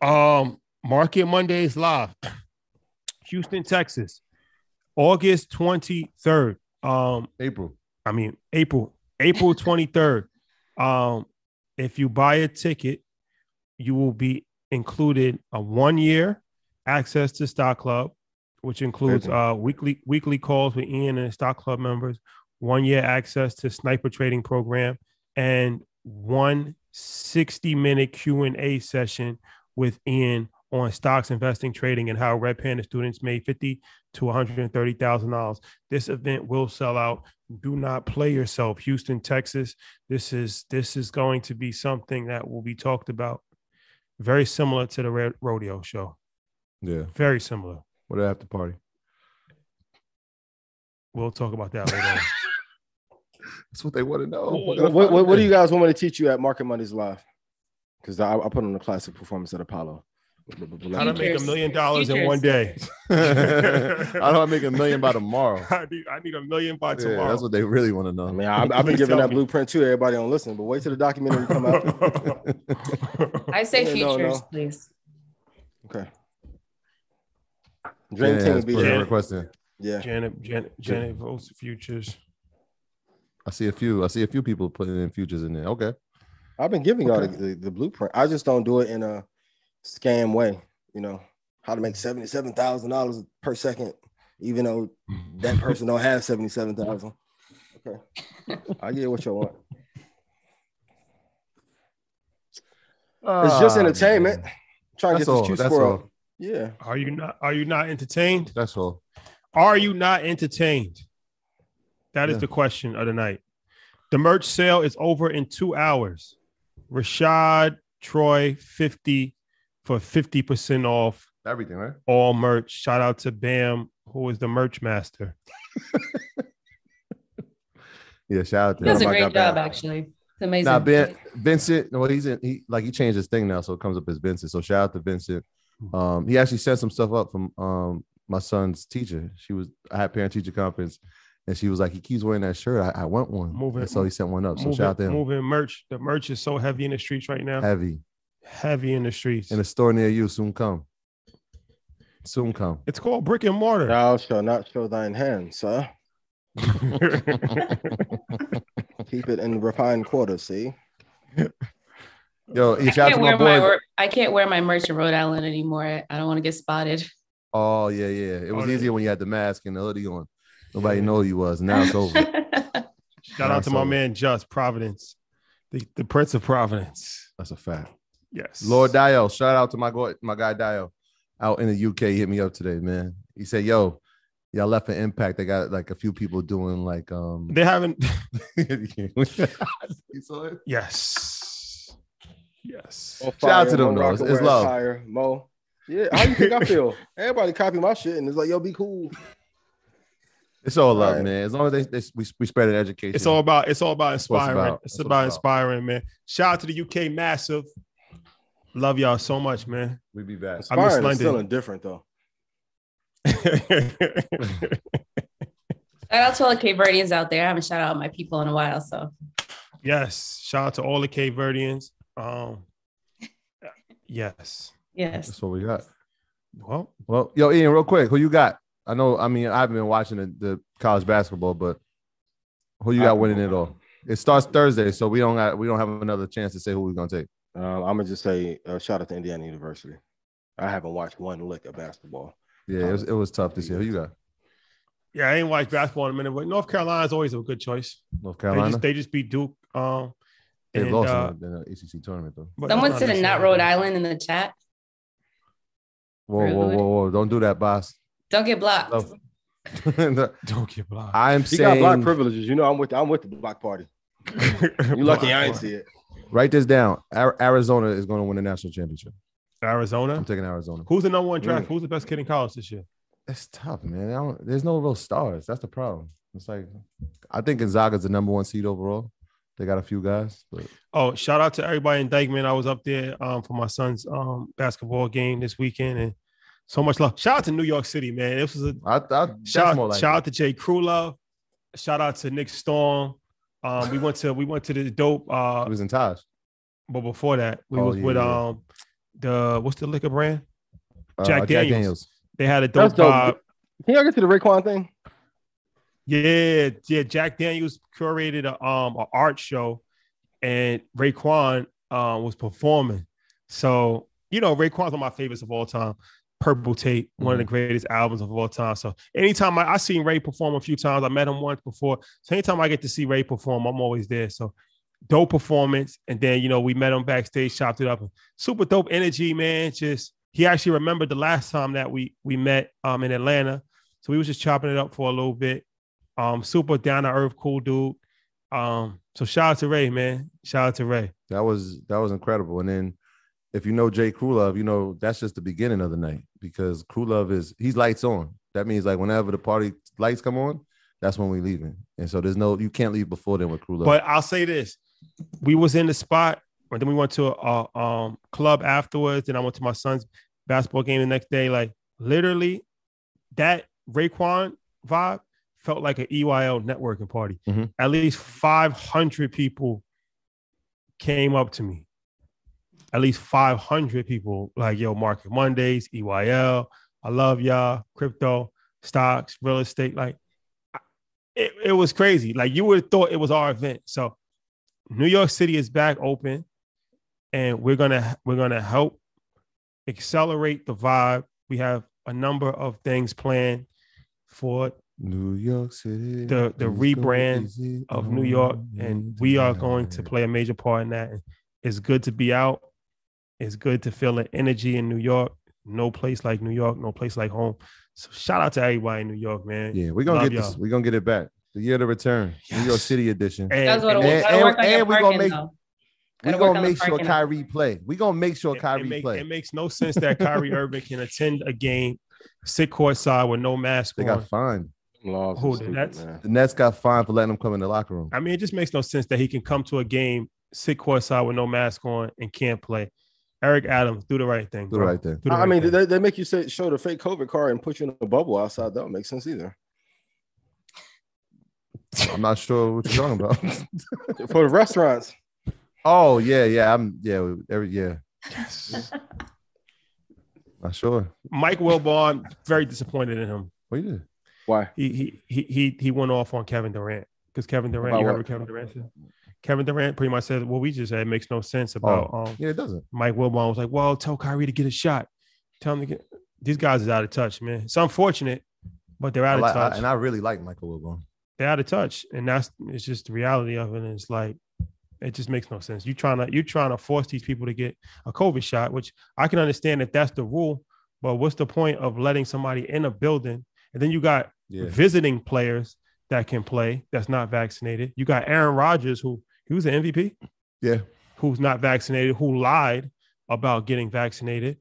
Um, Market Mondays live, Houston, Texas, August twenty third. Um, April. I mean April, April twenty third. Um, if you buy a ticket, you will be included a one year access to Stock Club, which includes uh weekly weekly calls with Ian and Stock Club members, one year access to Sniper Trading Program, and one 60 minute Q&A session with Ian on stocks, investing, trading, and how Red Panda students made 50 to $130,000. This event will sell out. Do not play yourself. Houston, Texas. This is this is going to be something that will be talked about. Very similar to the Red rodeo show. Yeah. Very similar. What after party? We'll talk about that later. That's what they want to know. What, what, what, what do you guys want me to teach you at Market Mondays Live? Because I, I put on a classic performance at Apollo. How to make a million dollars in one day. How do I make a million by tomorrow? I need, I need a million by Yeah, tomorrow. that's what they really want to know. I mean, I, I've been giving that blueprint to Everybody don't listen, but wait till the documentary come out. I say Yeah, no, futures, no. please. Okay. Dream Yeah, team that's be put a there. request in. Yeah. Janet, Janet, Janet votes futures. I see a few. I see a few people putting in futures in there. Okay. I've been giving y'all the, the, the blueprint. I just don't do it in a scam way. You know how to make seventy seven thousand dollars per second, even though that person don't have seventy seven thousand. Okay, I get what you want. Ah, it's just entertainment. Trying to get all. this juice That's squirrel. all. Yeah. Are you not? Are you not entertained? That's all. Are you not entertained? That is Yeah. the question of the night. The merch sale is over in two hours. Rashad Troy fifty for fifty percent off Everything, right? all merch. Shout out to Bam, who is the merch master. Yeah. Shout out to He does a great job, actually. It's amazing. Nah, Ben, Vincent. well, he's in. He like he changed his thing now, so it comes up as Vincent. So shout out to Vincent. Um, he actually sent some stuff up from um my son's teacher. She was I had parent teacher conference, and she was like, he keeps wearing that shirt. I, I want one. Moving- And so he sent one up. So moving, shout out to him. moving merch. The merch is so heavy in the streets right now. Heavy Heavy in the streets. in a store near you. Soon come. Soon come. It's called brick and mortar. Thou shall not show thine hand, sir. Keep it in refined quarters. See. Yo, I shout out to can't, my wear my, boy. I can't wear my merch in Rhode Island anymore. I I don't want to get spotted. Oh yeah, yeah. It was Oh, yeah. easier when you had the mask and the hoodie on. Nobody know who you was. Now it's over. Shout out to my So- man Just Providence, the, the Prince of Providence. That's a fact. Yes. Lord Dio, shout out to my guy, my guy Dio, out in the UK. He hit me up today, man. He said, "Yo, y'all left an impact. They got like a few people doing like um." They haven't. You saw it? Yes. Yes. Mo Shout out to them, Mo though. It's- Rockaware it's love. Attire, Mo. Yeah, how you think I feel? Everybody copy my shit and it's like, yo, be cool. It's all love, Right. man. As long as they, they we, we spread an education. It's all about it's all about That's it's inspiring. about. It's That's what about inspiring, man. Shout out to the UK massive. Love y'all so much, man. we be back. I miss Inspiring is still London. indifferent though. Shout out to all the Cape Verdeans out there. I haven't shout out my people in a while, so yes. Shout out to all the Cape Verdeans. Um yes. yes. That's what we got. Well, Well, yo, Ian, real quick, who you got? I know. I mean, I haven't been watching the, the college basketball, but who you got winning it all? It starts Thursday, so we don't got we don't have another chance to say who we're gonna take. Um, I'm gonna just say uh, shout out to Indiana University. I haven't watched one lick of basketball. Yeah, it was, it was tough this year. Who you got? yeah, I ain't watched basketball in a minute, but North Carolina is always a good choice. North They Carolina. just they just beat Duke. Um They, and, lost uh, in, the, in the ACC tournament though. Someone said not not Rhode Island in the chat. Whoa, whoa, Rude. whoa, whoa! Don't do that, boss. Don't get blocked. Love- Don't get blocked. I'm He got black saying, privileges. You know, I'm with I'm with the black party. You lucky I didn't see it. write this down. Arizona is going to win the national championship. Arizona. I'm taking Arizona. Who's the number one draft? Mm. Who's the best kid in college this year? That's tough, man. There's no real stars. That's the problem. It's like I think Gonzaga's the number one seed overall. They got a few guys, but Oh, shout out to everybody in Dyckman. I was up there um, for my son's um, basketball game this weekend, and so much love. Shout out to New York City, man. This was a I, I shout, more like shout out to Jay Krulov. Shout out to Nick Storm. Um, we went to we went to the dope. Uh, It was in Taj. but before that, we Oh, was yeah, with yeah. um the what's the liquor brand? Uh, Jack, Jack Daniels. Daniels. They had a dope That's dope. vibe. Can y'all get to the Raekwon thing? Yeah, yeah. Jack Daniels curated a um a art show, and Raekwon uh, was performing. So you know, Raekwon's one of my favorites of all time. Purple Tape, one of the greatest albums of all time. So anytime I I seen Ray perform a few times, I met him once before. So anytime I get to see Ray perform, I'm always there. So dope performance, and then you know we met him backstage, chopped it up. Super dope energy, man. Just he actually remembered the last time that we we met um in Atlanta. So we was just chopping it up for a little bit. Um, super down to earth, cool dude. Um, so shout out to Ray, man. Shout out to Ray. That was that was incredible. And then if you know Jay Krulov, you know that's just the beginning of the night because Krulov is he's lights on. That means like whenever the party lights come on, that's when we leaving. And so there's no you can't leave before then with Krulov. But I'll say this: we was in the spot, and then we went to a, a um club afterwards. And I went to my son's basketball game the next day. Like literally, that Raekwon vibe felt like an EYL networking party. Mhm. At least 500 people came up to me. At least 500 people like, yo, Market Mondays, EYL, I love y'all, crypto, stocks, real estate. Like, it, it was crazy. Like, you would have thought it was our event. So, New York City is back open, and we're gonna we're gonna help accelerate the vibe. We have a number of things planned for New York City. the the is rebrand of New York, oh, and we are going to play a major part in that. It's good to be out. It's good to feel the energy in New York. No place like New York. No place like home. So shout out to everybody in New York, man. Yeah, we're gonna Love get this. y'all. We're gonna get it back. The year to return. New York City edition. And- That's what it and, and, work on your and we gonna make though. we Gotta gonna make sure parking. Kyrie play. We're gonna make sure it, Kyrie make- play. it makes no sense that Kyrie Irving can attend a game, sit courtside with no mask They on. got fined. Laws Who, the stupid, Nets? man. The Nets got fined for letting them come in the locker room. I mean, it just makes no sense that he can come to a game, sit courtside with no mask on, and can't play. Eric Adams, do the right thing. Do the right thing. Do the I right mean, thing. they, they make you say, show the fake COVID card and put you in a bubble outside. That don't make sense either. I'm not sure what you're talking about. For the restaurants, oh yeah, yeah. I'm yeah. Every yeah. Not sure. Mike Wilbon, very disappointed in him. What you did? Why? He he he he he went off on Kevin Durant because Kevin Durant. About You what Kevin Durant said? Kevin Durant pretty much said, "What we just said makes no sense about." Oh, um, yeah, it doesn't. Mike Wilbon was like, "Well, tell Kyrie to get a shot. Tell him to get." These guys is out of touch, man. It's unfortunate, but they're I out of like- I- touch. and I really like Michael Wilbon. they're out of touch, and that's it's just the reality of it. And it's like it just makes no sense. You trying to you trying to force these people to get a COVID shot, which I can understand if that's the rule. But what's the point of letting somebody in a building and then you got Yeah. visiting players that can play that's not vaccinated? You got Aaron Rodgers who he was an MVP Yeah. who's not vaccinated, who lied about getting vaccinated,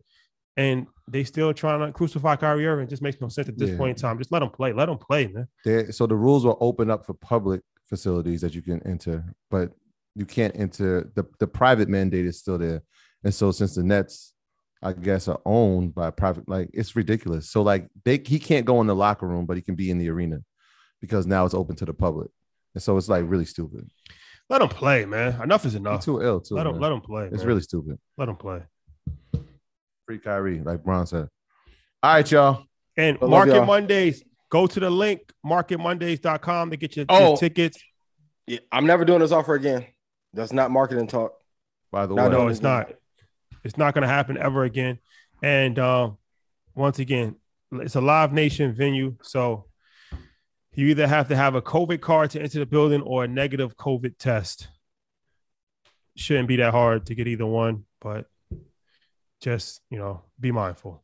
and they still trying to crucify Kyrie Irving. It just makes no sense at this Yeah. point in time. Just let them play. Let them play, man. There, so the rules will open up for public facilities that you can enter, but you can't enter the, the private mandate is still there. And so since the Nets, I guess, are owned by private, like it's ridiculous. So like they he can't go in the locker room, but he can be in the arena because now it's open to the public. And so it's like really stupid. Let him play, man. Enough is He's enough. too ill too. let him man. let him play. It's man. really stupid. let him play. Free Kyrie, like Bron said. All right, y'all. And I Market y'all. Mondays, go to the link marketmondays.com to get your, Oh. your tickets. Yeah, I'm never doing this offer again. That's not marketing talk. By the No, way, No, no, it's not. It's not going to happen ever again. And um, once again, it's a live nation venue, so you either have to have a COVID card to enter the building or a negative COVID test. Shouldn't be that hard to get either one, but just you know, be mindful.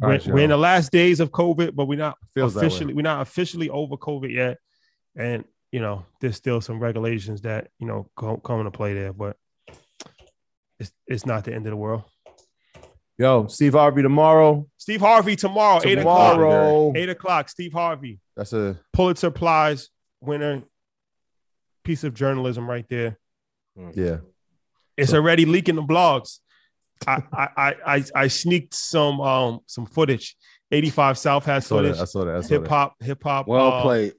We're, right, we're in the last days of COVID, but we're not Feels officially we're not officially over COVID yet, and you know, there's still some regulations that you know go, come into play there, but it's it's not the end of the world. Yo, Steve Harvey tomorrow. Steve Harvey tomorrow, eight o'clock. Tomorrow. Eight o'clock. Steve Harvey, That's a Pulitzer Prize winner. Piece of journalism right there. yeah. It's already leaking the blogs. I I I I, I sneaked some um some footage. 85 South has I saw that, footage. I saw that, I saw Hip hop, hip hop. Well uh, played.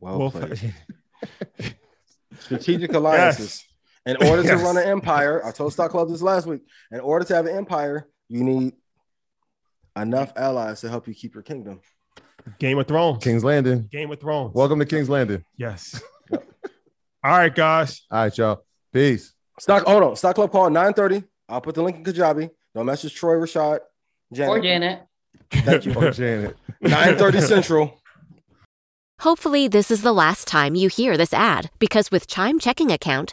Well, well played. Strategic alliances. In order to run an empire, I told Stock Club this last week. In order to have an empire, you need enough allies to help you keep your kingdom. Game of Thrones. King's Landing. Game of Thrones. Welcome to King's Landing. Yes. All right, guys. All right, y'all. Peace. Stock, hold on. Stock Club call 930. I'll put the link in Kajabi. Don't message Troy Rashad. Janet. Or Janet. Thank you. Or Janet. 930 Central. Hopefully, this is the last time you hear this ad because with Chime Checking Account,